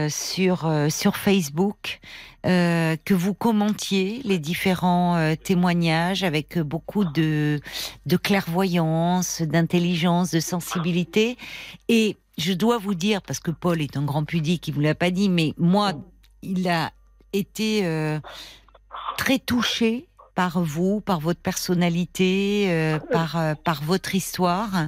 sur sur Facebook, que vous commentiez les différents témoignages avec beaucoup de clairvoyance, d'intelligence, de sensibilité. Et je dois vous dire, parce que Paul est un grand pudique, il vous l'a pas dit, mais moi, il a été très touché par vous, par votre personnalité, euh, par euh, par votre histoire.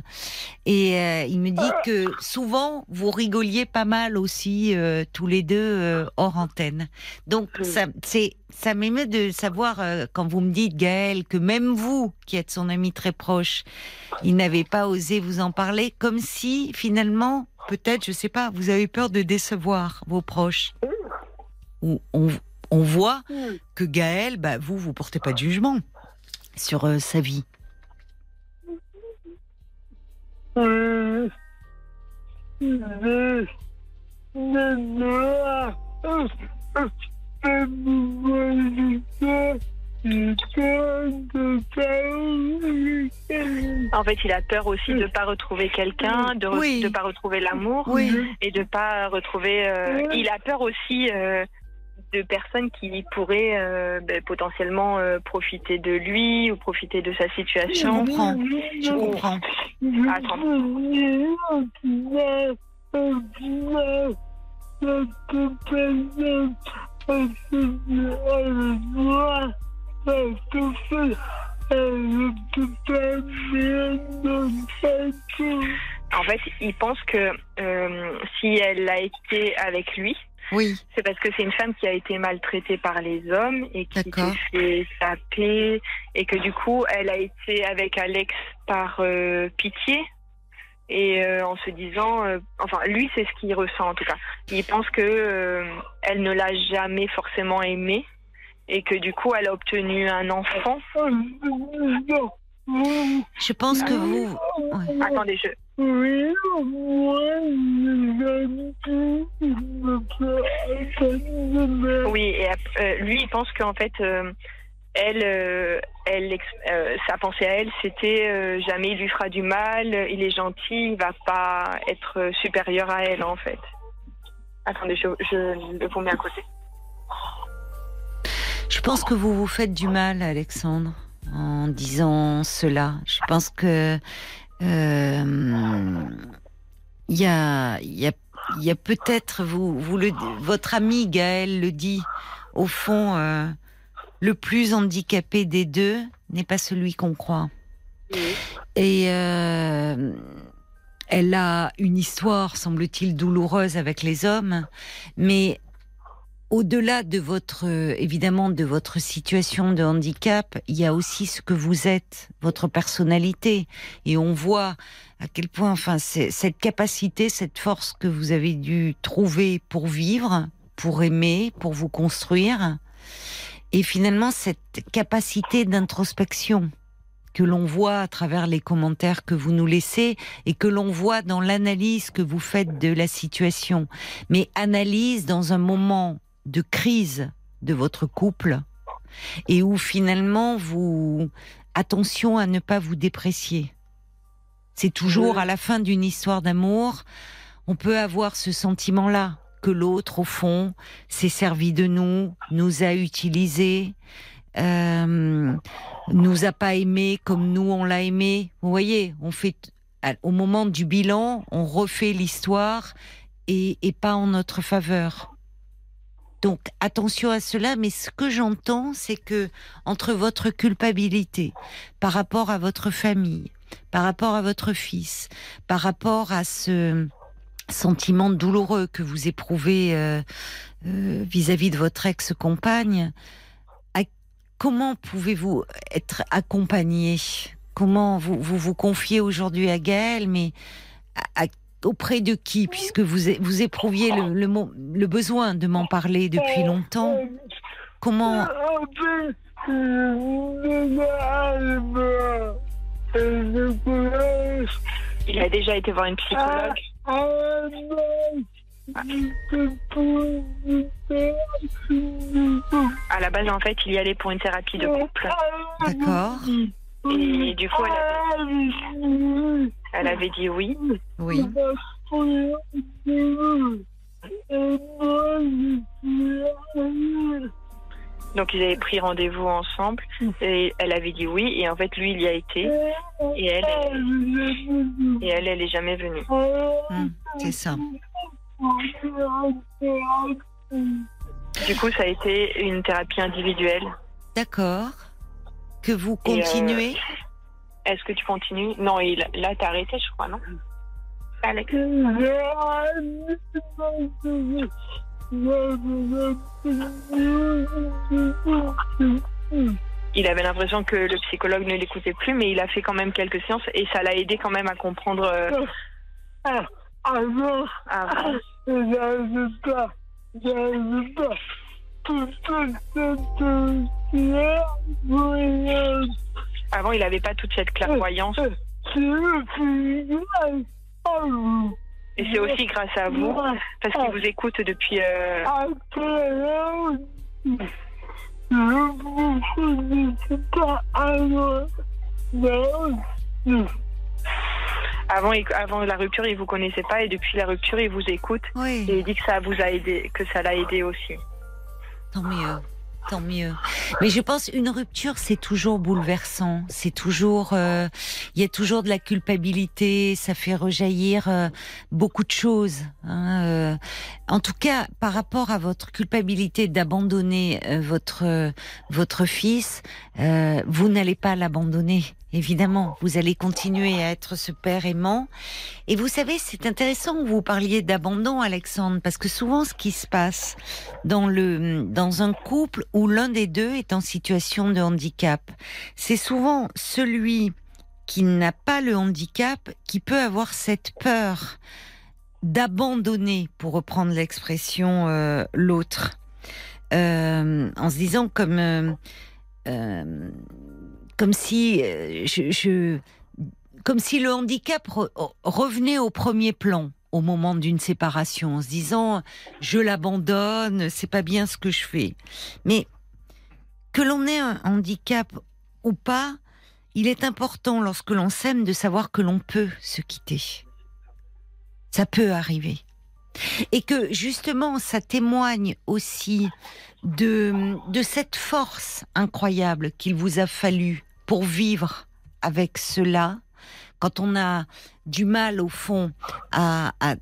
Et euh, il me dit que souvent vous rigoliez pas mal aussi euh, tous les deux euh, hors antenne. Donc ça c'est ça m'émeut de savoir euh, quand vous me dites Gaël que même vous qui êtes son ami très proche, il n'avait pas osé vous en parler comme si finalement peut-être je sais pas, vous avez peur de décevoir vos proches. Ou on on voit que Gaël, bah, vous, vous portez pas de jugement sur euh, sa vie. En fait, il a peur aussi de ne pas retrouver quelqu'un, de ne Oui. pas retrouver l'amour Oui. et de pas retrouver. euh, Il a peur aussi euh, de personnes qui pourraient euh, ben, potentiellement euh, profiter de lui ou profiter de sa Je situation. comprends. Je comprends. En fait, il pense que euh, si elle a été avec lui, Oui, c'est parce que c'est une femme qui a été maltraitée par les hommes et qui s'est fait taper et que du coup elle a été avec Alex par euh, pitié et euh, en se disant euh, enfin lui c'est ce qu'il ressent en tout cas il pense que elle ne l'a jamais forcément aimé et que du coup elle a obtenu un enfant je pense que vous. ouais. attendez je Oui, et euh, lui, il pense qu'en fait, euh, elle, euh, elle, euh, sa pensée à elle, c'était euh, jamais il lui fera du mal, il est gentil, il va pas être supérieur à elle, en fait. Attendez, je, je le vous mets à côté. Je pense que vous vous faites du mal, Alexandre, en disant cela. Je pense que il y a, il y a, y a peut-être vous, vous le, votre ami Gaël le dit. Au fond, euh, le plus handicapé des deux n'est pas celui qu'on croit. Et euh, elle a une histoire, semble-t-il, douloureuse avec les hommes, mais au-delà de votre, euh, évidemment, de votre situation de handicap, il y a aussi ce que vous êtes, votre personnalité. Et on voit à quel point, enfin, cette capacité, cette force que vous avez dû trouver pour vivre, pour aimer, pour vous construire. Et finalement, cette capacité d'introspection que l'on voit à travers les commentaires que vous nous laissez et que l'on voit dans l'analyse que vous faites de la situation. Mais analyse dans un moment de crise de votre couple et où finalement vous attention à ne pas vous déprécier. C'est toujours à la fin d'une histoire d'amour, on peut avoir ce sentiment-là que l'autre au fond s'est servi de nous, nous a utilisés, euh, nous a pas aimé comme nous on l'a aimé. Vous voyez, on fait au moment du bilan, on refait l'histoire et, et pas en notre faveur. Donc attention à cela, mais ce que j'entends, c'est que entre votre culpabilité par rapport à votre famille, par rapport à votre fils, par rapport à ce sentiment douloureux que vous éprouvez euh, euh, vis-à-vis de votre ex-compagne, comment pouvez-vous être accompagné? Comment vous, vous vous confiez aujourd'hui à Gaël, mais à- à- auprès de qui Puisque vous, vous éprouviez le, le, mo- le besoin de m'en parler depuis longtemps? Comment Il a déjà été voir une psychologue. À la base, en fait, il y allait pour une thérapie de couple. D'accord Et du coup, elle elle avait dit oui. Oui. Donc, ils avaient pris rendez-vous ensemble. Et elle avait dit oui. Et en fait, lui, il y a été. Et elle, et elle, elle est jamais venue. Hmm, c'est ça. Du coup, ça a été une thérapie individuelle. D'accord. que vous Et, euh, continuez Est-ce que tu continues? Non, il, là, t'as arrêté, je crois, non? Alex Il avait l'impression que le psychologue ne l'écoutait plus, mais il a fait quand même quelques séances et ça l'a aidé quand même à comprendre. euh, avant. Avant, il n'avait pas toute cette clairvoyance. Et c'est aussi grâce à vous, parce qu'il vous écoute depuis. euh, Avant, avant la rupture, il vous connaissait pas et depuis la rupture, il vous écoute Oui. et il dit que ça vous a aidé, que ça l'a aidé aussi. Tant mieux, tant mieux. Mais je pense une rupture, c'est toujours bouleversant. C'est toujours, euh, il y a toujours de la culpabilité. Ça fait rejaillir euh, beaucoup de choses. hein, euh. En tout cas, par rapport à votre culpabilité d'abandonner euh, votre votre fils, vous n'allez pas l'abandonner. Évidemment, vous allez continuer à être ce père aimant. Et vous savez, c'est intéressant vous parliez d'abandon, Alexandre, parce que souvent, ce qui se passe dans le dans un couple où l'un des deux est en situation de handicap, c'est souvent celui qui n'a pas le handicap qui peut avoir cette peur d'abandonner, pour reprendre l'expression, euh, l'autre, Euh, en se disant comme euh, comme si euh, comme si le handicap re- revenait au premier plan au moment d'une séparation, en se disant je l'abandonne, c'est pas bien ce que je fais. Mais que l'on ait un handicap ou pas, il est important lorsque l'on s'aime de savoir que l'on peut se quitter. Ça peut arriver. Et que justement, ça témoigne aussi de, cette force incroyable qu'il vous a fallu pour vivre avec cela, quand on a du mal au fond à, à,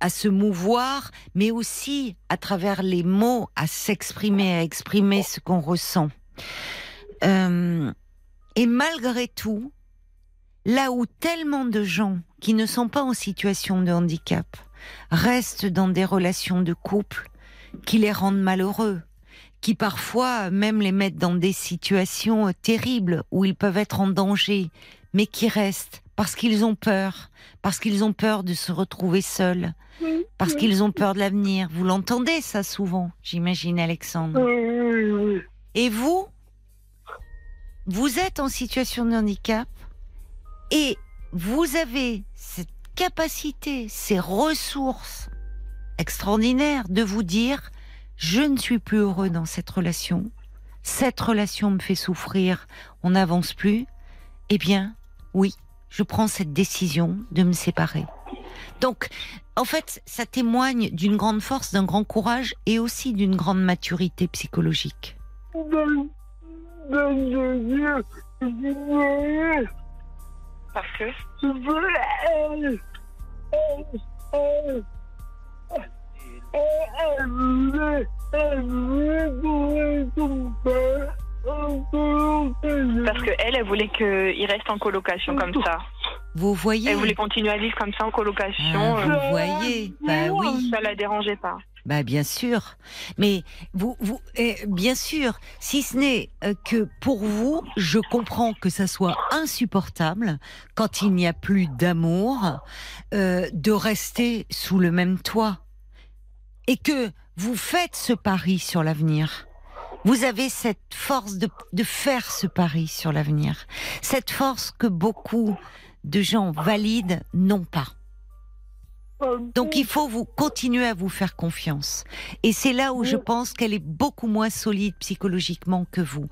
à se mouvoir, mais aussi à travers les mots, à s'exprimer, à exprimer ce qu'on ressent. Euh, et malgré tout, là où tellement de gens qui ne sont pas en situation de handicap restent dans des relations de couple qui les rendent malheureux, qui parfois même les mettent dans des situations euh, terribles où ils peuvent être en danger, mais qui restent parce qu'ils ont peur, parce qu'ils ont peur de se retrouver seuls, parce qu'ils ont peur de l'avenir. Vous l'entendez ça souvent, j'imagine Alexandre. Et vous, vous êtes en situation de handicap et vous avez cette capacité, ces ressources extraordinaires de vous dire je ne suis plus heureux dans cette relation, cette relation me fait souffrir, on n'avance plus. Eh bien, oui, je prends cette décision de me séparer. Donc, en fait, ça témoigne d'une grande force, d'un grand courage et aussi d'une grande maturité psychologique. Parce que Parce que elle, elle voulait qu'il reste en colocation comme ça. Vous voyez Elle voulait continuer à vivre comme ça en colocation. Ah, euh, Vous voyez Bah oui. Ça la dérangeait pas. Bah bien sûr, mais vous, vous, eh, bien sûr, si ce n'est euh, que pour vous, je comprends que ça soit insupportable quand il n'y a plus d'amour euh, de rester sous le même toit et que vous faites ce pari sur l'avenir. Vous avez cette force de, de faire ce pari sur l'avenir, cette force que beaucoup de gens valides n'ont pas. Donc il faut vous continuer à vous faire confiance. Et c'est là où je pense qu'elle est beaucoup moins solide psychologiquement que vous.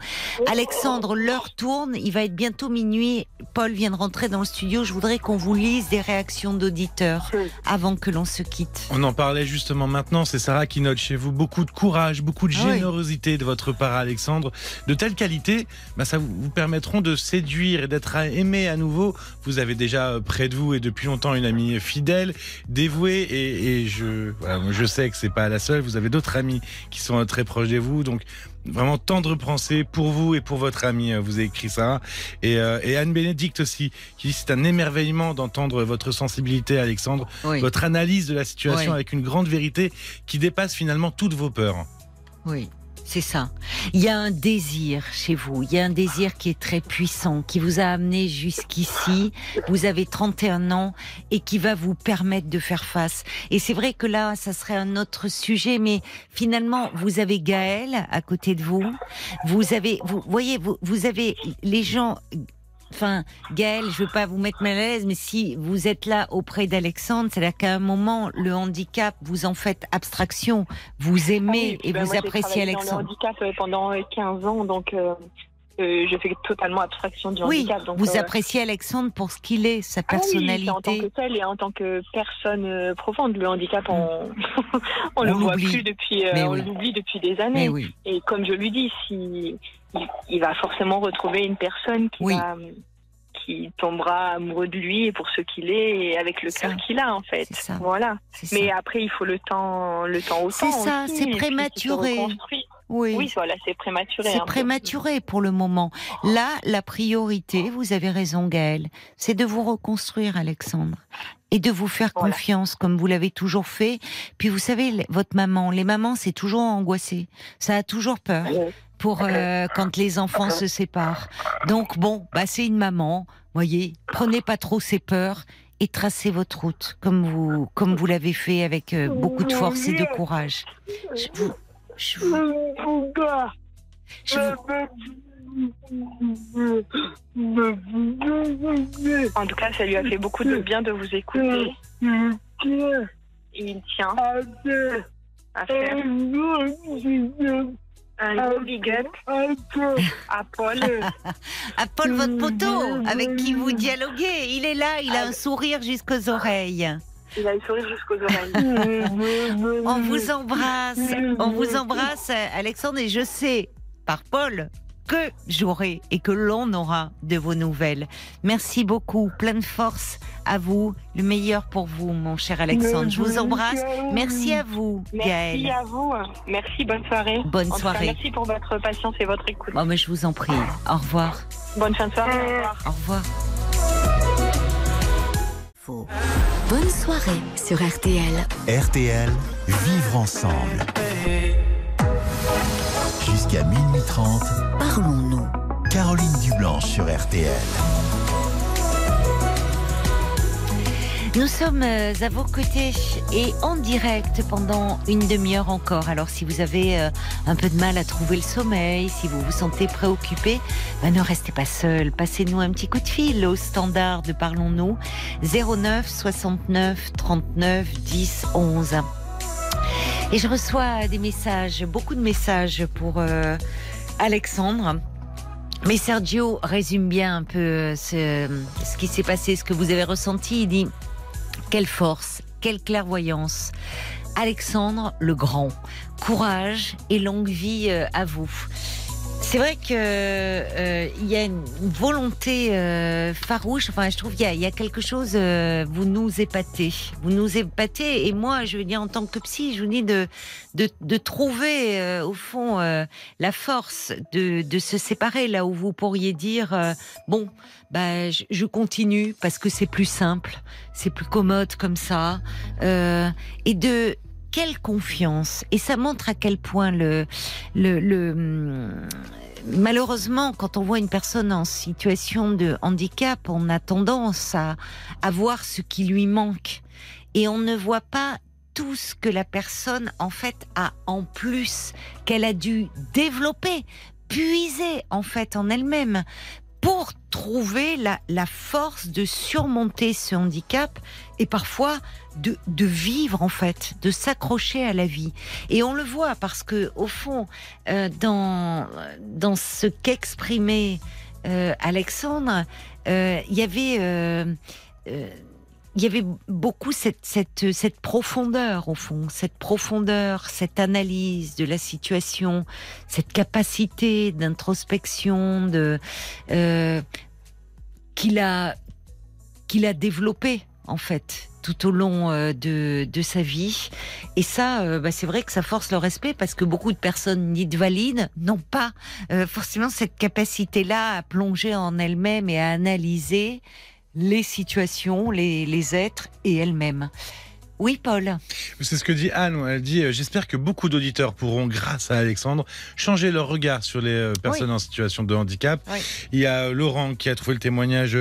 Alexandre, l'heure tourne, il va être bientôt minuit. Paul vient de rentrer dans le studio. Je voudrais qu'on vous lise des réactions d'auditeurs avant que l'on se quitte. On en parlait justement maintenant, c'est Sarah qui note chez vous beaucoup de courage, beaucoup de oui. générosité de votre part, Alexandre. De telles qualités, bah, ça vous vous permettront de séduire et d'être aimé à nouveau. Vous avez déjà euh, près de vous et depuis longtemps une amie fidèle, dévouée et, et je, voilà, je sais que c'est pas la seule. Vous avez d'autres amis qui sont très proches de vous, donc vraiment tendre pensée pour vous et pour votre ami. euh, Vous avez écrit ça. Et, euh, et Anne Bénédicte aussi, qui dit c'est un émerveillement d'entendre votre sensibilité, Alexandre, Oui. votre analyse de la situation Oui. avec une grande vérité qui dépasse finalement toutes vos peurs. Oui, c'est ça. Il y a un désir chez vous, il y a un désir qui est très puissant, qui vous a amené jusqu'ici. Vous avez 31 ans et qui va vous permettre de faire face. Et c'est vrai que là, ça serait un autre sujet, mais finalement, vous avez Gaël à côté de vous. Vous avez, vous voyez, vous, vous avez les gens. Enfin, Gaël, je veux pas vous mettre mal à l'aise, mais si vous êtes là auprès d'Alexandre, c'est-à-dire qu'à un moment, le handicap, vous en faites abstraction, vous aimez Oui, et ben, vous appréciez travaillé Dans Alexandre. le handicap euh, pendant euh, 15 ans, donc euh, euh, je fais totalement abstraction du Oui, handicap. Donc, vous euh, appréciez Alexandre pour ce qu'il est, sa ah oui, personnalité. en tant que tel et en tant que personne euh, profonde. Le handicap, on, on, le On voit l'oublie. plus depuis, euh, on l'oublie depuis des années. Et comme je lui dis, si, il, il va forcément retrouver une personne qui, Oui. va- qui tombera amoureux de lui et pour ce qu'il est et avec le cœur qu'il a en fait. Ça. Voilà. Mais ça. après, il faut le temps, le temps au C'est ça, c'est prématuré. Oui, Oui, voilà, c'est prématuré. c'est peu. prématuré pour le moment. Là, la priorité, vous avez raison Gaël, c'est de vous reconstruire Alexandre et de vous faire Voilà. confiance comme vous l'avez toujours fait. Puis vous savez, votre maman, les mamans, c'est toujours angoissé. Ça a toujours peur. Ouais. Pour euh, quand les enfants se séparent. Donc bon, bah c'est une maman, voyez, prenez pas trop ses peurs et tracez votre route comme vous comme vous l'avez fait avec euh, beaucoup de force et de courage. Je vous, je vous, je vous- En tout cas, ça lui a fait beaucoup de bien de vous écouter. Il tient à faire un gros big up. à Paul. à Paul votre poteau avec qui vous dialoguez, il est là, il a un sourire jusqu'aux oreilles. Il a le sourire jusqu'aux oreilles. On vous embrasse, on vous embrasse, Alexandre, et je sais par Paul que j'aurai et que l'on aura de vos nouvelles. Merci beaucoup, pleine force à vous, le meilleur pour vous, mon cher Alexandre. Je vous embrasse. Merci à vous, Merci Gaëlle. à vous. Merci, bonne soirée. Bonne En tout cas, soirée. merci pour votre patience et votre écoute. Mais je vous en prie. Au revoir. Bonne fin de soirée. Au revoir. Au revoir. Faux. Bonne soirée sur RTL. RTL, vivre ensemble. Jusqu'à minuit 30, Parlons-nous. Caroline Dublanche sur RTL. Nous sommes euh, à vos côtés et en direct pendant une demi-heure encore. Alors si vous avez euh, un peu de mal à trouver le sommeil, si vous vous sentez préoccupé, ben, ne restez pas seul. Passez-nous un petit coup de fil au standard de Parlons-nous 09 69 39 10 11. Et je reçois des messages, beaucoup de messages pour euh, Alexandre. Mais Sergio résume bien un peu euh, ce, qui s'est passé, ce que vous avez ressenti. Il dit quelle force, quelle clairvoyance. Alexandre le Grand, courage et longue vie euh, à vous. C'est vrai que euh, y a une volonté euh, farouche. Enfin, je trouve qu'il y, y a quelque chose. euh, vous nous épatez, vous nous épatez. Et moi, je veux dire en tant que psy, je vous dis de de, de trouver euh, au fond euh, la force de, de se séparer là où vous pourriez dire euh, bon, bah je, je continue parce que c'est plus simple, c'est plus commode comme ça, et de quelle confiance et ça montre à quel point le hum, malheureusement quand on voit une personne en situation de handicap on a tendance à, à voir ce qui lui manque et on ne voit pas tout ce que la personne en fait a en plus qu'elle a dû développer puiser en fait en elle-même pour trouver la, la force de surmonter ce handicap et parfois de, de vivre en fait, de s'accrocher à la vie. Et on le voit parce que au fond, euh, dans dans ce qu'exprimait euh, Alexandre, euh, il y avait euh, euh, il y avait beaucoup cette, cette, cette profondeur au fond, cette profondeur, cette analyse de la situation, cette capacité d'introspection, de euh, qu'il a qu'il a développé en fait tout au long euh, de, de sa vie. Et ça, euh, bah, c'est vrai que ça force le respect parce que beaucoup de personnes dites valides n'ont pas euh, forcément cette capacité-là à plonger en elles-mêmes et à analyser les situations, les, les êtres et elles-mêmes. Oui, Paul. C'est ce que dit Anne. Elle dit euh, J'espère que beaucoup d'auditeurs pourront, grâce à Alexandre, changer leur regard sur les euh, personnes en situation de handicap. Oui. Il y a Laurent qui a trouvé le témoignage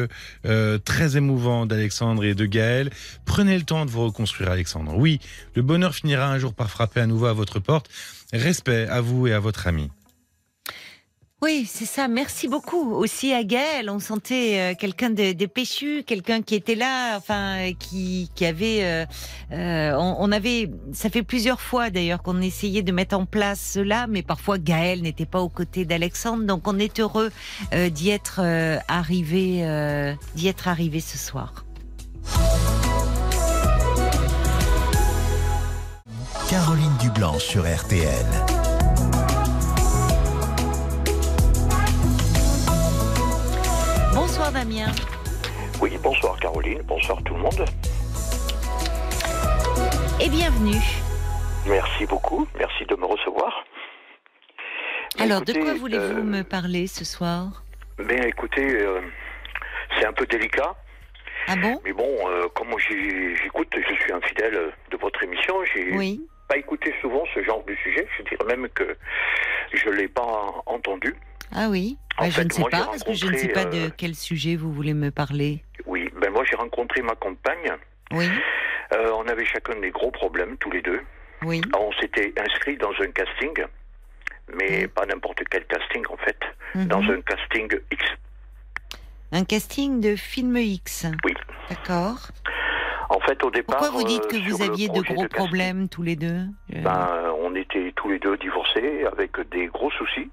euh, très émouvant d'Alexandre et de Gaël. Prenez le temps de vous reconstruire, Alexandre. Oui, le bonheur finira un jour par frapper à nouveau à votre porte. Respect à vous et à votre ami. Oui, c'est ça. Merci beaucoup aussi à Gaël. On sentait euh, quelqu'un de, de quelqu'un qui était là, enfin, qui, qui avait. euh, euh, on, avait. Ça fait plusieurs fois d'ailleurs qu'on essayait de mettre en place cela, mais parfois Gaël n'était pas aux côtés d'Alexandre. Donc on est heureux d'y être arrivé, ce soir. Caroline Dublanche sur RTL. Bonsoir Damien. Oui, bonsoir Caroline, bonsoir tout le monde. Et bienvenue. Merci beaucoup, merci de me recevoir. Alors, Écoutez, de quoi voulez-vous euh, me parler ce soir? Ben écoutez, euh, c'est un peu délicat, Ah bon? Mais bon, euh, comme j'écoute, je suis un fidèle de votre émission, j'ai Oui. pas écouté souvent ce genre de sujet, je dirais même que je l'ai pas entendu. Ah oui. Bah, je fait, ne sais moi, pas, parce que je ne sais pas de euh, quel sujet vous voulez me parler. Oui, ben moi j'ai rencontré ma compagne, Oui, Euh, on avait chacun des gros problèmes tous les deux. oui. On s'était inscrit dans un casting, mais pas n'importe quel casting en fait, Mhm. dans un casting X. Un casting de film X. Oui. D'accord. En fait, au départ. Pourquoi vous dites euh, que vous aviez de gros problèmes tous les deux Euh, ben, tous les deux divorcés avec des gros soucis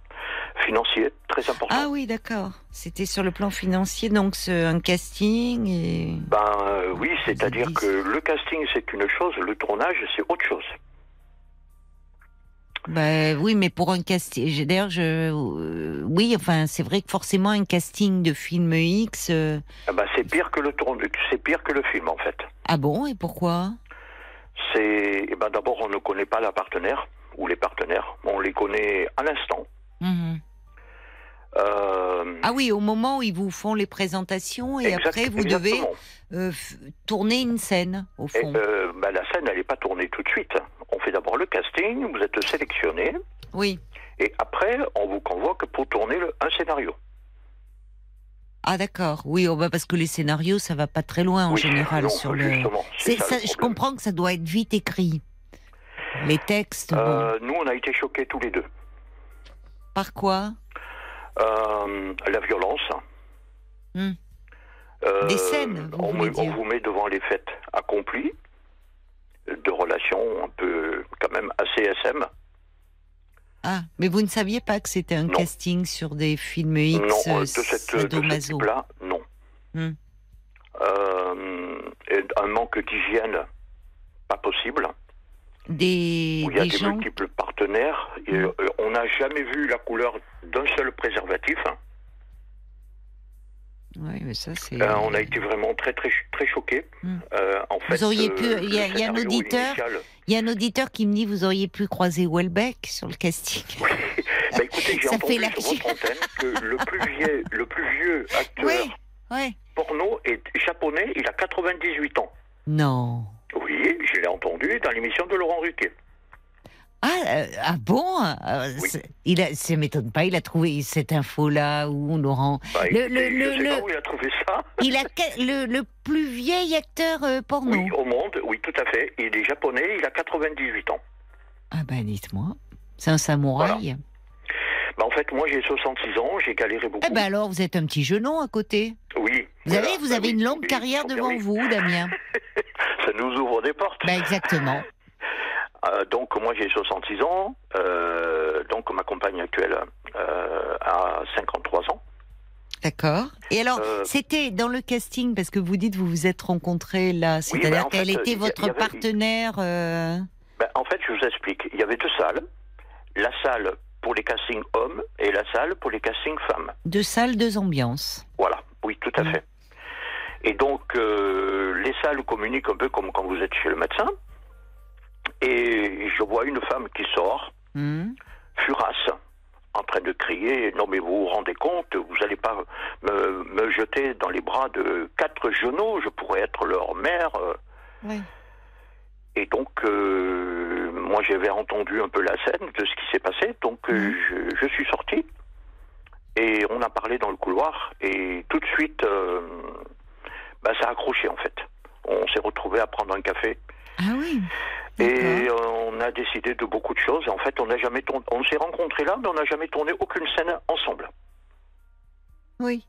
financiers très importants. Ah oui, d'accord. C'était sur le plan financier, donc ce- un casting et... Ben euh, oui, c'est-à-dire que le casting c'est une chose, le tournage c'est autre chose. Bah, oui, mais pour un casting... D'ailleurs, je... euh, oui, enfin, c'est vrai que forcément, un casting de film X... euh, Ah ben, c'est pire que le c'est pire que le film en fait. Ah bon, et pourquoi? C'est eh ben d'abord on ne connaît pas la partenaire ou les partenaires, on les connaît à l'instant. Mhm. Euh, Ah oui, au moment où ils vous font les présentations et exact- après vous devez euh, tourner une scène au Et, fond. euh, ben, la scène, elle n'est pas tournée tout de suite. On fait d'abord le casting, vous êtes sélectionné, Oui. et après, on vous convoque pour tourner le- un scénario. Ah d'accord. Oui, oh, bah, parce que les scénarios, ça va pas très loin en Oui, général non, sur le. ça, je comprends que ça doit être vite écrit. Les textes. Euh, nous, on a été choqués tous les deux. par quoi? Euh, la violence. Hmm. Euh, Des scènes, vous on, me- vous met devant les faits accomplis de relations un peu, quand même, assez SM. Ah, mais vous ne saviez pas que c'était un Non. casting sur des films X non, euh, de, cette, de ce type-là, non. Hmm. Euh, et un manque d'hygiène, pas possible. Des, où il y a des multiples partenaires. Et, Mm. euh, on n'a jamais vu la couleur d'un seul préservatif. Oui, mais ça c'est. Euh, on a été vraiment très très très choqués. Mm. Euh, en fait, auriez pu- il y a- il y a un auditeur Il y a un auditeur qui me dit vous auriez pu croiser Welbeck sur le casting. Bah, écoutez, j'ai entendu fait la- sur votre antenne que le plus vieux, le plus vieux acteur Oui, oui. porno est japonais. Il a 98 ans. Non. Oui, je l'ai entendu dans l'émission de Laurent Ruquier. Ah, euh, ah bon Euh, Oui. Il a, ça m'étonne pas. Il a trouvé cette info là où Laurent. Bah, Le- le- je le- sais le- pas où il a trouvé ça. Il a le plus vieil acteur euh, porno? Oui, au monde, oui, tout à fait. Il est japonais, il a 98 ans. Ah ben dites-moi. C'est un samouraï. Bah, en fait, moi, j'ai 66 ans, j'ai galéré beaucoup. Eh ben alors vous êtes un petit genou à côté. Oui. Vous voilà. avez, vous Bah avez oui, une longue oui, carrière oui, devant oui. vous, Damien. Ça nous ouvre des portes. Ben exactement. Euh, donc, moi, j'ai 66 ans. euh, donc, ma compagne actuelle euh, a 53 ans. D'accord. Et alors, Euh, c'était dans le casting, parce que vous dites vous vous êtes rencontrés là, c'est-à-dire ben, en qu'elle était votre avait- partenaire. Ben, en fait, je vous explique. Il y avait deux salles. La salle pour les castings hommes et la salle pour les castings femmes. Deux salles, deux ambiances. Voilà. Oui, tout à Mm. fait. Et donc, euh, les salles communiquent un peu comme quand vous êtes chez le médecin. Et je vois une femme qui sort, Hmm. furasse, en train de crier Non, mais vous vous rendez compte, vous n'allez pas me, me jeter dans les bras de quatre genoux, je pourrais être leur mère. Oui. Et donc, euh, moi, j'avais entendu un peu la scène de ce qui s'est passé, donc euh, je, je suis sorti et on a parlé dans le couloir et tout de suite, euh, bah, ça a accroché en fait. On s'est retrouvé à prendre un café Ah oui. et euh, on a décidé de beaucoup de choses. En fait, on n'a jamais tourné, on s'est rencontrés là, mais on n'a jamais tourné aucune scène ensemble. Oui.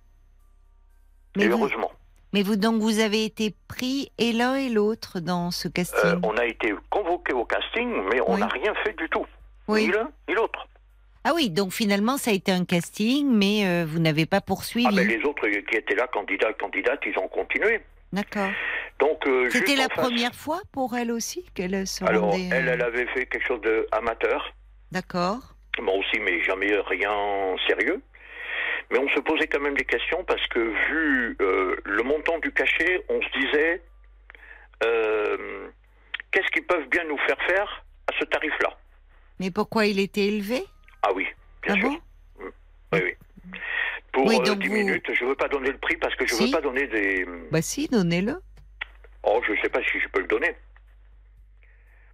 et Mais vous, heureusement, mais vous, donc, vous avez été pris et l'un et l'autre dans ce casting. Euh, on a été convoqués au casting, mais on Oui. n'a rien fait du tout, Oui. ni l'un ni l'autre. Ah oui, donc finalement, ça a été un casting, mais euh, vous n'avez pas poursuivi. Ah, mais les autres qui étaient là, candidats, candidates, ils ont continué. D'accord. Donc, euh, C'était la face- première fois pour elle aussi qu'elle se Alors, rendait. elle, euh, elle avait fait quelque chose d'amateur, D'accord. moi aussi, mais jamais rien sérieux. Mais on se posait quand même des questions parce que vu euh, le montant du cachet, on se disait euh, qu'est-ce qu'ils peuvent bien nous faire faire à ce tarif-là? Mais pourquoi il était élevé? Ah oui, bien Ah sûr. bon Oui, oui. Pour Oui, euh, donc 10 vous- minutes, je ne veux pas donner le prix parce que je ne Si. veux pas donner des. Bah si, donnez-le. Oh, je ne sais pas si je peux le donner.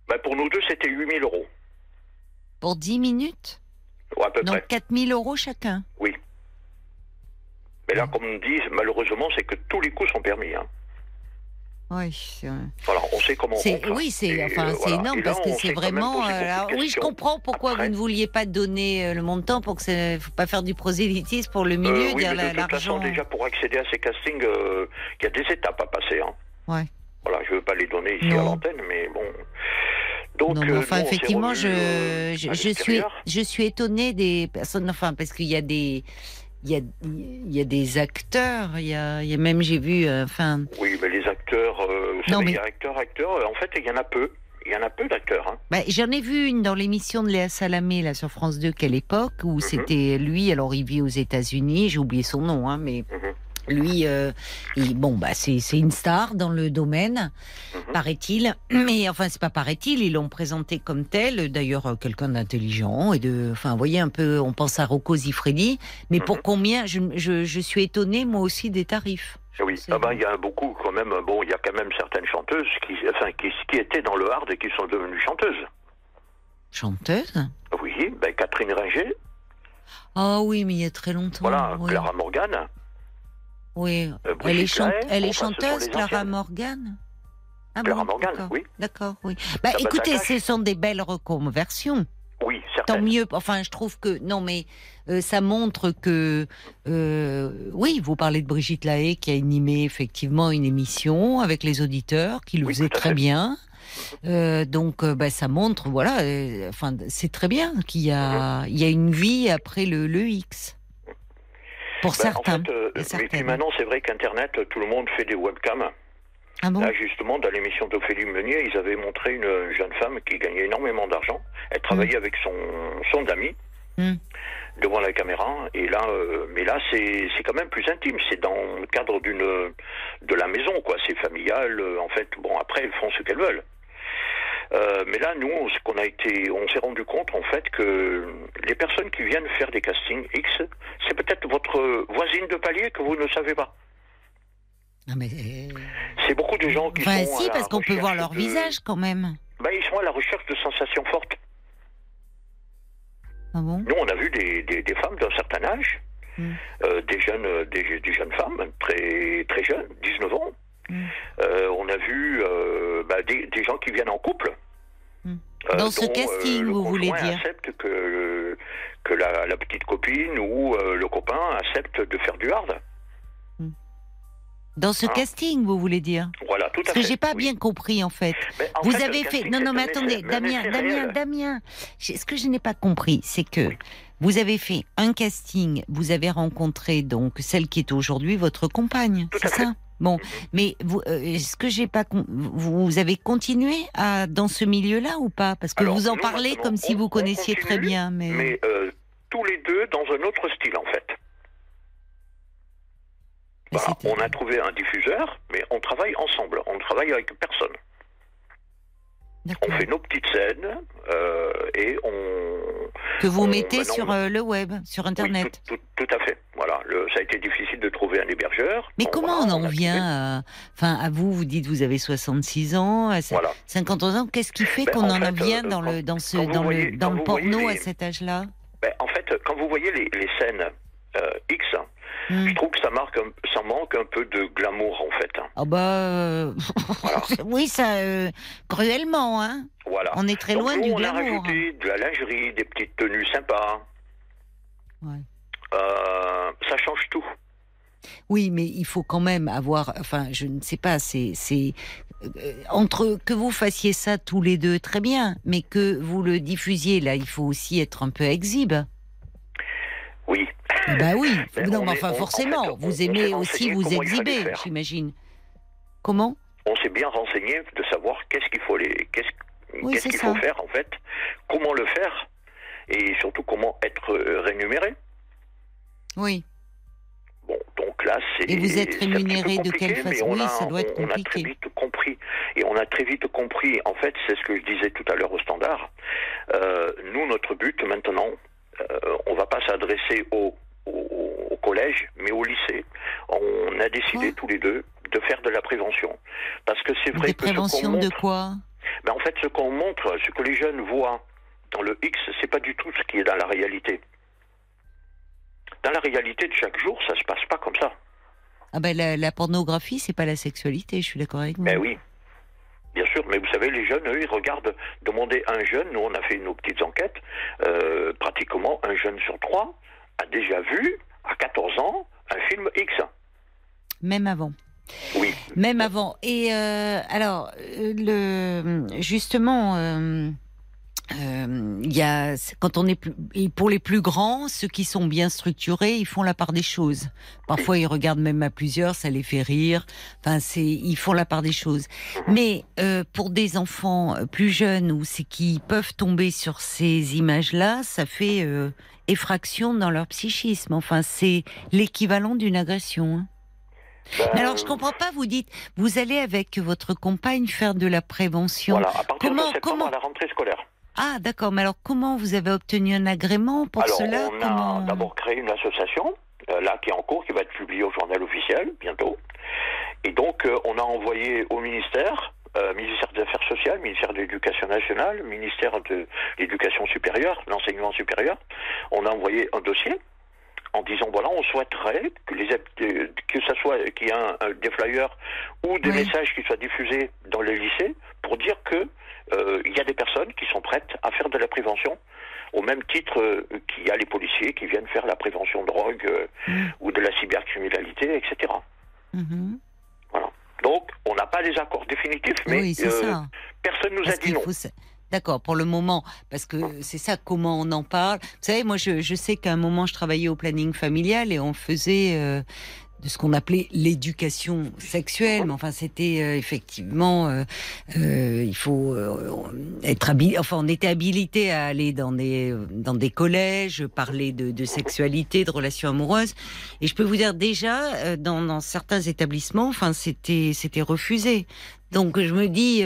Ben, pour nous deux, c'était 8000 euros. Pour 10 minutes Ouais, à peu près. Donc 4000 euros chacun. Oui. Mais là, comme on dit, malheureusement, c'est que tous les coups sont permis. hein. Oui. c'est vrai. Voilà, on sait comment on hein. oui, c'est enfin, euh, c'est voilà. énorme là, parce que c'est vraiment. euh, alors, oui, je comprends pourquoi Après- vous ne vouliez pas donner euh, le montant pour que ça, faut pas faire du prosélytisme pour le milieu, Euh, oui, dire mais la- de toute façon, l'argent. déjà, pour accéder à ces castings, euh, il y a des étapes à passer. Hein. Ouais. Voilà, je ne veux pas les donner ici Non. à l'antenne, mais bon. Donc, non, mais euh, enfin, nous, effectivement, je, euh, je, suis, je suis étonnée des personnes, enfin, parce qu'il y a des, il y a, il y a des acteurs, il y a, il y a même, j'ai vu, euh, enfin, Oui, mais les acteurs, euh, Non, savez, mais- il y a acteurs, acteurs, euh, en fait, il y en a peu. Il y en a peu d'acteurs. Hein. bah, j'en ai vu une dans l'émission de Léa Salamé, là, sur France 2, quelle époque, où Mhm. c'était lui, alors il vit aux États-Unis, j'ai oublié son nom, hein, mais Mhm. lui, euh, il- bon, bah, c'est, une star dans le domaine, Mhm. paraît-il, mais enfin, c'est pas paraît-il, ils l'ont présenté comme tel, d'ailleurs, euh, quelqu'un d'intelligent et de, enfin, vous voyez, un peu, on pense à Rocco Zifredi, mais pour combien, je, je, je suis étonnée, moi aussi, des tarifs. Oui, C'est ah ben, il y a beaucoup quand même. Bon, il y a quand même certaines chanteuses qui, enfin, qui, qui étaient dans le hard et qui sont devenues chanteuses. Chanteuse Oui, ben, Catherine Ringer, Ah oui, mais il y a très longtemps. voilà, oui. Clara Morgan. Oui. Euh, elle est, elle chanteuse, Clara. Morgan? Ah Clara bon, Morgan, oui. D'accord, oui. Bah, écoutez, ce sont des belles reconversions. Tant mieux. Enfin, je trouve que non, mais euh, ça montre que euh, oui, vous parlez de Brigitte Lahaye qui a animé effectivement une émission avec les auditeurs, qui le Oui, faisait très fait. bien. Euh, donc, bah, ça montre, voilà. enfin, c'est très bien qu'il y a, il y a une vie après le, le X. Pour Ben, certains. En fait, Et puis maintenant, c'est vrai qu'Internet, tout le monde fait des webcams. Ah bon? Là, justement, dans l'émission d'Ophélie Meunier, ils avaient montré une jeune femme qui gagnait énormément d'argent. Elle travaillait avec son, son ami Mm. devant la caméra. Et là, euh, mais là, c'est c'est quand même plus intime. C'est dans le cadre d'une de la maison, quoi. C'est familial. euh, En fait, bon, après, elles font ce qu'elles veulent. Euh, mais là, nous, on- ce qu'on a été, on s'est rendu compte en fait que les personnes qui viennent faire des castings X, c'est peut-être votre voisine de palier que vous ne savez pas. Ah, mais, euh, C'est beaucoup de gens qui Enfin, sont. si, parce qu'on peut voir leur de- visage quand même. Ben, ils sont à la recherche de sensations fortes. Ah bon? Nous, on a vu des, des, des femmes d'un certain âge, Mm. euh, des, jeunes, des, des jeunes femmes très, très jeunes, 19 ans. Mm. Euh, on a vu euh, bah, des, gens qui viennent en couple. Mm. Dans ce dont, casting, vous voulez dire? accepte que, que la, la petite copine ou le copain accepte de faire du hard. Dans ce Ah. casting, vous voulez dire Voilà, tout à Parce fait. que j'ai pas oui. bien compris en fait. En Vous fait, avez fait non non mais attendez Damien Damien. Damien ce que je n'ai pas compris c'est que vous avez fait un casting vous avez rencontré donc celle qui est aujourd'hui votre compagne c'est fait. ça? Bon mais vous euh, ce que j'ai pas vous avez continué à dans ce milieu-là ou pas? Parce que Alors, vous en parlez comme si vous on connaissiez très bien mais, mais euh, tous les deux dans un autre style en fait. Voilà, c'était- on a trouvé un diffuseur, mais on travaille ensemble. On ne travaille avec personne. On fait nos petites scènes euh, et on. Que vous on- mettez maintenant, sur on- euh, le web, sur Oui, Internet. tout, tout- tout à fait. Voilà. Le- ça a été difficile de trouver un hébergeur. Mais comment voilà, on en vient à... Enfin, à vous, vous dites vous avez 66 ans, à Voilà. 50 ans. Qu'est-ce qui fait Ben, qu'on en en, fait, vient euh, dans quand- le dans ce dans voyez- le dans porno à cet âge-là? Ben, en fait, quand vous voyez les, les scènes euh, X, Hmm. je trouve que ça, marque un- ça manque un peu de glamour, en fait. Ah bah euh, Voilà. oui, ça euh, cruellement, hein. Voilà. On est très Donc, loin nous, du on a glamour. rajouté de la lingerie, des petites tenues sympas. Ouais. Euh, ça change tout. Oui, mais il faut quand même avoir. Enfin, je ne sais pas. C'est entre que vous fassiez ça tous les deux, très bien, mais que vous le diffusiez là, il faut aussi être un peu exhibe. Oui. Bah oui. Ben, non, on mais est- enfin, en forcément, fait, vous aimez aussi vous exhiber, j'imagine. Comment? On s'est bien renseigné de savoir qu'est-ce qu'il faut, les, qu'est-ce, Oui, qu'il faut faire, en fait, comment le faire, et surtout comment être euh, rémunéré. Oui. Bon, donc là, c'est. Et vous êtes rémunéré de compliqué, quelle façon? on Oui, a- ça doit être on- On a très compliqué. vite compris. Et on a très vite compris, en fait, c'est ce que je disais tout à l'heure au standard. Euh, nous, notre but maintenant, euh, on va pas s'adresser au, au, au collège, mais au lycée. On a décidé tous les deux de faire de la prévention. Parce que c'est vrai Des que ce de montre, quoi? Ben, en fait, ce qu'on montre, ce que les jeunes voient dans le X, c'est pas du tout ce qui est dans la réalité. Dans la réalité de chaque jour, ça se passe pas comme ça. Ah ben la, la pornographie, c'est pas la sexualité. Je suis d'accord avec vous. Ben oui, bien sûr. Mais vous savez, les jeunes, eux, ils regardent, demander à un jeune, nous on a fait nos petites enquêtes, euh, pratiquement un jeune sur trois a déjà vu, à 14 ans, un film X. Même avant. Oui. Même avant. Et euh, alors, euh, le, justement, euh, euh, il y a, quand on est plus, pour les plus grands, ceux qui sont bien structurés, ils font la part des choses. Parfois, ils regardent même à plusieurs, ça les fait rire. Enfin, c'est, ils font la part des choses. Mais euh, pour des enfants plus jeunes ou c'est qui peuvent tomber sur ces images-là, ça fait euh, effraction dans leur psychisme. Enfin, c'est l'équivalent d'une agression. hein. Ben, Mais alors, je comprends pas. Vous dites, vous allez avec votre compagne faire de la prévention. Voilà, à partir Comment- de septembre comment- à la rentrée scolaire. Ah, d'accord. Mais alors, comment vous avez obtenu un agrément pour Alors, cela on Comment a d'abord créé une association, euh, là, qui est en cours, qui va être publiée au journal officiel bientôt. Et donc, euh, on a envoyé au ministère, euh, ministère des Affaires sociales, ministère de l'Éducation nationale, ministère de l'Éducation supérieure, l'enseignement supérieur, on a envoyé un dossier en disant voilà, on souhaiterait que les que ça soit qu'il y ait un- un- des flyers ou des Oui. messages qui soient diffusés dans les lycées pour dire que euh, il y a des personnes qui sont prêtes à faire de la prévention au même titre euh, qu'il y a les policiers qui viennent faire la prévention de drogue euh, Mm. ou de la cybercriminalité, etc. Mhm. Donc, on n'a pas les accords définitifs, mais Oui, personne nous Parce a dit non. faut D'accord, pour le moment, parce que c'est ça, comment on en parle. Vous savez, moi, je, sais qu'à un moment, je travaillais au planning familial et on faisait euh, de ce qu'on appelait l'éducation sexuelle. Mais enfin, c'était euh, effectivement, euh, il faut être habilité. Enfin, on était habilité à aller dans des dans des collèges, parler de, sexualité, de relations amoureuses. Et je peux vous dire déjà, dans, dans certains établissements, enfin, c'était c'était refusé. Donc, je me dis.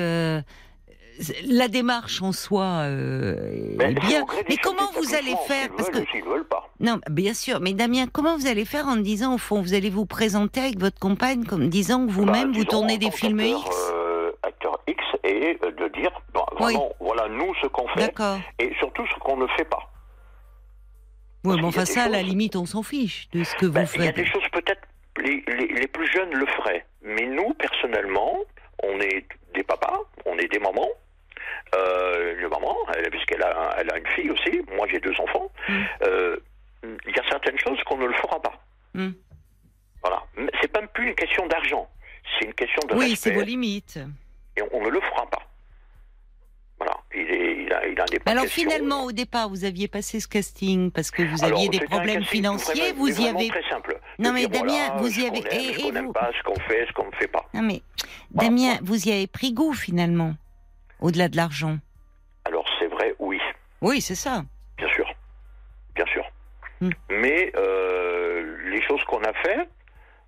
La démarche en soi euh, est c'est bien. Mais comment vous allez faire Parce que pas. non, bien sûr. Mais Damien, comment vous allez faire en disant au fond, vous allez vous présenter avec votre compagne comme disant que vous-même Bah, vous tournez des films X euh, acteur X et euh, de dire Oui. vraiment, voilà nous ce qu'on fait D'accord. et surtout ce qu'on ne fait pas. Oui, mais enfin ça, à la limite, on s'en fiche de ce que vous Ben, il y a faites. des choses peut-être les, les, les plus jeunes le feraient, mais nous personnellement, on est des papas, on est des mamans. Euh, une maman, elle, puisqu'elle a, elle a une fille aussi, moi j'ai deux enfants. Mm. Euh, Il y a certaines choses qu'on ne le fera pas. Mm. Voilà. C'est pas plus une question d'argent, c'est une question de Oui, c'est vos limites. et on ne le fera pas. Voilà, il, est, il, a, il a des Alors finalement, au départ, vous aviez passé ce casting parce que vous Alors, aviez des problèmes financiers, vous y avez. très simple. Non, mais dire, Damien, voilà, vous y avez- aime, et- qu'on n'aime vous pas, ce qu'on fait, ce qu'on ne fait pas. Non mais Voilà. Damien, vous y avez pris goût finalement, au-delà de l'argent. Alors c'est vrai, oui, Oui, c'est ça. bien sûr, bien sûr. Hmm. Mais euh, les choses qu'on a fait,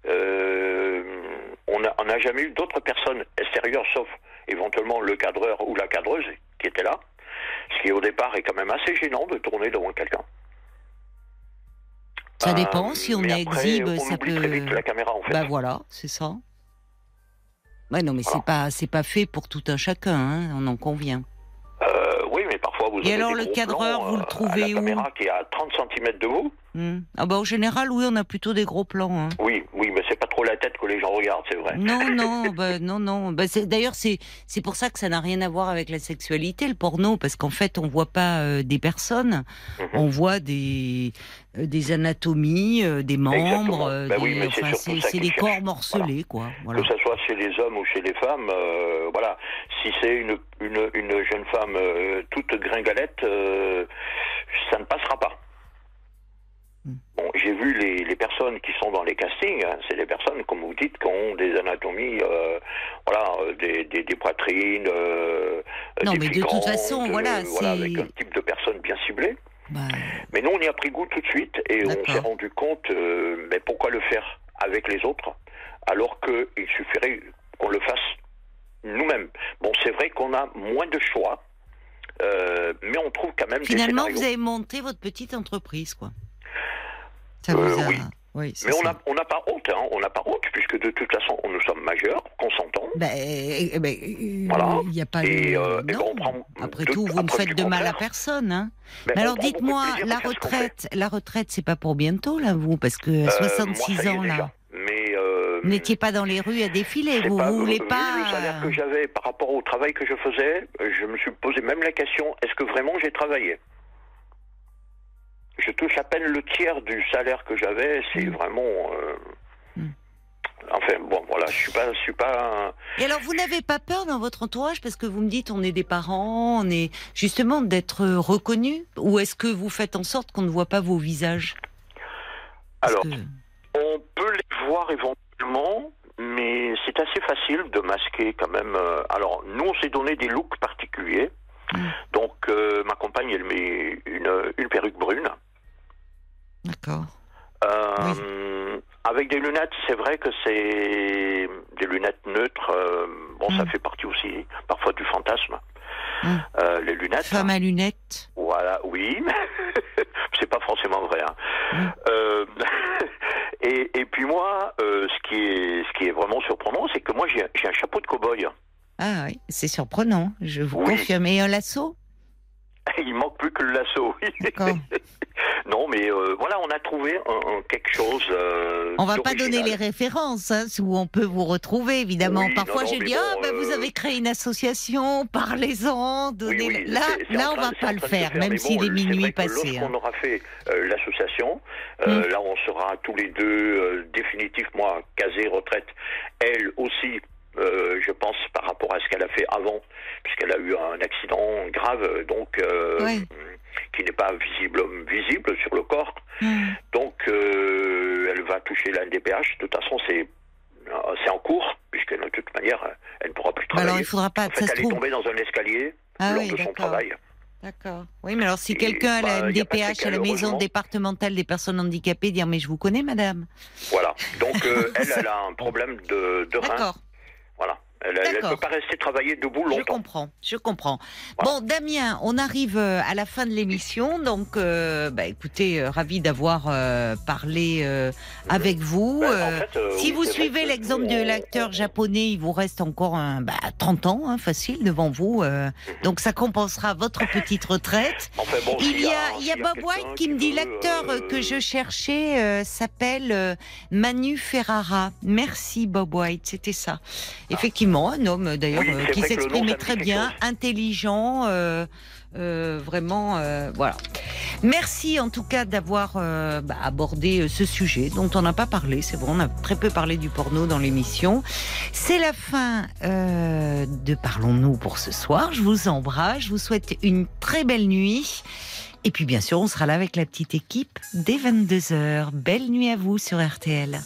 euh, on n'a jamais eu d'autres personnes extérieures, sauf éventuellement le cadreur ou la cadreuse qui était là. Ce qui au départ est quand même assez gênant de tourner devant quelqu'un. Ça Euh, dépend, si on est après, exhibe, on ça oublie peut... très vite la caméra en fait. Bah voilà, c'est ça. Ouais, non, mais c'est pas, c'est pas fait pour tout un chacun, hein, on en convient. Euh, oui, mais parfois vous Et avez alors, des le gros cadreur, plans, vous le euh, trouvez à la où caméra qui est à 30 cm de vous. Hmm. Ah bah au général, oui, on a plutôt des gros plans. Hein. Oui, oui, mais pas trop la tête que les gens regardent, c'est vrai. Non, non, bah, non, non. Bah, D'ailleurs, c'est pour ça que ça n'a rien à voir avec la sexualité, le porno, parce qu'en fait, on voit pas euh, des personnes, Mhm. on voit des euh, des anatomies, euh, des membres, Bah des- oui, enfin, c'est des corps morcelés, quoi. Voilà. Que ce soit chez les hommes ou chez les femmes, voilà. Si c'est une, une, une jeune femme toute gringalette, ça ne passera pas. Hmm. Bon, j'ai vu les, les personnes qui sont dans les castings, hein, c'est des personnes, comme vous dites, qui ont des anatomies, euh, voilà, euh, des, des, des poitrines, euh, Non, des mais de toute façon, voilà, c'est- avec un type de personne bien ciblée. Bah, Mais nous, on y a pris goût tout de suite et on s'est rendu compte, euh, mais pourquoi le faire avec les autres alors qu'il suffirait qu'on le fasse nous-mêmes. Bon, c'est vrai qu'on a moins de choix, mais on trouve quand même des finalement, vous avez monté votre petite entreprise, quoi. Ça Euh, vous a... oui. c'est Mais on ça. n'a on pas honte, hein, on n'a pas honte, puisque de toute façon, nous sommes majeurs, consentants. Ben, eh, ben, euh, Voilà. il n'y a pas Et, euh, ben, non. on prend Après tout, vous ne faites de mal à personne. Hein. Mais alors dites-moi, la retraite, la retraite, c'est pas pour bientôt, là, vous Parce que Euh, 66 moi, ça y est ans, déjà. là, Mais euh, vous n'étiez pas dans les rues à défiler, vous, pas- vous voulez pas... le salaire que j'avais par rapport au travail que je faisais, je me suis posé même la question est-ce que vraiment j'ai travaillé? Je touche à peine le tiers du salaire que j'avais, c'est Mm. vraiment. euh, Mm. Enfin bon, voilà, je suis pas, je suis pas. Et alors, vous n'avez pas peur dans votre entourage parce que vous me dites, on est des parents, on est justement d'être reconnus Ou est-ce que vous faites en sorte qu'on ne voit pas vos visages? Parce Alors, que- on peut les voir éventuellement, mais c'est assez facile de masquer quand même. euh, Alors, nous, on s'est donné des looks particuliers. Mm. Donc, euh, ma compagne, elle met une, une perruque brune. D'accord. Euh, Avec des lunettes, c'est vrai que c'est des lunettes neutres. euh, bon, ça Mm. fait partie aussi parfois du fantasme. Mm. Euh, les lunettes. Femme à lunettes. Voilà, oui. c'est pas forcément vrai. hein. Mm. Et, et puis moi, ce qui est ce qui est vraiment surprenant, c'est que moi j'ai j'ai un chapeau de cow-boy. Ah oui, c'est surprenant, je vous Oui. confirme. Et un lasso? Il manque plus que le lasso. non, mais euh, voilà, on a trouvé un, un quelque chose. euh, On va pas donner les références hein, où on peut vous retrouver, évidemment. Oui, Parfois, j'ai dit, bon, ah, ben, vous euh, avez créé une association, parlez-en, donnez. oui, là, c'est- c'est là, en on train- va pas le faire, même s'il bon, est minuit passé. hein. Lorsqu'on aura fait euh, l'association, Mm. là on sera tous les deux définitivement casés retraite. Elle aussi, euh, je pense, par rapport à ce qu'elle a fait avant, puisqu'elle a eu un accident grave, donc euh, qui n'est pas visible, visible sur le corps. Hmm. Donc euh, elle va toucher la NDPH. De toute façon, c'est c'est en cours, puisque de toute manière, elle ne pourra plus Bah travailler. alors, il faudra pas. en fait, ça elle est tombée dans un escalier Ah lors oui, de son travail. D'accord. Oui, mais alors si quelqu'un à la bah, y a pas de MDPH, à la maison départementale des personnes handicapées, dire mais je vous connais, madame. Voilà. Donc euh, elle, elle a un problème de, de rein. Elle ne peut pas rester travailler debout Je longtemps. comprends, je comprends. Voilà. Bon, Damien, on arrive euh, à la fin de l'émission, donc euh, bah, écoutez, euh, ravi d'avoir euh, parlé euh, avec vous. Ben, en fait, si vous suivez l'exemple de l'acteur on- japonais, il vous reste encore un, bah, 30 ans, hein, facile, devant vous. euh, donc ça compensera votre petite retraite. Enfin, bon, Il y a, il y a s'il Bob White qui me dit l'acteur que je cherchais s'appelle Manu Ferrara. Merci Bob White, c'était ça. Effectivement, un homme d'ailleurs Oui, euh, qui s'exprimait très bien, intelligent. euh, euh, vraiment, euh, voilà. Merci en tout cas d'avoir euh, bah, abordé ce sujet dont on n'a pas parlé. C'est vrai, on a très peu parlé du porno dans l'émission. C'est la fin de Parlons-nous pour ce soir. Je vous embrasse, je vous souhaite une très belle nuit. Et puis bien sûr, on sera là avec la petite équipe dès 22h. Belle nuit à vous sur RTL.